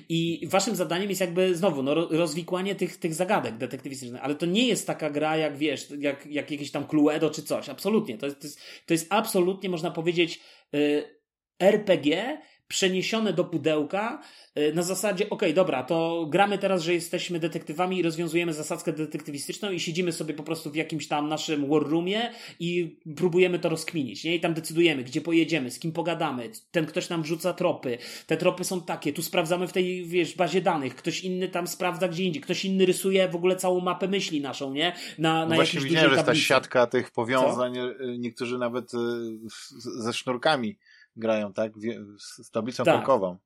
I waszym zadaniem jest jakby znowu, no, rozwikłanie tych, tych zagadek detektywistycznych, ale to nie jest taka gra jak, wiesz, jak, jak jakieś tam Cluedo czy coś, absolutnie. To jest, to jest, to jest absolutnie, można powiedzieć, yy, RPG, przeniesione do pudełka y, na zasadzie, okej, okay, dobra, to gramy teraz, że jesteśmy detektywami i rozwiązujemy zasadzkę detektywistyczną i siedzimy sobie po prostu w jakimś tam naszym war roomie i próbujemy to rozkminić, nie? I tam decydujemy, gdzie pojedziemy, z kim pogadamy, ten ktoś nam wrzuca tropy, te tropy są takie, tu sprawdzamy w tej, wiesz, bazie danych, ktoś inny tam sprawdza gdzie indziej, ktoś inny rysuje w ogóle całą mapę myśli naszą, nie? Na, na no właśnie widziałem, że jest ta siatka tych powiązań, Co? Y, niektórzy nawet y, ze sznurkami grają, tak? Z tablicą tak. krokową.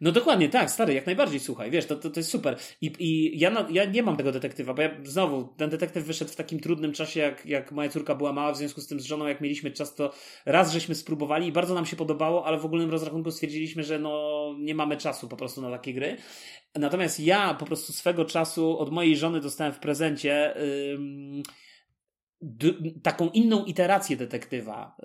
No dokładnie, tak, stary, jak najbardziej, słuchaj, wiesz, to, to, to jest super. I, i ja, ja nie mam tego detektywa, bo ja znowu, ten detektyw wyszedł w takim trudnym czasie, jak, jak moja córka była mała, w związku z tym z żoną, jak mieliśmy czas, to raz żeśmy spróbowali i bardzo nam się podobało, ale w ogólnym rozrachunku stwierdziliśmy, że no nie mamy czasu po prostu na takie gry. Natomiast ja po prostu swego czasu od mojej żony dostałem w prezencie. Yy, taką inną iterację detektywa.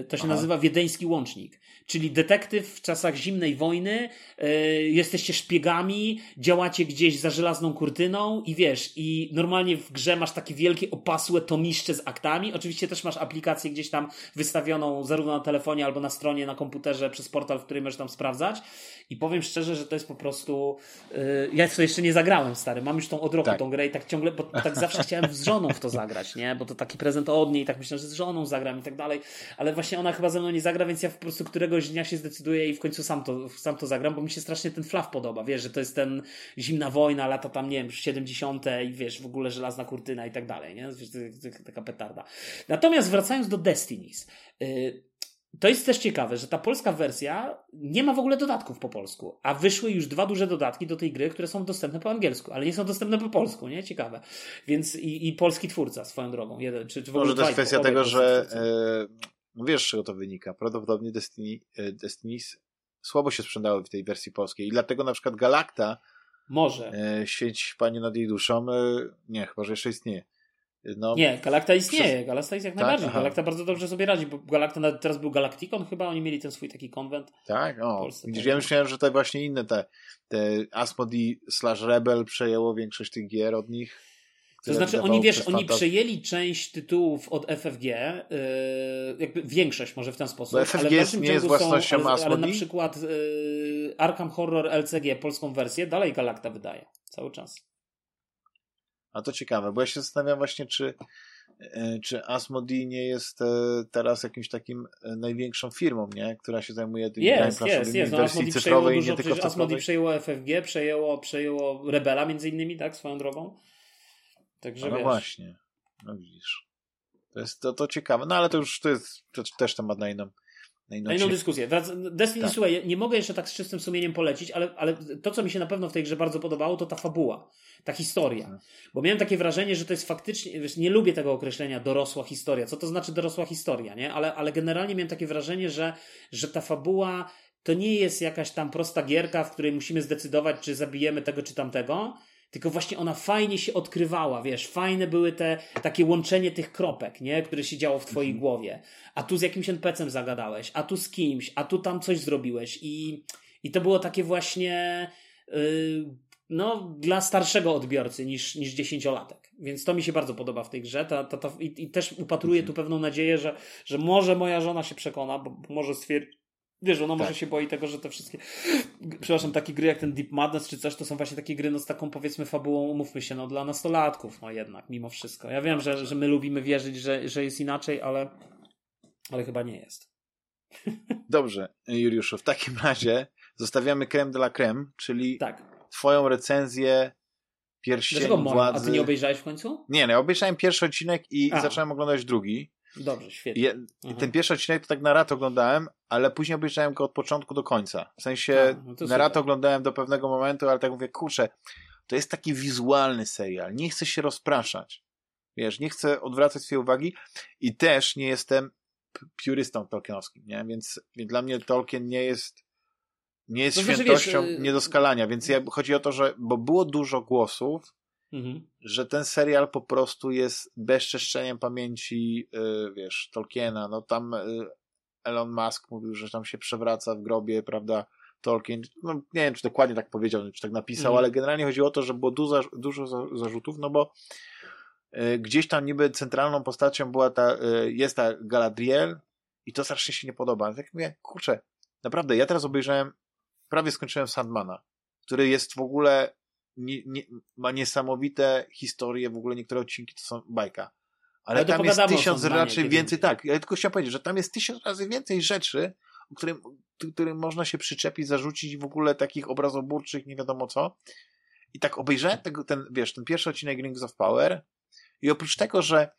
Y, to się Aha. nazywa Wiedeński Łącznik. Czyli detektyw w czasach zimnej wojny, y, jesteście szpiegami, działacie gdzieś za żelazną kurtyną i wiesz, i normalnie w grze masz takie wielkie opasłe tomiszcze z aktami. Oczywiście też masz aplikację gdzieś tam wystawioną zarówno na telefonie albo na stronie, na komputerze przez portal, w którym możesz tam sprawdzać. I powiem szczerze, że to jest po prostu. Yy, ja w to jeszcze nie zagrałem, stary. Mam już tą od roku tak. tą grę i tak ciągle, bo tak zawsze chciałem z żoną w to zagrać, nie? Bo to taki prezent od niej, tak myślę, że z żoną zagram i tak dalej. Ale właśnie ona chyba ze mną nie zagra, więc ja po prostu któregoś dnia się zdecyduję i w końcu sam to, sam to zagram, bo mi się strasznie ten flaw podoba. Wiesz, że to jest ten zimna wojna, lata tam, nie wiem, 70. i wiesz, w ogóle żelazna kurtyna i tak dalej, nie? Wiesz, taka petarda. Natomiast wracając do Destinies. Yy, to jest też ciekawe, że ta polska wersja nie ma w ogóle dodatków po polsku, a wyszły już dwa duże dodatki do tej gry, które są dostępne po angielsku, ale nie są dostępne po polsku, nie? Ciekawe. Więc i, i polski twórca swoją drogą. Jeden, czy, czy w ogóle Może to jest kwestia tego, że e, wiesz, z czego to wynika. Prawdopodobnie Destiny, e, Destiny słabo się sprzedały w tej wersji polskiej i dlatego na przykład Galacta może. E, świeć Panie nad jej duszą. E, nie, chyba, że jeszcze istnieje. No, nie, Galakta istnieje. Przez... Galakta jest jak tak? najbardziej. Aha. Galakta bardzo dobrze sobie radzi, bo Galakta teraz był Galacticon chyba, oni mieli ten swój taki konwent. Tak, o. Widzisz, ja myślałem, że te właśnie inne te, te Asmodee slash Rebel przejęło większość tych gier od nich. To znaczy, oni wiesz, oni przejęli część tytułów od FFG, yy, jakby większość może w ten sposób. Bo FFG ale jest, nie jest własnością są, ale, ale na przykład yy, Arkham Horror LCG, polską wersję, dalej Galacta wydaje. Cały czas. A to ciekawe, bo ja się zastanawiam właśnie, czy, e, czy Asmodee nie jest e, teraz jakimś takim e, największą firmą, nie? która się zajmuje tymi jest, jest, jest. No, wersji cyfrowej dużo, nie tylko. Asmodee przejęło FFG, przejęło, przejęło Rebela między innymi, tak, swoją drogą. Także no, no właśnie, no widzisz. To jest to, to ciekawe. No ale to już to jest to też temat na inną, na inną, na inną dyskusję. Destiny, tak. słuchaj, nie mogę jeszcze tak z czystym sumieniem polecić, ale, ale to, co mi się na pewno w tej grze bardzo podobało, to ta fabuła, ta historia. Tak. Bo miałem takie wrażenie, że to jest faktycznie, wiesz, nie lubię tego określenia dorosła historia. Co to znaczy dorosła historia, nie? Ale, ale generalnie miałem takie wrażenie, że, że ta fabuła to nie jest jakaś tam prosta gierka, w której musimy zdecydować, czy zabijemy tego czy tamtego, tylko właśnie ona fajnie się odkrywała, wiesz, fajne były te takie łączenie tych kropek, nie, które się działo w twojej mhm. głowie. A tu z jakimś NPC-em zagadałeś, a tu z kimś, a tu tam coś zrobiłeś i, i to było takie właśnie yy, no, dla starszego odbiorcy niż, niż dziesięciolatek. Więc to mi się bardzo podoba w tej grze. Ta, ta, ta, i, I też upatruję tu pewną nadzieję, że, że może moja żona się przekona, bo może stwierdzi, Wiesz, ona tak. może się boi tego, że te wszystkie, przepraszam, takie gry jak ten Deep Madness czy coś, to są właśnie takie gry no, z taką powiedzmy fabułą, umówmy się, no dla nastolatków, no jednak, mimo wszystko. Ja wiem, że, że my lubimy wierzyć, że, że jest inaczej, ale, ale chyba nie jest. Dobrze, Juliuszu, w takim razie zostawiamy creme de la creme, czyli tak. twoją recenzję pierścieni Dlaczego władzy. A ty nie obejrzałeś w końcu? Nie, no, ja obejrzałem pierwszy odcinek i A. zacząłem oglądać drugi. Dobrze, świetnie. Je, mhm. Ten pierwszy odcinek to tak na rat oglądałem, ale później obejrzałem go od początku do końca. W sensie A, no na rat oglądałem do pewnego momentu, ale tak mówię, kurczę, to jest taki wizualny serial. Nie chcę się rozpraszać. Wiesz, nie chcę odwracać swojej uwagi i też nie jestem purystą tolkienowskim, nie? Więc, więc dla mnie Tolkien nie jest nie jest no, świętością wiesz, y, niedoskalania, więc ja, chodzi o to, że bo było dużo głosów, mhm. że ten serial po prostu jest bezczeszczeniem pamięci, yy, wiesz, Tolkiena. No tam yy, Elon Musk mówił, że tam się przewraca w grobie, prawda, Tolkien. No, nie wiem, czy dokładnie tak powiedział, czy tak napisał, mhm. ale generalnie chodziło o to, że było dużo, dużo zarzutów, no bo yy, gdzieś tam niby centralną postacią była ta, y, jest ta Galadriel i to strasznie się nie podoba. Tak mówię, kurczę, naprawdę, ja teraz obejrzałem, prawie skończyłem Sandmana, który jest w ogóle nie, nie, ma niesamowite historie, w ogóle niektóre odcinki to są bajka. Ale, Ale tam jest tysiąc raczej więcej, tak, ja tylko chciałem powiedzieć, że tam jest tysiąc razy więcej rzeczy, którym, którym można się przyczepić, zarzucić w ogóle takich obrazoburczych, nie wiadomo co. I tak obejrzałem tego, ten, wiesz, ten pierwszy odcinek Rings of Power i oprócz tego, że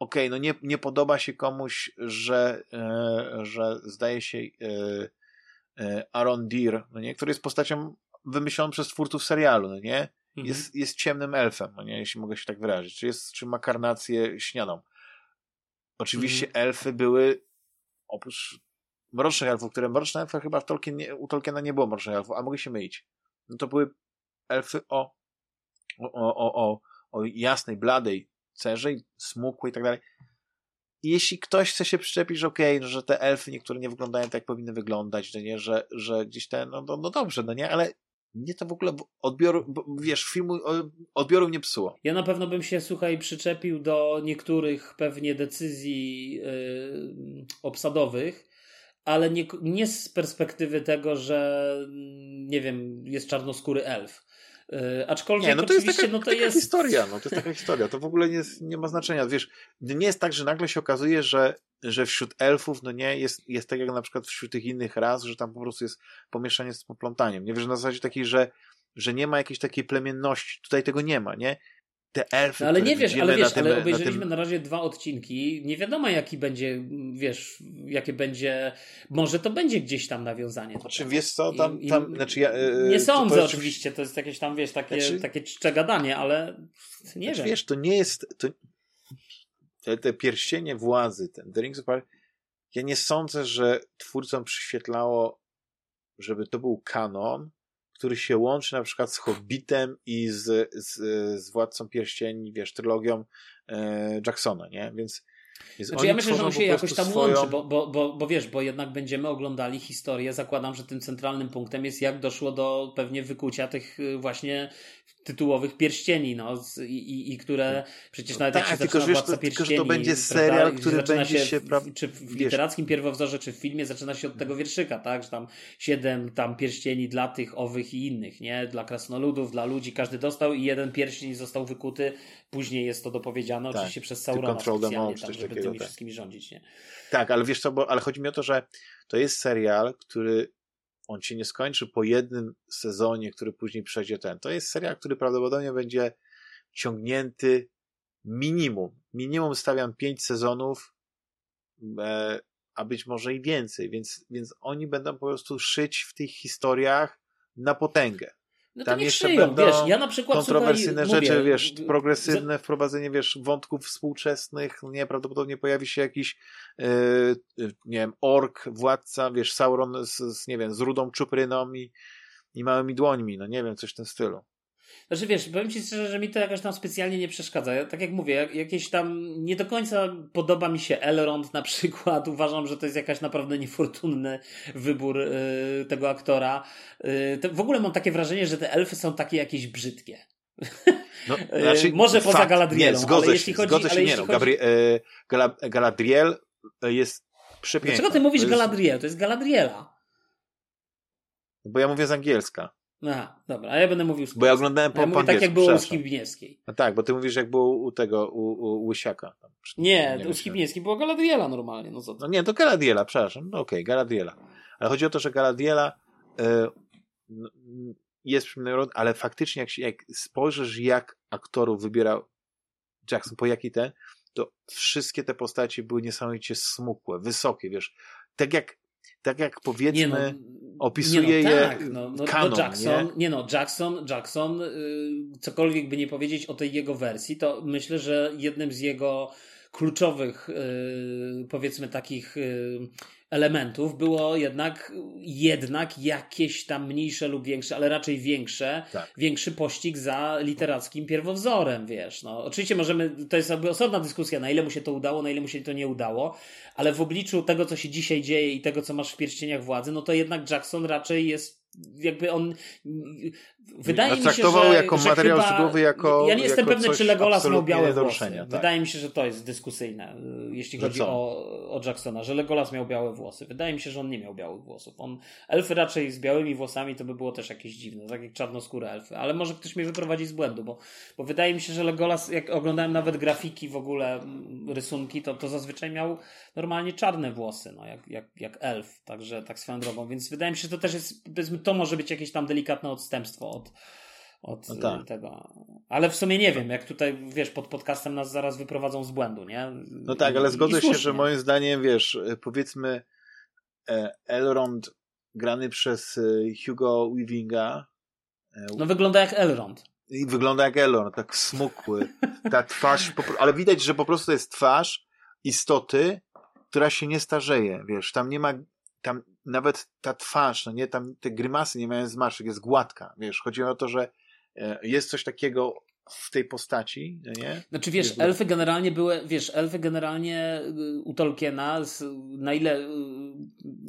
okej, okay, no nie, nie podoba się komuś, że, e, że zdaje się e, e, Aaron Deer, no nie, który jest postacią wymyślony przez twórców serialu, no nie? Mhm. Jest, jest ciemnym elfem, no nie? Jeśli mogę się tak wyrazić. Czy, jest, czy ma karnację śniadą. Oczywiście mhm. elfy były oprócz mrocznych elfów, które mroczne elfy chyba w Tolkien nie, u Tolkiena nie było mrocznych elfów, a mogę się mylić. No to były elfy o, o, o, o, o jasnej, bladej cerze, smukłej i tak dalej. I jeśli ktoś chce się przyczepić, że okej, okay, że te elfy niektóre nie wyglądają tak, jak powinny wyglądać, no nie, że, że gdzieś ten, no, no, no dobrze, no nie, ale mnie to w ogóle odbioru, wiesz, filmu odbioru nie psuło. Ja na pewno bym się, słuchaj, przyczepił do niektórych pewnie decyzji yy, obsadowych, ale nie, nie z perspektywy tego, że nie wiem, jest czarnoskóry elf. Yy, aczkolwiek nie, no to jest taka, no to taka jest... historia, no to jest taka historia, to w ogóle nie, jest, nie ma znaczenia, wiesz, nie jest tak, że nagle się okazuje, że, że wśród elfów, no nie, jest, jest tak jak na przykład wśród tych innych ras, że tam po prostu jest pomieszanie z poplątaniem, nie wiesz, na zasadzie takiej, że, że nie ma jakiejś takiej plemienności, tutaj tego nie ma, nie, te elfy. No, ale nie wiesz, ale wiesz, tym, ale obejrzeliśmy na, tym... na, razie dwa odcinki. Nie wiadomo, jaki będzie, wiesz, jakie będzie. Może to będzie gdzieś tam nawiązanie. Znaczy, wiesz co, tam. I, tam znaczy ja, yy, nie sądzę to, oczywiście, to jest jakieś tam, wiesz, takie, znaczy, takie czcze gadanie, ale nie znaczy, wiem. Wiesz, to nie jest. To, te, te pierścienie władzy, ten The Rings of Power, ja nie sądzę, że twórcom przyświetlało, żeby to był kanon, który się łączy na przykład z Hobbitem i z, z, z Władcą Pierścieni, wiesz, trylogią e, Jacksona, nie? Więc, więc znaczy, ja myślę, że on się jakoś tam swoją... łączy, bo, bo, bo, bo wiesz, bo jednak będziemy oglądali historię, zakładam, że tym centralnym punktem jest jak doszło do pewnie wykucia tych y, właśnie tytułowych pierścieni, no, z, i, i które przecież nawet tak, jak się tylko, zaczyna Władca Pierścieni... Tylko, że to będzie serial, prawda, który będzie się... W, czy w literackim pierwowzorze, czy w filmie zaczyna się od tego wierszyka, tak, że tam siedem tam pierścieni dla tych, owych i innych, nie, dla krasnoludów, dla ludzi, każdy dostał i jeden pierścień został wykuty, później jest to dopowiedziane tak, oczywiście przez Saurona specjalnie, tam, żeby takiego, tymi tak. wszystkimi rządzić, nie. Tak, ale wiesz co, bo, ale chodzi mi o to, że to jest serial, który on się nie skończy po jednym sezonie, który później przejdzie ten. To jest serial, który prawdopodobnie będzie ciągnięty minimum, minimum stawiam pięć sezonów, e, a być może i więcej, więc, więc oni będą po prostu szyć w tych historiach na potęgę. No Tam jeszcze szyją, będą wiesz, ja na przykład kontrowersyjne słuchaj, rzeczy, mówię, wiesz, progresywne wprowadzenie, wiesz, wątków współczesnych, nie, prawdopodobnie pojawi się jakiś, yy, nie wiem, ork, władca, wiesz, Sauron z, z nie wiem, z rudą czupryną i, i małymi dłońmi, no nie wiem, coś w tym stylu. Znaczy wiesz, powiem Ci szczerze, że mi to jakoś tam specjalnie nie przeszkadza. Ja, tak jak mówię, jak, jakieś tam nie do końca podoba mi się Elrond na przykład. Uważam, że to jest jakaś naprawdę niefortunny wybór y, tego aktora. Y, w ogóle mam takie wrażenie, że te elfy są takie jakieś brzydkie. No, y, znaczy, Może poza fakt, Galadrielą, nie, zgodzę ale jeśli chodzi... Zgodzę się, nie no, chodzi... Gabri- Galadriel jest przepiękna. Dlaczego ty mówisz jest... Galadriel? To jest Galadriela. Bo ja mówię z angielska. Aha, dobra, a ja będę mówił z Bo ja oglądałem po, ja mówię tak jak było u Skibniewskiej. No tak, bo ty mówisz jak było u tego, u, u Łysiaka. Tam, nie, nie u Skibniewskiej była Galadriela normalnie. No, co no nie, to Galadriela, przepraszam. No okej, okay, Galadriela. Ale chodzi o to, że Galadriela y, jest przyjemny ale faktycznie jak, się, jak spojrzysz jak aktorów wybierał Jackson, po jaki ten, to wszystkie te postacie były niesamowicie smukłe, wysokie, wiesz. Tak jak tak jak powiedzmy, nie no, opisuje no, tak, je no, no, kanon, no Jackson, nie? nie? no, Jackson, Jackson yy, cokolwiek by nie powiedzieć o tej jego wersji, to myślę, że jednym z jego kluczowych, yy, powiedzmy takich yy, elementów było jednak, jednak jakieś tam mniejsze lub większe, ale raczej większe, tak. większy pościg za literackim pierwowzorem, wiesz. No, oczywiście możemy, to jest jakby osobna dyskusja, na ile mu się to udało, na ile mu się to nie udało, ale w obliczu tego, co się dzisiaj dzieje i tego, co masz w pierścieniach władzy, no to jednak Jackson raczej jest jakby on wydaje mi się, że, jako że materiał chyba, źródłowy jako ja nie jestem pewny, czy Legolas miał białe włosy. Tak. Wydaje mi się, że to jest dyskusyjne, y, jeśli że chodzi o, o Jacksona, że Legolas miał białe włosy. Wydaje mi się, że on nie miał białych włosów. On, elfy raczej z białymi włosami to by było też jakieś dziwne, tak jak czarnoskóre elfy, ale może ktoś mnie wyprowadzi z błędu, bo, bo wydaje mi się, że Legolas, jak oglądałem nawet grafiki w ogóle, rysunki, to, to zazwyczaj miał normalnie czarne włosy, no, jak, jak, jak elf, także tak swoją drogą, więc wydaje mi się, że to też jest, to może być jakieś tam delikatne odstępstwo od, od no tak. tego. Ale w sumie nie wiem, jak tutaj, wiesz, pod podcastem nas zaraz wyprowadzą z błędu, nie? No tak, ale zgodzę się, że moim zdaniem, wiesz, powiedzmy e, Elrond grany przez e, Hugo Weavinga. E, no wygląda jak Elrond. I wygląda jak Elrond, tak smukły. Ta twarz, ale widać, że po prostu to jest twarz istoty, która się nie starzeje, wiesz, tam nie ma, tam nawet ta twarz, no nie, tam te grymasy nie mają zmarszczek, jest gładka, wiesz, chodzi o to, że e, jest coś takiego w tej postaci, nie? Znaczy wiesz, elfy generalnie były, wiesz, elfy generalnie y, u Tolkiena, na ile y,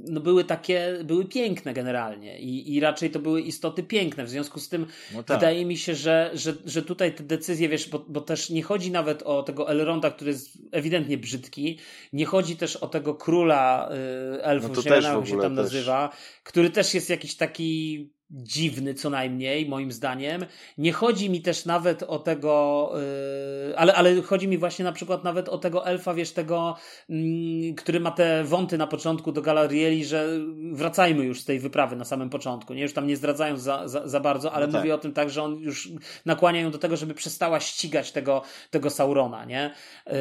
no były takie, były piękne generalnie i, i raczej to były istoty piękne, w związku z tym no tak. wydaje mi się, że, że, że tutaj te decyzje, wiesz, bo, bo też nie chodzi nawet o tego Elronda, który jest ewidentnie brzydki, nie chodzi też o tego króla y, elfów, no nie wiem, jak się tam też. nazywa, który też jest jakiś taki dziwny co najmniej, moim zdaniem. Nie chodzi mi też nawet o tego, yy, ale, ale chodzi mi właśnie na przykład nawet o tego elfa, wiesz, tego, yy, który ma te wąty na początku do Galarieli, że wracajmy już z tej wyprawy na samym początku, nie? Już tam nie zdradzają za, za, za bardzo, ale no tak. mówię o tym tak, że on już nakłania ją do tego, żeby przestała ścigać tego, tego Saurona, nie? Yy,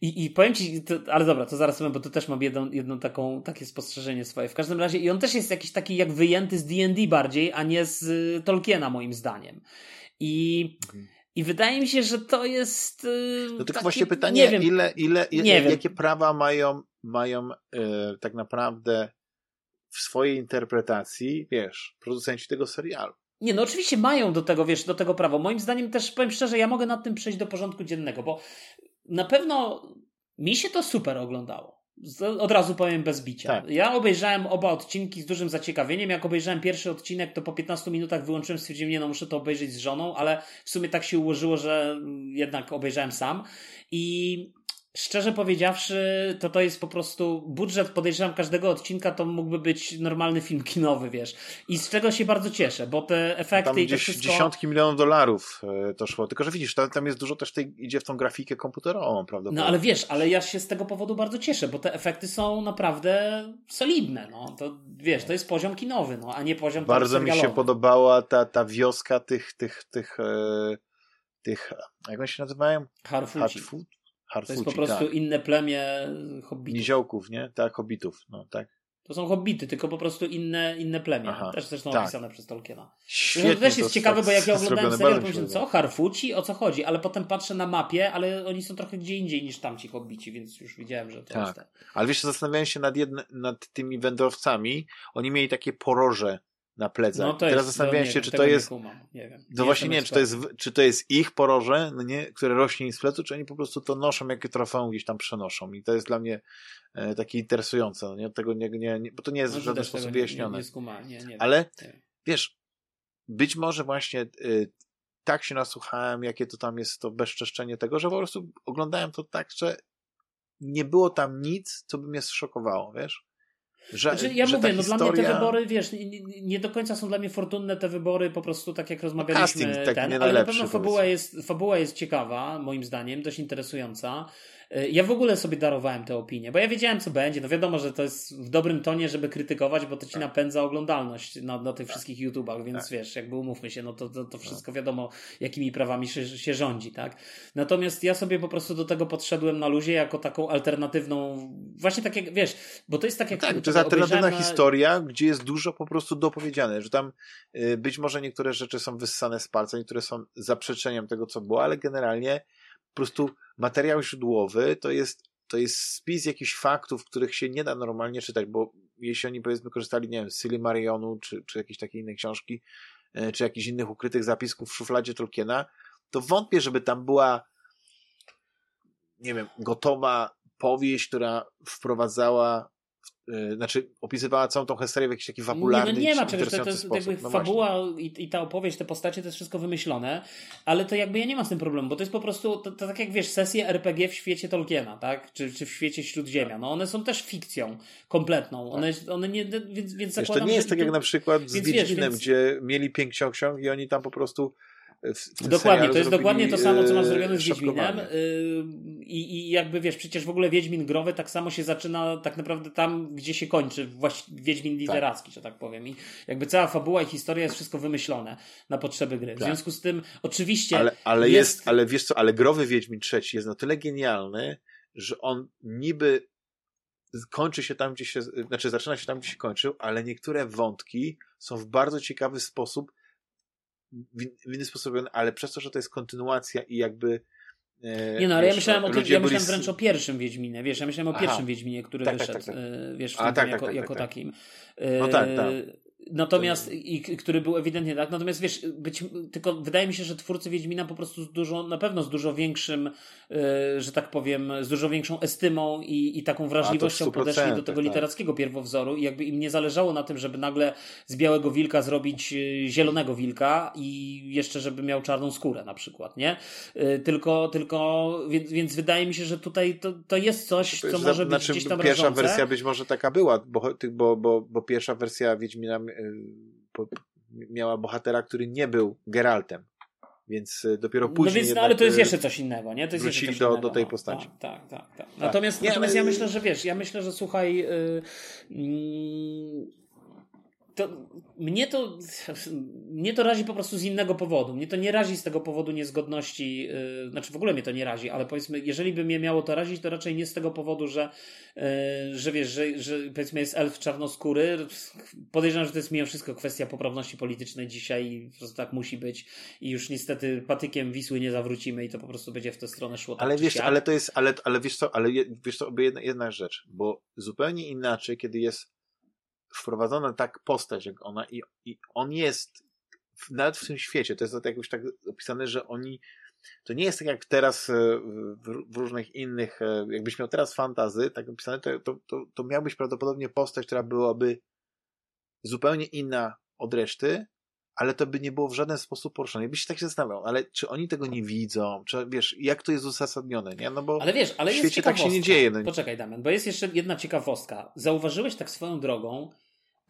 i, I powiem ci, to, ale dobra, to zaraz powiem, bo to też mam jedną, jedną taką, takie spostrzeżenie swoje. W każdym razie, i on też jest jakiś taki jak wyjęty z D&D bardziej, a nie z y, Tolkiena moim zdaniem. I, mhm. i wydaje mi się, że to jest. Y, no tylko właśnie pytanie, nie wiem, ile, ile, nie jakie wiem. prawa mają, mają yy, tak naprawdę w swojej interpretacji, wiesz, producenci tego serialu. Nie, no oczywiście mają do tego, wiesz, do tego prawo. Moim zdaniem też, powiem szczerze, ja mogę nad tym przejść do porządku dziennego, bo na pewno mi się to super oglądało. Od razu powiem bez bicia. Tak. Ja obejrzałem oba odcinki z dużym zaciekawieniem. Jak obejrzałem pierwszy odcinek, to po 15 minutach wyłączyłem, stwierdziłem, nie no, muszę to obejrzeć z żoną, ale w sumie tak się ułożyło, że jednak obejrzałem sam. I Szczerze powiedziawszy, to to jest po prostu budżet, podejrzewam, każdego odcinka to mógłby być normalny film kinowy, wiesz. I z czego się bardzo cieszę, bo te efekty tam i to wszystko... dziesiątki milionów dolarów e, to szło. Tylko, że widzisz, tam, tam jest dużo też tej, idzie w tą grafikę komputerową, prawda? No ale wiesz, ale ja się z tego powodu bardzo cieszę, bo te efekty są naprawdę solidne, no. To wiesz, to jest poziom kinowy, no, a nie poziom Bardzo mi się podobała ta, ta wioska tych, tych, tych... E tych, jak oni się nazywają? Harfuci. Harfuci, to jest po prostu tak. inne plemię hobbitów. Niziołków, nie? Tak, hobbitów, no tak. To są hobbity, tylko po prostu inne, inne plemię. Aha, też zresztą tak. opisane przez Tolkiena. Świetnie, to też jest to ciekawe, tak bo jak ja oglądałem serial, pomyślałem, co? Harfuci? O co chodzi? Ale potem patrzę na mapie, ale oni są trochę gdzie indziej niż tamci hobbici, więc już widziałem, że to tak. jest tak. Ale wiesz, zastanawiałem się nad, jedne, nad tymi wędrowcami. Oni mieli takie poroże na plecach. No Teraz jest, zastanawiałem no, się, wiem, czy to jest. Nie wiem. No właśnie nie wiem, czy to, jest, czy to jest ich poroże, no nie, które rośnie im z plecu, czy oni po prostu to noszą, jakie trofeum gdzieś tam przenoszą. I to jest dla mnie e, takie interesujące. No nie? Tego nie, nie, nie, bo to nie jest no, w żaden sposób wyjaśnione. Nie, nie, nie, Ale wiesz, być może właśnie y, tak się nasłuchałem, jakie to tam jest to bezczeszczenie tego, że po prostu oglądałem to tak, że nie było tam nic, co by mnie zszokowało, wiesz? Że, znaczy, ja że mówię, no historia... dla mnie te wybory, wiesz, nie, nie, do końca są dla mnie fortunne te wybory, po prostu tak jak rozmawialiśmy, no casting, ten, ale na pewno fabuła jest, fabuła jest ciekawa, moim zdaniem, dość interesująca. E, ja w ogóle sobie darowałem tę opinię, bo ja wiedziałem, co będzie. No wiadomo, że to jest w dobrym tonie, żeby krytykować, bo to ci tak. napędza oglądalność na, na tych tak. wszystkich YouTubach, więc tak. wiesz, jakby umówmy się, no to, to, to wszystko wiadomo, jakimi prawami się, się rządzi, tak? Natomiast ja sobie po prostu do tego podszedłem na luzie jako taką alternatywną, właśnie tak jak, wiesz, bo to jest tak jak... No tak, to jest alternatywna historia, gdzie jest dużo po prostu dopowiedziane, że tam y, być może niektóre rzeczy są wyssane z palca, niektóre są zaprzeczeniem tego, co było, ale generalnie po prostu materiał źródłowy to jest, to jest spis jakichś faktów, których się nie da normalnie czytać, bo jeśli oni powiedzmy korzystali, nie wiem, z Silmarionu, czy, czy jakiejś takiej innej książki, e, czy jakichś innych ukrytych zapisków w szufladzie Tolkiena, to wątpię, żeby tam była nie wiem, gotowa powieść, która wprowadzała Y, znaczy opisywała całą tą historię w jakiś taki fabularny Nie, no nie ma czegoś, to, to jest jakby no fabuła i, i, ta opowieść, te postacie, to jest wszystko wymyślone, ale to jakby ja nie mam z tym problemu, bo to jest po prostu, to, to tak jak wiesz, sesje RPG w świecie Tolkiena, tak? Czy, czy w świecie Śródziemia, no one są też fikcją kompletną, one, tak. one nie, więc, więc zakładam, wiesz, to nie jest tak jak na przykład z Wiedźminem, gdzie mieli pięć ksiąg i oni tam po prostu Dokładnie, to jest dokładnie to samo, co masz zrobione z Wiedźminem. Y, I, I jakby wiesz, przecież w ogóle Wiedźmin growy tak samo się zaczyna tak naprawdę tam, gdzie się kończy właśnie Wiedźmin tak. literacki, tak. że tak powiem. I jakby cała fabuła i historia jest wszystko wymyślone na potrzeby gry. W tak. związku z tym, oczywiście. Ale, ale jest... jest, ale wiesz co, ale growy Wiedźmin trzeci jest na tyle genialny, że on niby kończy się tam, gdzie się, znaczy zaczyna się tam, gdzie się kończył, ale niektóre wątki są w bardzo ciekawy sposób w inny sposób, ale przez to, że to jest kontynuacja i jakby e, nie no, ale wiesz, ja myślałem o tym, ja myślałem wręcz o pierwszym Wiedźminie, wiesz, ja myślałem o pierwszym Aha. Wiedźminie, który tak, wyszedł, tak, tak, tak. E, wiesz, A, tak, jako, tak, jako tak, takim. No tak, tak. E, Natomiast, i, który był ewidentnie tak, natomiast wiesz, być, tylko wydaje mi się, że twórcy Wiedźmina po prostu z dużo, na pewno z dużo większym, yy, że tak powiem, z dużo większą estymą i, i taką wrażliwością podeszli do tego tak. literackiego pierwowzoru i jakby im nie zależało na tym, żeby nagle z białego wilka zrobić yy, zielonego wilka i jeszcze, żeby miał czarną skórę na przykład, nie? Yy, tylko, tylko, więc, więc wydaje mi się, że tutaj to, to jest coś, co może być znaczy, gdzieś tam Pierwsza rażące. wersja być może taka była, bo, bo, bo, bo pierwsza wersja Wiedźmina miała bohatera, który nie był Geraltem. Więc e, dopiero no później. No więc, no, ale to jest e, jeszcze coś innego, nie? To jest wrócili do, do tej postaci. No, tak, tak, tak. tak. Natomiast, nie, natomiast ja myślę, że wiesz, ja myślę, że słuchaj. Yy, yy, to, mnie, to, mnie to razi po prostu z innego powodu. Mnie to nie razi z tego powodu niezgodności, yy, znaczy w ogóle mnie to nie razi, ale powiedzmy, jeżeli by mnie miało to razić, to raczej nie z tego powodu, że, yy, że wiesz, że, że powiedzmy jest elf czarnoskóry. Podejrzewam, że to jest mimo wszystko kwestia poprawności politycznej dzisiaj i po prostu tak musi być i już niestety patykiem Wisły nie zawrócimy i to po prostu będzie w tę stronę szło. Tak ale wiesz, ale to jest, ale, ale wiesz co, ale wiesz co, jedna, jedna rzecz, bo zupełnie inaczej, kiedy jest wprowadzona tak postać jak ona i, i on jest nawet w tym świecie, to jest jakoś tak opisane, że oni to nie jest tak jak teraz e, w, różnych innych, e, jakbyś miał teraz fantazy, tak opisane, to, to, to, to miałbyś prawdopodobnie postać, która byłaby zupełnie inna od reszty, ale to by nie było w żaden sposób poruszone. Byś się tak się zastanawiał, ale czy oni tego nie widzą? Czy wiesz, jak to jest uzasadnione, nie? No bo ale wiesz, ale w świecie tak się nie dzieje. No. Poczekaj, Damian, bo jest jeszcze jedna ciekawostka. Zauważyłeś tak swoją drogą,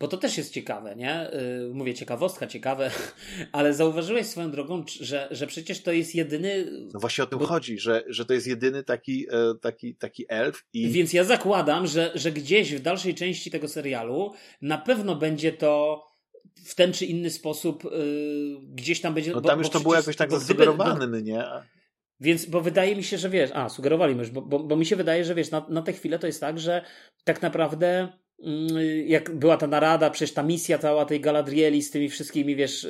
bo to też jest ciekawe, nie? Yy, mówię ciekawostka, ciekawe, ale zauważyłeś swoją drogą, że, że przecież to jest jedyny. No właśnie o tym bo... chodzi, że, że to jest jedyny taki, e, taki, taki elf. I... Więc ja zakładam, że, że gdzieś w dalszej części tego serialu na pewno będzie to w ten czy inny sposób yy, gdzieś tam będzie. No tam bo, już bo to było jakoś tak zasugerowane, no nie? Więc, bo wydaje mi się, że wiesz, a sugerowali już, bo, bo, bo mi się wydaje, że wiesz, na, na tę chwilę to jest tak, że tak naprawdę mm, jak była ta narada, przecież ta misja cała tej Galadrieli z tymi wszystkimi, wiesz, y,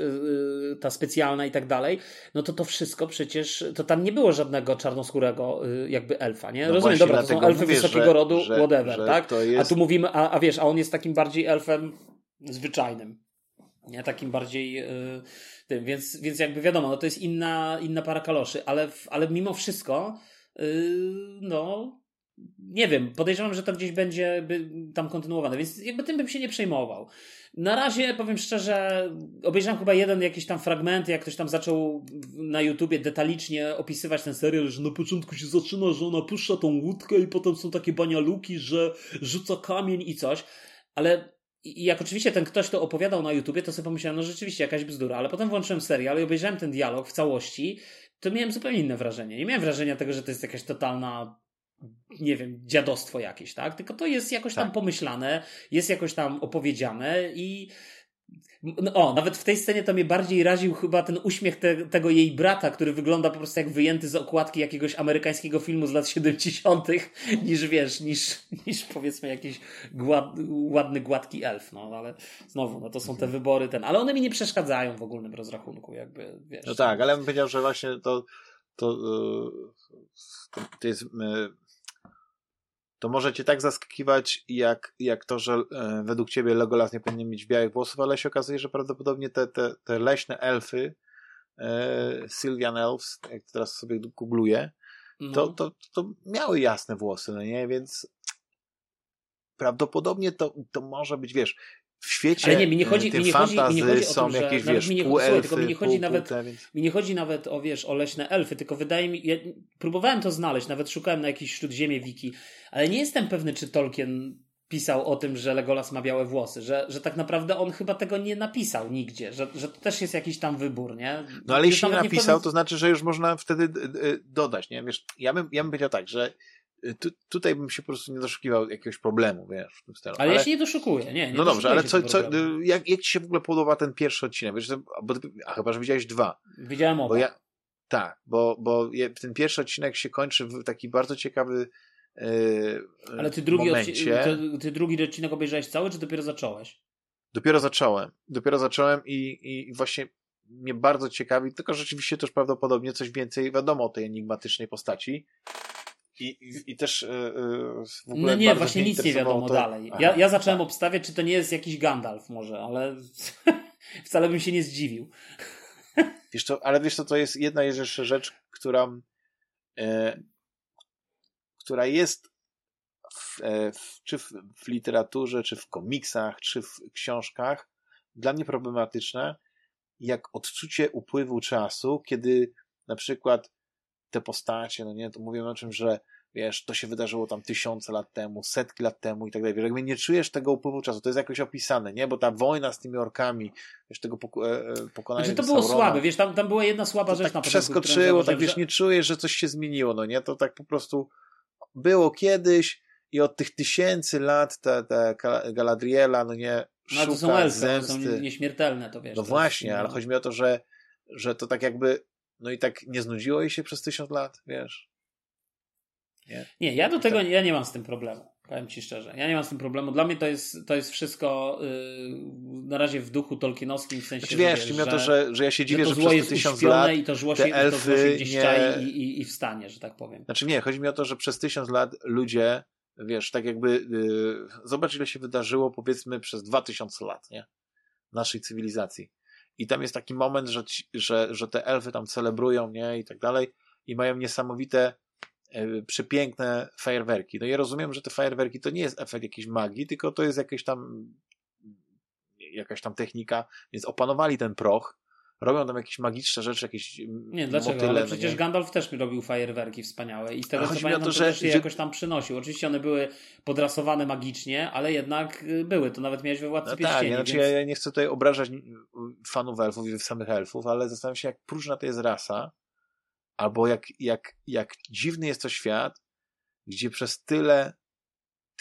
y, ta specjalna i tak dalej, no to to wszystko przecież, to tam nie było żadnego czarnoskórego y, jakby elfa, nie? No Rozumiem, dobra, to są elfy mówię, wysokiego że, rodu, że, whatever, że tak? Jest... A tu mówimy, a, a wiesz, a on jest takim bardziej elfem zwyczajnym? Takim bardziej tym, więc, więc jakby wiadomo, no to jest inna, inna para kaloszy, ale, ale mimo wszystko, yy, no, nie wiem, podejrzewam, że to gdzieś będzie by tam kontynuowane, więc jakby tym bym się nie przejmował. Na razie powiem szczerze, obejrzałem chyba jeden jakiś tam fragment, jak ktoś tam zaczął na YouTubie detalicznie opisywać ten serial, że na początku się zaczyna, że ona puszcza tą łódkę i potem są takie banialuki, że rzuca kamień i coś, ale i jak oczywiście ten ktoś to opowiadał na YouTubie, to sobie pomyślałem, no rzeczywiście jakaś bzdura, ale potem włączyłem serial i obejrzałem ten dialog w całości, to miałem zupełnie inne wrażenie. Nie miałem wrażenia tego, że to jest jakaś totalna nie wiem, dziadostwo jakieś, tak? Tylko to jest jakoś tam tak. pomyślane, jest jakoś tam opowiedziane i o, nawet w tej scenie to mnie bardziej raził chyba ten uśmiech te, tego jej brata, który wygląda po prostu jak wyjęty z okładki jakiegoś amerykańskiego filmu z lat 70., niż wiesz, niż, niż powiedzmy jakiś gład, ładny, gładki elf. No ale znowu, no to są te wybory ten, ale one mi nie przeszkadzają w ogólnym rozrachunku, jakby wiesz. No tak, ale bym powiedział, że właśnie to, to, to, to jest to może cię tak zaskakiwać, jak, jak to, że e, według ciebie Legolas nie powinien mieć białych włosów, ale się okazuje, że prawdopodobnie te, te, te leśne elfy, e, Sylvian Elves, jak teraz sobie googluję, no. to, to, to miały jasne włosy, no nie? Więc prawdopodobnie to, to może być, wiesz, w świecie Ale nie, mi nie chodzi, mi nie chodzi, mi nie chodzi o są to, jakieś, wiesz, mi nie, słuchaj, tylko mi nie chodzi nawet, więc... mi nie chodzi nawet o, wiesz, o leśne elfy, tylko wydaje mi, ja próbowałem to znaleźć, nawet szukałem na jakiejś śródziemie wiki, ale nie jestem pewny, czy Tolkien pisał o tym, że Legolas ma białe włosy, że, że tak naprawdę on chyba tego nie napisał nigdzie, że, że to też jest jakiś tam wybór, nie? No ale jeśli nie napisał, nie to znaczy, że już można wtedy dodać, nie? Wiesz, ja bym, ja bym powiedział tak, że Y, tu, tutaj bym się po prostu nie doszukiwał jakiegoś problemu, wiesz, w tym stylu. Ale, ale ja się nie doszukuję, nie. nie no dobrze, ale co, co, y, jak, jak ci się w ogóle podoba ten pierwszy odcinek? Wiesz, bo, a chyba, że widziałeś dwa. Widziałem oba. Bo ja, tak, bo, bo ten pierwszy odcinek się kończy w taki bardzo ciekawy yy, Ale ty drugi, momencie. Ty, ty drugi odcinek obejrzałeś cały, czy dopiero zacząłeś? Dopiero zacząłem. Dopiero zacząłem i, i właśnie mnie bardzo ciekawi, tylko rzeczywiście też prawdopodobnie coś więcej wiadomo o tej enigmatycznej postaci. I, i, i też yy, w ogóle No nie, właśnie nic nie wiadomo to... dalej. Ja, ja zacząłem tak. obstawiać, czy to nie jest jakiś Gandalf może, ale wcale bym się nie zdziwił. Wiesz to, ale wiesz to, to jest jedna jeszcze rzecz, która e, która jest w, e, w, czy w, w, literaturze, czy w komiksach, czy w książkach dla mnie problematyczne, jak odczucie upływu czasu, kiedy na przykład te postacie, no nie, to mówią o czym, że wiesz, to się wydarzyło tam tysiące lat temu, setki lat temu i tak dalej. Jakby nie czujesz tego upływu czasu, to jest jakoś opisane, nie? Bo ta wojna z tymi orkami, wiesz, tego poko e, e pokonania znaczy, to było Saurona, słabe, wiesz, tam, tam była jedna słaba rzecz tak na początku. Przeskoczyło, tak wiesz, nie czujesz, że coś się zmieniło, no nie? To tak po prostu było kiedyś i od tych tysięcy lat ta, ta Galadriela, no nie, no, to są elfy, zemsty. To są nieśmiertelne, to wiesz. No właśnie, ale chodzi mi o to, że, że to tak jakby no i tak nie znudziło jej się przez tysiąc lat, wiesz? Nie, nie ja do tego tak. ja nie mam z tym problemu. Powiem ci szczerze. Ja nie mam z tym problemu. Dla mnie to jest, to jest wszystko yy, na razie w duchu tolkienowskim, w sensie, znaczy, wiesz, że, to, że, że ja się dziwię, że, to że przez tysiąc lat i to zło się, elfy to zło się gdzieś nie... i, i, i wstanie, że tak powiem. Znaczy nie, chodzi mi o to, że przez tysiąc lat ludzie, wiesz, tak jakby yy, zobacz ile się wydarzyło powiedzmy przez dwa tysiące lat, nie? Naszej cywilizacji. I tam jest taki moment, że, że, że te elfy tam celebrują, nie, i tak dalej, i mają niesamowite, e, przepiękne fajerwerki. No ja rozumiem, że te fajerwerki to nie jest efekt jakiejś magii, tylko to jest jakieś tam jakaś tam technika, więc opanowali ten proch robią tam jakieś magiczne rzeczy, jakieś Nie, dlaczego? Motyle, ale no przecież nie? Gandalf też robił fajerwerki wspaniałe i z tego co pamiętam, to, że, też je jakoś tam przynosił. Oczywiście one były podrasowane magicznie, ale jednak y, były. To nawet miałeś we Władcy no Pierścieni. Tak, znaczy ja nie chcę tutaj obrażać fanów elfów i samych elfów, ale zastanawiam się, jak próżna to jest rasa, albo jak, jak, jak dziwny jest to świat, gdzie przez tyle,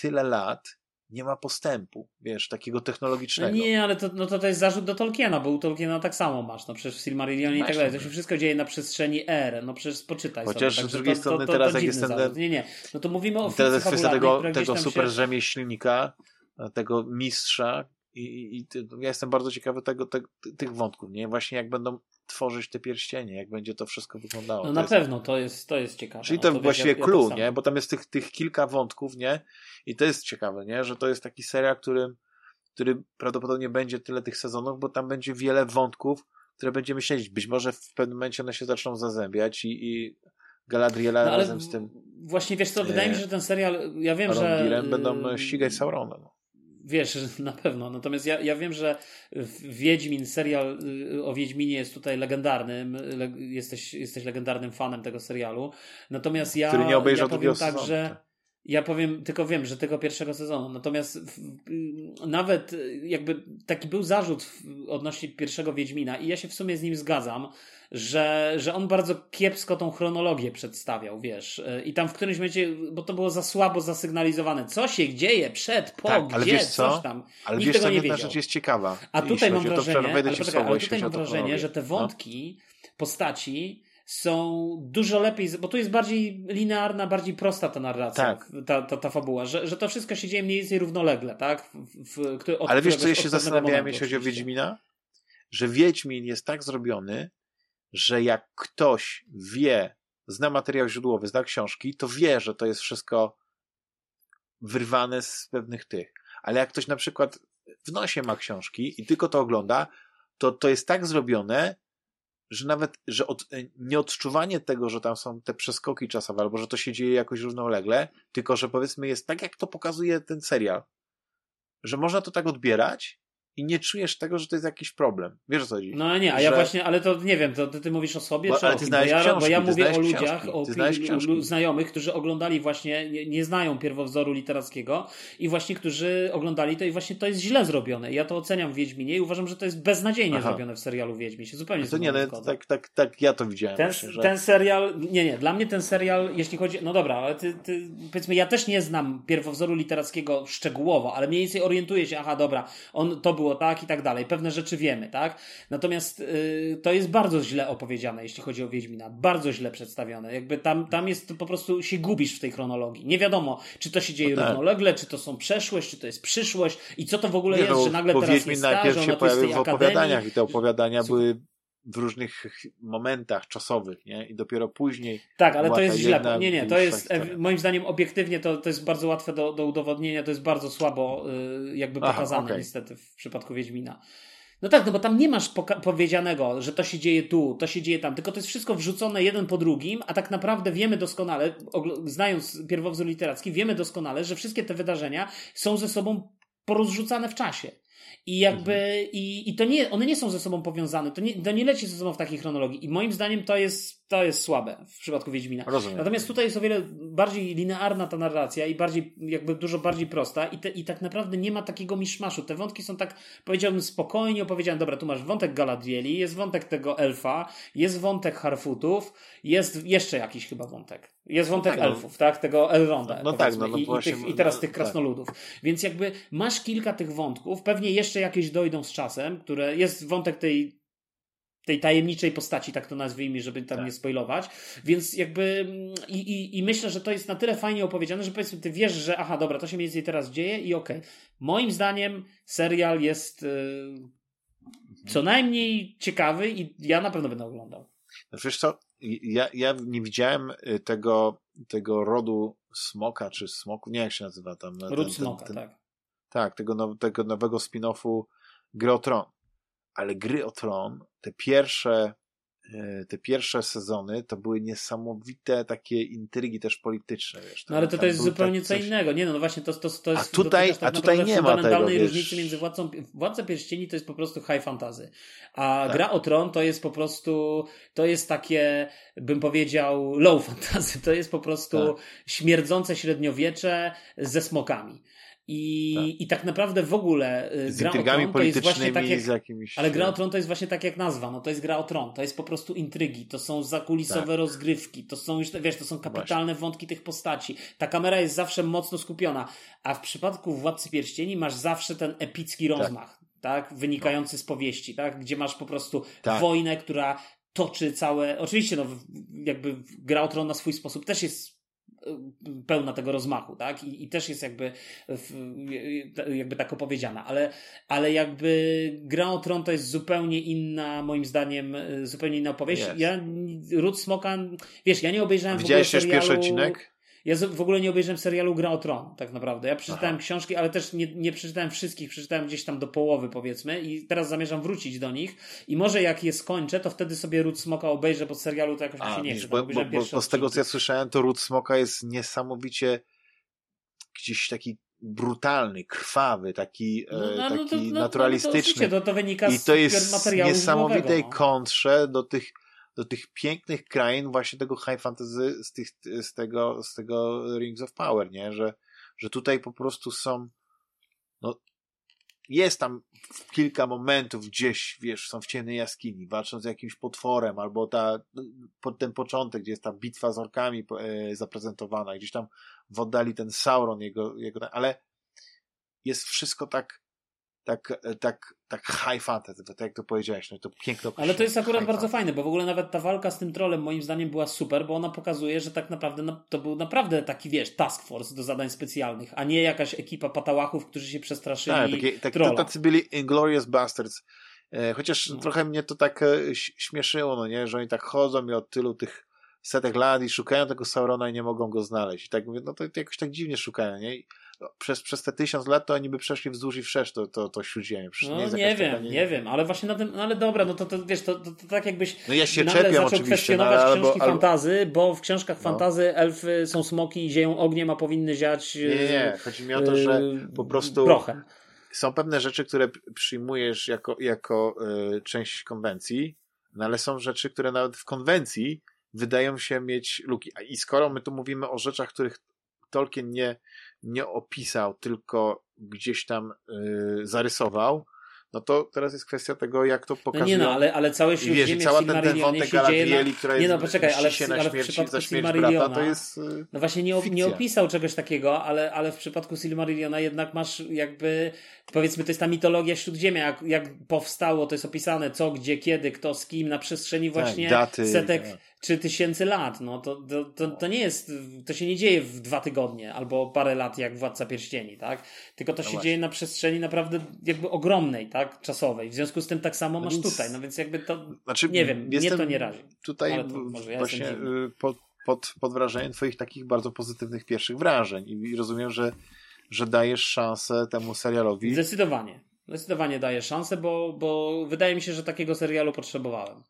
tyle lat nie ma postępu, wiesz, takiego technologicznego. No nie, ale to, no to, to jest zarzut do Tolkiena, bo u Tolkiena tak samo masz, no przecież w Silmarillion i tak dalej, to się wszystko dzieje na przestrzeni R, no przecież poczytaj Chociaż sobie. z drugiej to, strony to, teraz jak jest ten... Nie, nie, no to mówimy o Teraz jest kwestia tego, tego super się... rzemieślnika, tego mistrza i, i, i ja jestem bardzo ciekawy tego, te, tych wątków, nie? Właśnie jak będą tworzyć te pierścienie, jak będzie to wszystko wyglądało. No na pewno, to jest, to jest ciekawe. Czyli no, to, właściwie wiesz, clue, ja nie? Bo tam jest tych, tych kilka wątków, nie? I to jest ciekawe, nie? Że to jest taki serial, który, który prawdopodobnie będzie tyle tych sezonów, bo tam będzie wiele wątków, które będziemy śledzić. Być może w pewnym momencie one się zaczną zazębiać i, i Galadriela no, razem z tym. Właśnie wiesz co, wydaje mi się, że ten serial, ja wiem, że. będą ścigać Saurona. No. Wiesz, na pewno. Natomiast ja, ja wiem, że Wiedźmin, serial y, o Wiedźminie jest tutaj legendarnym. Le, jesteś, jesteś legendarnym fanem tego serialu. Natomiast ja. Który nie obejrzał ja powiem tak, że. Ja powiem, tylko wiem, że tego pierwszego sezonu. Natomiast w, nawet jakby taki był zarzut odnośnie pierwszego Wiedźmina i ja się w sumie z nim zgadzam, że, że on bardzo kiepsko tą chronologię przedstawiał, wiesz. I tam w którymś momencie, bo to było za słabo zasygnalizowane, co się dzieje przed, po, tak, ale gdzie, wiesz co? coś tam. Ale Nikt wiesz, tego nie wiedział. rzecz jest ciekawa. A tutaj mam wrażenie, ale, poczekaj, ale tutaj mam wrażenie, że te no. wątki no? postaci są dużo lepiej, bo tu jest bardziej linearna, bardziej prosta ta narracja, tak. ta, ta, ta fabuła, że, że to wszystko się dzieje mniej więcej równolegle, tak? W, w, Ale wiesz, co ja się zastanawiałem, jeśli chodzi o Wiedźmina? Że Wiedźmin jest tak zrobiony, że jak ktoś wie, zna materiał źródłowy, zna książki, to wie, że to jest wszystko wyrwane z pewnych tych. Ale jak ktoś na przykład w nosie ma książki i tylko to ogląda, to to jest tak zrobione, że nawet, że od, nieodczuwanie tego, że tam są te przeskoki czasowe, albo że to się dzieje jakoś równolegle, tylko że powiedzmy jest tak, jak to pokazuje ten serial, że można to tak odbierać i nie czujesz tego, że to jest jakiś problem. Wiesz o co chodzi? No nie, a że... ja właśnie, ale to nie wiem, to, to ty mówisz o sobie, bo, czy ale ty Bo ja, książki, bo ja mówię o ludziach, książki. o znajomych, którzy oglądali właśnie, nie, nie, znają pierwowzoru literackiego i właśnie, którzy oglądali to i właśnie to jest źle zrobione. Ja to oceniam w Wiedźminie i uważam, że to jest beznadziejnie Aha. zrobione w serialu Wiedźmin. Się zupełnie to nie, no, tak, tak, tak ja to widziałem. Ten, właśnie, że... ten serial, nie, nie, dla mnie ten serial, jeśli chodzi, no dobra, ale ty, ty, powiedzmy, ja też nie znam pierwowzoru literackiego szczegółowo, ale mniej więcej orientuję się, aha, dobra, on to było tak i tak dalej pewne rzeczy wiemy, tak? Natomiast y, to jest bardzo źle opowiedziane, jeśli chodzi o Wiedźmina. Bardzo źle przedstawione. Jakby tam, tam jest po prostu się gubisz w tej chronologii. Nie wiadomo, czy to się dzieje no tak. równolegle, czy to są przeszłość, czy to jest przyszłość i co to w ogóle nie, jest, no, że nagle teraz Wiedźmin jest najpierw się pojawił w opowiadaniach i te opowiadania były w różnych momentach czasowych, nie? I dopiero później. Tak, ale to jest źle. Nie, nie, to jest historia. moim zdaniem obiektywnie to, to jest bardzo łatwe do, do udowodnienia, to jest bardzo słabo y, jakby pokazane okay. niestety w przypadku Wiedźmina. No tak, no bo tam nie masz powiedzianego, że to się dzieje tu, to się dzieje tam, tylko to jest wszystko wrzucone jeden po drugim, a tak naprawdę wiemy doskonale, znając pierwowzór literacki, wiemy doskonale, że wszystkie te wydarzenia są ze sobą porozrzucane w czasie. I jakby, mhm. i, i to nie, one nie są ze sobą powiązane, to nie, to nie leci ze sobą w takiej chronologii. I moim zdaniem to jest, to jest słabe w przypadku Wiedźmina. Rozumiem. Natomiast tutaj jest o wiele bardziej linearna ta narracja i bardziej, jakby dużo bardziej prosta i, te, i tak naprawdę nie ma takiego miszmaszu. Te wątki są tak, powiedziałbym, spokojnie opowiedziane. Dobra, tu masz wątek Galadrieli, jest wątek tego elfa, jest wątek Harfutów, jest jeszcze jakiś chyba wątek. Jest wątek no tak, elfów, tak? Tego Elronda. No tak, no, no i, właśnie, i, tych, I teraz no, tych tak. krasnoludów. Tak. Więc jakby masz kilka tych wątków, pewnie jeszcze jakieś dojdą z czasem, które jest wątek tej tej tajemniczej postaci, tak to nazwijmy, żeby tam tak. nie spoilować. Więc jakby mm, i, i, i, myślę, że to jest na tyle fajnie opowiedziane, że powiedzmy, ty wiesz, że aha, dobra, to się mniej więcej teraz dzieje i okej. Okay. Moim zdaniem serial jest yy, co najmniej ciekawy i ja na pewno będę oglądał. No wiesz co, ja, ja nie widziałem y, tego, tego rodu smoka, czy smoku, nie jak się nazywa tam. Ród ten, smoka, ten, tak. Tak, tego, now, tego nowego spin-offu Gry o Tron. Ale Gry o Tron, te pierwsze E, te pierwsze sezony to były niesamowite takie intrygi też polityczne. Wiesz, no ale to, to jest zupełnie co coś... innego. Nie no, no właśnie to, to, to jest a tutaj, tak a tutaj nie ma tego, wiesz... różnicy między Władcą, Władcą Pierścieni to jest po prostu high fantasy, a tak. Gra o Tron to jest po prostu to jest takie, bym powiedział, low fantasy. To jest po prostu tak. śmierdzące średniowiecze ze smokami. I tak. i tak naprawdę w ogóle y, z gra o Tron to jest właśnie tak jak, jakimiś... ale gra o Tron to jest właśnie tak jak nazwa, no to jest gra o Tron, to jest po prostu intrygi, to są zakulisowe tak. rozgrywki, to są już, wiesz, to są kapitalne właśnie. wątki tych postaci. Ta kamera jest zawsze mocno skupiona, a w przypadku Władcy Pierścieni masz zawsze ten epicki tak. rozmach. Tak, wynikający no. z powieści, tak, gdzie masz po prostu tak. wojnę, która toczy całe. Oczywiście, no, jakby gra o Tron na swój sposób też jest pełna tego rozmachu, tak? I, i też jest jakby, jakby tak opowiedziana, ale, ale jakby Gra o Tron to jest zupełnie inna, moim zdaniem, zupełnie inna opowieść. Yes. Ja, Ród Smoka, wiesz, ja nie obejrzałem Widziałeś w ogóle serialu... pierwszy odcinek? Ja w ogóle nie obejrzałem serialu Gra o Tron, tak naprawdę. Ja przeczytałem Aha. książki, ale też nie, nie przeczytałem wszystkich, przeczytałem gdzieś tam do połowy, powiedzmy, i teraz zamierzam wrócić do nich. I może jak je skończę, to wtedy sobie Ród Smoka obejrzę, bo serialu to jakoś mi się nie chce. Bo, bo, bo, bo z tego, co ja słyszałem, to Ród Smoka jest niesamowicie gdzieś taki brutalny, krwawy, taki, no, no, no taki no, naturalistyczny. No, to, to, wynika I to jest w niesamowitej kontrze do tych do tych pięknych krain właśnie tego high fantasy z, tych, z, tego, z tego Rings of Power, nie? Że, że tutaj po prostu są no, jest tam kilka momentów gdzieś, wiesz, są w ciemnej jaskini, walczą z jakimś potworem, albo ta, ten początek, gdzie jest ta bitwa z orkami e, zaprezentowana, gdzieś tam w oddali ten Sauron, jego, jego, ale jest wszystko tak tak, tak, tak high fantasy, tak jak to powiedziałeś, no to piękno. Ale to jest akurat bardzo fantasy. fajne, bo w ogóle nawet ta walka z tym trolem moim zdaniem była super, bo ona pokazuje, że tak naprawdę no, to był naprawdę taki, wiesz, task force do zadań specjalnych, a nie jakaś ekipa patałachów, którzy się przestraszyli tak, takie, tak, trolla. Tacy byli Inglorious Bastards. E, chociaż no. trochę mnie to tak e, śmieszyło, no nie, że oni tak chodzą i od tylu tych setek lat i szukają tego Saurona i nie mogą go znaleźć. I tak mówię, no to, to jakoś tak dziwnie szukają, nie? I przez, przez te tysiąc lat to oni by przeszli wzdłuż i wszerz to, to, to śródziemie. No, nie, nie wiem, nie... nie wiem, ale właśnie na tym, no ale dobra, no to, to wiesz, to, to, to tak jakbyś no ja się nagle zaczął no, kwestionować no, książki albo, fantazy, bo w książkach no. fantazy elfy są smoki i zieją ogniem, a powinny ziać Nie, nie, chodzi mi o to, że yy, po prostu prochem. są pewne rzeczy, które przyjmujesz jako, jako y, część konwencji, no ale są rzeczy, które nawet w konwencji wydają się mieć luki. I skoro my tu mówimy o rzeczach, których Tolkien nie, nie opisał, tylko gdzieś tam y, zarysował, no to teraz jest kwestia tego, jak to pokazuje. No nie no, ale, ale całe Śródziemie cała ten, ten wątek Galadrieli, która jest nie no, poczekaj, ale, się na ale śmierci, w przypadku Silmarilliona, to jest y, No właśnie nie, nie opisał czegoś takiego, ale, ale w przypadku Silmarilliona jednak masz jakby, powiedzmy, to jest ta mitologia Śródziemia, jak, jak powstało, to jest opisane co, gdzie, kiedy, kto, z kim, na przestrzeni tak, właśnie tak, daty, setek... Tak czy tysięcy lat. No to, to, to, to, nie jest, to się nie dzieje w dwa tygodnie albo parę lat jak Władca Pierścieni, tak? Tylko to no się właśnie. dzieje na przestrzeni naprawdę jakby ogromnej, tak? Czasowej. W związku z tym tak samo no masz więc, tutaj. No więc jakby to, znaczy, nie wiem, mnie to nie razi. Tutaj to, ja właśnie y, pod, pod, pod wrażeniem twoich takich bardzo pozytywnych pierwszych wrażeń i rozumiem, że, że dajesz szansę temu serialowi. Zdecydowanie. Zdecydowanie daje szansę, bo, bo wydaje mi się, że takiego serialu potrzebowałem.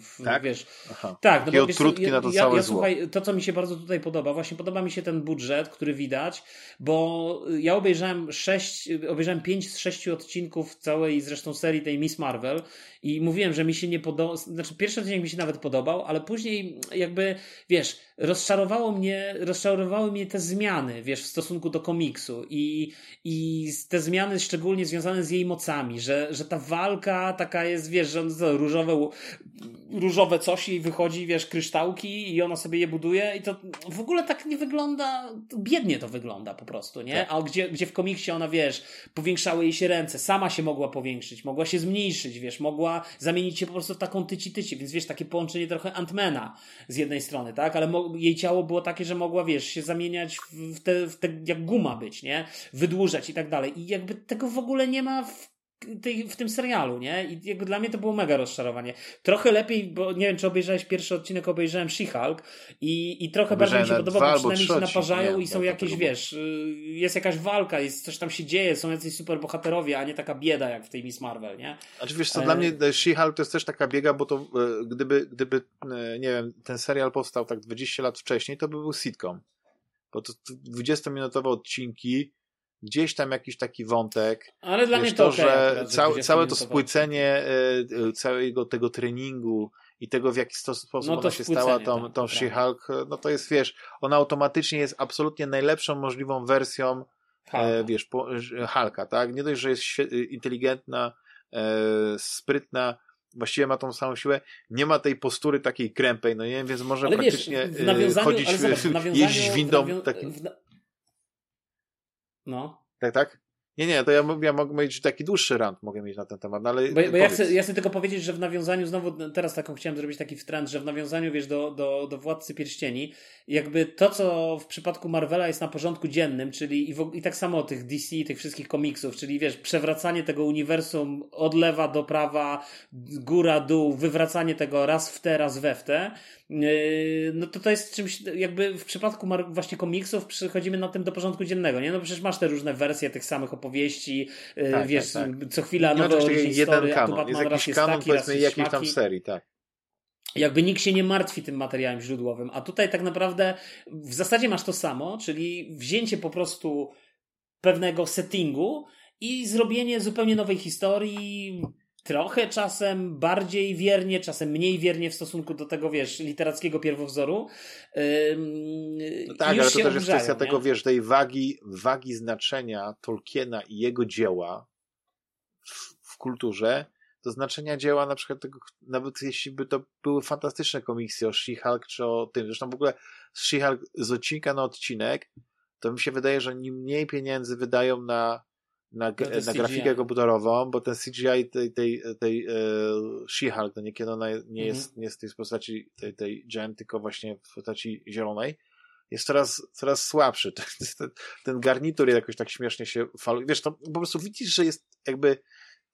W, tak? Wiesz, Aha. tak, no bo wiesz, ja, na to ja, całe ja, słuchaj, to co mi się bardzo tutaj podoba, właśnie podoba mi się ten budżet, który widać, bo ja obejrzałem sześć, obejrzałem pięć z sześciu odcinków całej zresztą serii tej Miss Marvel i mówiłem, że mi się nie podobał, znaczy pierwszy odcinek mi się nawet podobał, ale później jakby, wiesz, rozczarowało mnie, rozczarowały mnie te zmiany, wiesz, w stosunku do komiksu i, i te zmiany szczególnie związane z jej mocami, że, że ta walka taka jest, wiesz, że to różowe, różowe coś jej wychodzi, wiesz, kryształki i ona sobie je buduje i to w ogóle tak nie wygląda, biednie to wygląda po prostu, nie? Tak. A gdzie, gdzie w komiksie ona, wiesz, powiększały jej się ręce, sama się mogła powiększyć, mogła się zmniejszyć, wiesz, mogła zamienić się po prostu w taką tyci-tyci, więc wiesz, takie połączenie trochę Antmana z jednej strony, tak? Ale jej ciało było takie, że mogła, wiesz, się zamieniać w te, w te jak guma być, nie? Wydłużać i tak dalej. I jakby tego w ogóle nie ma w tej, w tym serialu, nie? I jakby dla mnie to było mega rozczarowanie. Trochę lepiej, bo nie wiem, czy obejrzałeś pierwszy odcinek, obejrzałem She-Hulk i, i trochę bardziej mi się podoba, bo przynajmniej się naparzają i są jakieś, wiesz, y, jest jakaś walka, jest, coś tam się dzieje, są jacyś super bohaterowie, a nie taka bieda jak w tej Miss Marvel, nie? Znaczy wiesz co, e... dla mnie She-Hulk to jest też taka biega, bo to e, gdyby, gdyby, e, nie wiem, ten serial powstał tak 20 lat wcześniej, to by był sitcom. Bo to 20-minutowe odcinki, gdzieś tam jakiś taki wątek. Ale dla mnie to, okay, że całe, całe to spłycenie y, całego tego treningu i tego, w jaki sposób no ona się stała tą, tak, tą She-Hulk, no to jest, wiesz, ona automatycznie jest absolutnie najlepszą możliwą wersją e, wiesz, po, Halka, tak? Nie dość, że jest inteligentna, e, sprytna, właściwie ma tą samą siłę, nie ma tej postury takiej krępej, no nie więc może ale praktycznie wiesz, w chodzić, ale zobacz, w jeździć windą. W takim... No. Tak, tak? Nie, nie, to ja, ja mogę mieć taki dłuższy rant, mogę mieć na ten temat, no ale... Bo, bo ja, chcę, ja chcę tylko powiedzieć, że w nawiązaniu, znowu teraz taką chciałem zrobić taki wtręt, że w nawiązaniu, wiesz, do, do, do Władcy Pierścieni, jakby to, co w przypadku Marvela jest na porządku dziennym, czyli i, w, i tak samo tych DC, tych wszystkich komiksów, czyli wiesz, przewracanie tego uniwersum od lewa do prawa, góra, dół, wywracanie tego raz w te, raz we w te, no to to jest czymś, jakby w przypadku właśnie komiksów przychodzimy na tym do porządku dziennego, nie? No przecież masz te różne wersje tych samych opowieści, yy, tak, wiesz, tak, tak. co chwila nowe origin jeden kanon, jest jakiś kanon, taki, powiedzmy, jakiejś tam serii, tak. Jakby nikt się nie martwi tym materiałem źródłowym, a tutaj tak naprawdę w zasadzie masz to samo, czyli wzięcie po prostu pewnego settingu i zrobienie zupełnie nowej historii, trochę czasem bardziej wiernie, czasem mniej wiernie w stosunku do tego, wiesz, literackiego pierwowzoru. no tak, ale to też jest kwestia nie? tego, wiesz, tej wagi, wagi znaczenia Tolkiena i jego dzieła w, w kulturze, do znaczenia dzieła na przykład tego, nawet jeśli by to były fantastyczne komiksy o She-Hulk czy o tym, zresztą w ogóle She-Hulk z odcinka na odcinek, to mi się wydaje, że im mniej pieniędzy wydają na na, no na grafikę komputerową, bo ten CGI tej, tej, tej e, She-Hulk, to niekiedy ona nie, mhm. jest, nie jest w tej postaci tej, tej Giant, tylko właśnie w postaci zielonej, jest coraz, coraz słabszy. Ten, ten garnitur jakoś tak śmiesznie się faluje. Wiesz, to po prostu widzisz, że jest jakby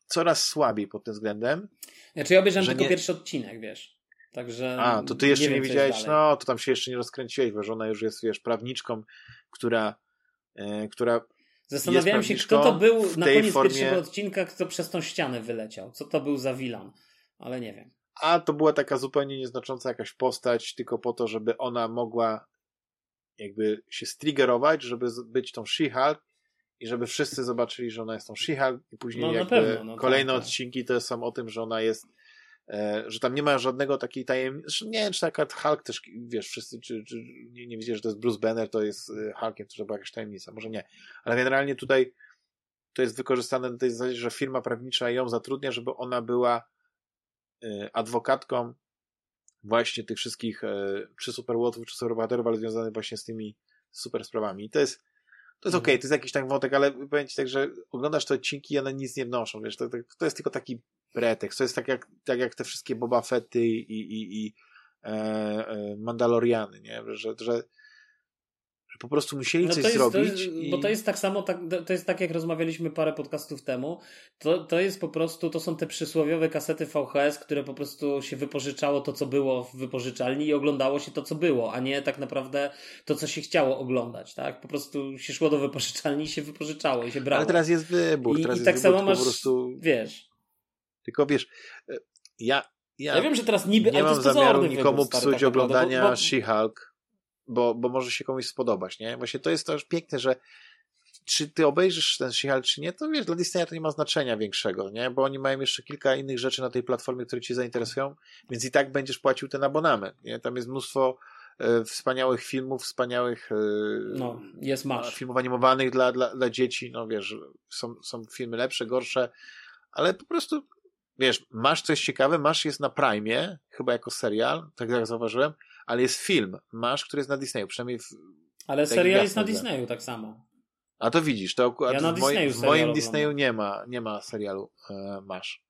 coraz słabiej pod tym względem. Znaczy ja obejrzałem tylko nie... pierwszy odcinek, wiesz. Także A, to ty jeszcze nie, nie widziałeś, no to tam się jeszcze nie rozkręciłeś, bo żona już jest, wiesz, prawniczką, która, e, która Zastanawiałem się, kto to był na koniec formie... pierwszego odcinka, kto przez tą ścianę wyleciał. Co to był za wilan, ale nie wiem. A to była taka zupełnie nieznacząca jakaś postać, tylko po to, żeby ona mogła jakby się striggerować, żeby być tą She-Hulk i żeby wszyscy zobaczyli, że ona jest tą She-Hulk i później no, jakby pewno, no, kolejne tak, tak. odcinki to są o tym, że ona jest że tam nie ma żadnego takiej tajemnicy, nie wiem, czy taka Hulk też, wiesz, wszyscy, czy, czy nie, nie widzieli, że to jest Bruce Banner, to jest e, Hulkiem, to była jakaś tajemnica, może nie, ale generalnie tutaj to jest wykorzystane na tej zasadzie, że firma prawnicza ją zatrudnia, żeby ona była e, adwokatką właśnie tych wszystkich czy superłotów, czy superbohaterów, ale związanych właśnie z tymi super sprawami. I to jest to jest mhm. okej, okay, to jest jakiś tak wątek, ale powiem ci tak, że oglądasz te odcinki i one nic nie wnoszą, wiesz, to, to, jest tylko taki pretekst. To jest tak jak, tak jak te wszystkie Boba Fetty i, i, i e, e, Mandaloriany, nie? Że, że po prostu musieli no coś jest, zrobić. To jest, i... Bo to jest tak samo, tak, to jest tak jak rozmawialiśmy parę podcastów temu. To, to jest po prostu, to są te przysłowiowe kasety VHS, które po prostu się wypożyczało to, co było w wypożyczalni i oglądało się to, co było, a nie tak naprawdę to, co się chciało oglądać, tak? Po prostu się szło do wypożyczalni i się wypożyczało i się brało. Ale teraz jest wybór. I, teraz i tak jest samo masz, po prostu... wiesz, tylko wiesz, e, ja, ja, ja wiem, że teraz niby nie mam zamiaru nikomu psuć tak oglądania bo... She-Hulk, bo, bo może się komuś spodobać, nie? Właśnie to jest też piękne, że czy ty obejrzysz ten She-Hulk, czy nie, to wiesz, dla Disneya to nie ma znaczenia większego, nie? Bo oni mają jeszcze kilka innych rzeczy na tej platformie, które cię zainteresują, więc i tak będziesz płacił ten abonament, nie? Tam jest mnóstwo e, wspaniałych filmów, wspaniałych e, no, jest masz. filmów animowanych dla, dla, dla dzieci, no wiesz, są, są filmy lepsze, gorsze, ale po prostu wiesz, masz coś ciekawe, masz jest na Prime, chyba jako serial, tak jak zauważyłem, ale jest film, masz, który jest na Disneyu, przynajmniej w, Ale serial jest na Disneyu tak samo. A to widzisz, to ja w, moim, w moim Disneyu nie ma, nie ma serialu e, Masz.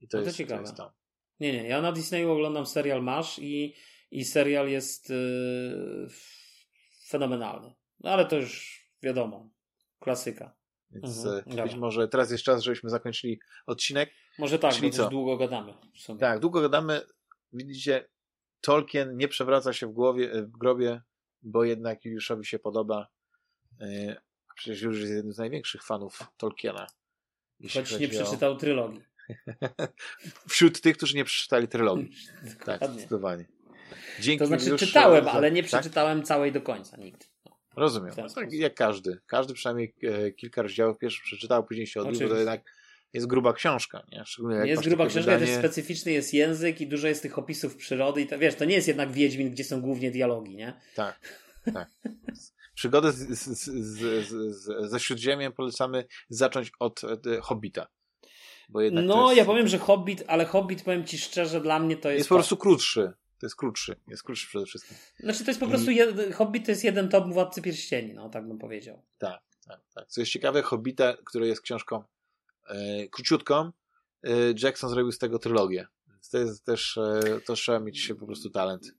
I to, no to jest, ciekawe. To jest. Nie, nie, ja na Disneyu oglądam serial Masz i, i serial jest yy, fenomenalny. No ale to już wiadomo, klasyka. Więc mhm, być może teraz jest czas, żebyśmy zakończyli odcinek. Może tak, Czyli bo długo gadamy. Tak, długo gadamy. Widzicie, Tolkien nie przewraca się w, głowie, e, w grobie, bo jednak Juliuszowi się podoba. E, przecież już jest jednym z największych fanów Tolkiena. Choć nie przeczytał o... trylogii. Wśród tych, którzy nie przeczytali trylogii. tak, zdecydowanie. Dzięki to znaczy czytałem, za... ale nie tak? przeczytałem tak? całej do końca nigdy. Rozumiem. Tak jak każdy. Każdy przynajmniej e, kilka rozdziałów pierwszy przeczytał, później się odbił, bo to jednak jest gruba książka, nie? Szczególnie jak jest gruba książka, wydanie... jest specyficzny jest język i dużo jest tych opisów przyrody i to, wiesz, to nie jest jednak Wiedźmin, gdzie są głównie dialogi, nie? Tak, tak. przygodę z, z, z, z, ze Śródziemiem polecamy zacząć od e, Hobbita. no, jest... ja powiem, że Hobbit, ale Hobbit, powiem ci szczerze, dla mnie to jest... Jest po prostu krótszy. To jest krótszy. Jest krótszy przede wszystkim. Znaczy, to jest po prostu... I... Jed... Hobbit to jest jeden top Władcy Pierścieni, no, tak bym powiedział. Tak, tak, tak. Co jest ciekawe, Hobbita, który jest książką króciutką, e, Jackson zrobił z tego trylogię. To jest też, e, to trzeba mieć po prostu talent.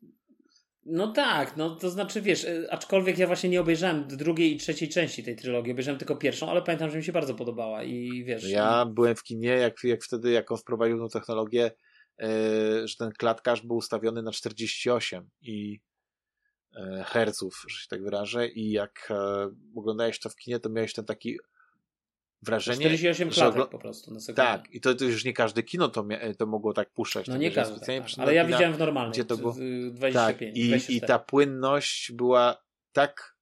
No tak, no to znaczy wiesz, e, aczkolwiek ja właśnie nie obejrzałem drugiej i trzeciej części tej trylogii, obejrzałem tylko pierwszą, ale pamiętam, że mi się bardzo podobała i wiesz. Ja i... byłem w kinie, jak, jak wtedy, jak on wprowadził tą technologię, yy, że ten klatkarz był ustawiony na 48 i yy, herców, że się tak wyrażę, i jak yy, oglądałeś to w kinie, to miałeś ten taki wrażenie. 48 klatek ogl... po prostu na sekundę. Tak, i to, to, już nie każde kino to, to mogło tak puszczać. No nie każde, tak, ale ja widziałem w normalnym, gdzie to było... 25, tak, i, i ta płynność była tak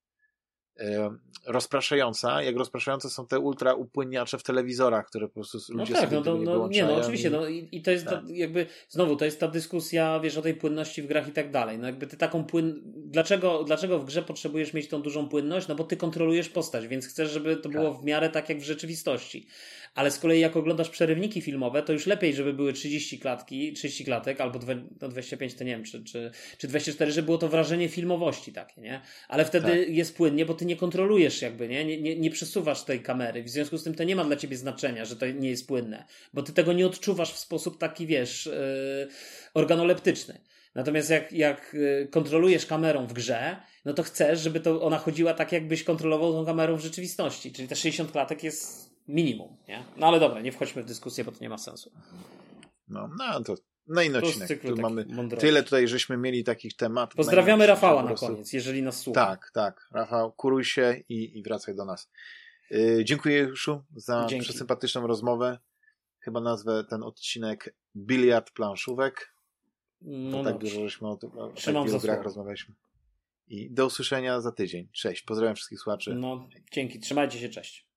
rozpraszająca, jak rozpraszające są te ultra upłynniacze w telewizorach, które po prostu no ludzie tak, sobie no, to, no, nie, no oczywiście, i... no i, i to jest tak. ta, jakby, znowu, to jest ta dyskusja, wiesz, o tej płynności w grach i tak dalej, no jakby ty taką płyn... Dlaczego, dlaczego w grze potrzebujesz mieć tą dużą płynność? No bo ty kontrolujesz postać, więc chcesz, żeby to było tak. w miarę tak jak w rzeczywistości. Ale z kolei jak oglądasz przerywniki filmowe, to już lepiej, żeby były 30 klatki, 30 klatek, albo no 25, to nie wiem, czy, czy, czy 24, żeby było to wrażenie filmowości takie, nie? Ale wtedy tak. jest płynnie, bo ty nie kontrolujesz jakby, nie? Nie, nie? nie przesuwasz tej kamery. W związku z tym to nie ma dla ciebie znaczenia, że to nie jest płynne, bo ty tego nie odczuwasz w sposób taki, wiesz, yy, organoleptyczny. Natomiast jak, jak y, kontrolujesz kamerą w grze, no to chcesz, żeby to ona chodziła tak, jakbyś kontrolował tą kamerą w rzeczywistości. Czyli te 60 klatek jest minimum, nie? No ale dobra, nie wchodźmy w dyskusję, bo to nie ma sensu. No, no to na inny odcinek. Tu mamy tyle tutaj, żeśmy mieli takich tematów. Pozdrawiamy Rafała na koniec, jeżeli nas słucha. Tak, tak. Rafał, kuruj się i, i wracaj do nas. Yy, dziękuję Juszu za Dzięki. przesympatyczną rozmowę. Chyba nazwę ten odcinek Biliard planszówek. No tak dużo żeśmy o, o tak wielu grach rozmawialiśmy. I do usłyszenia za tydzień. Cześć. Pozdrawiam wszystkich słuchaczy. No, dzięki. Trzymajcie się. Cześć.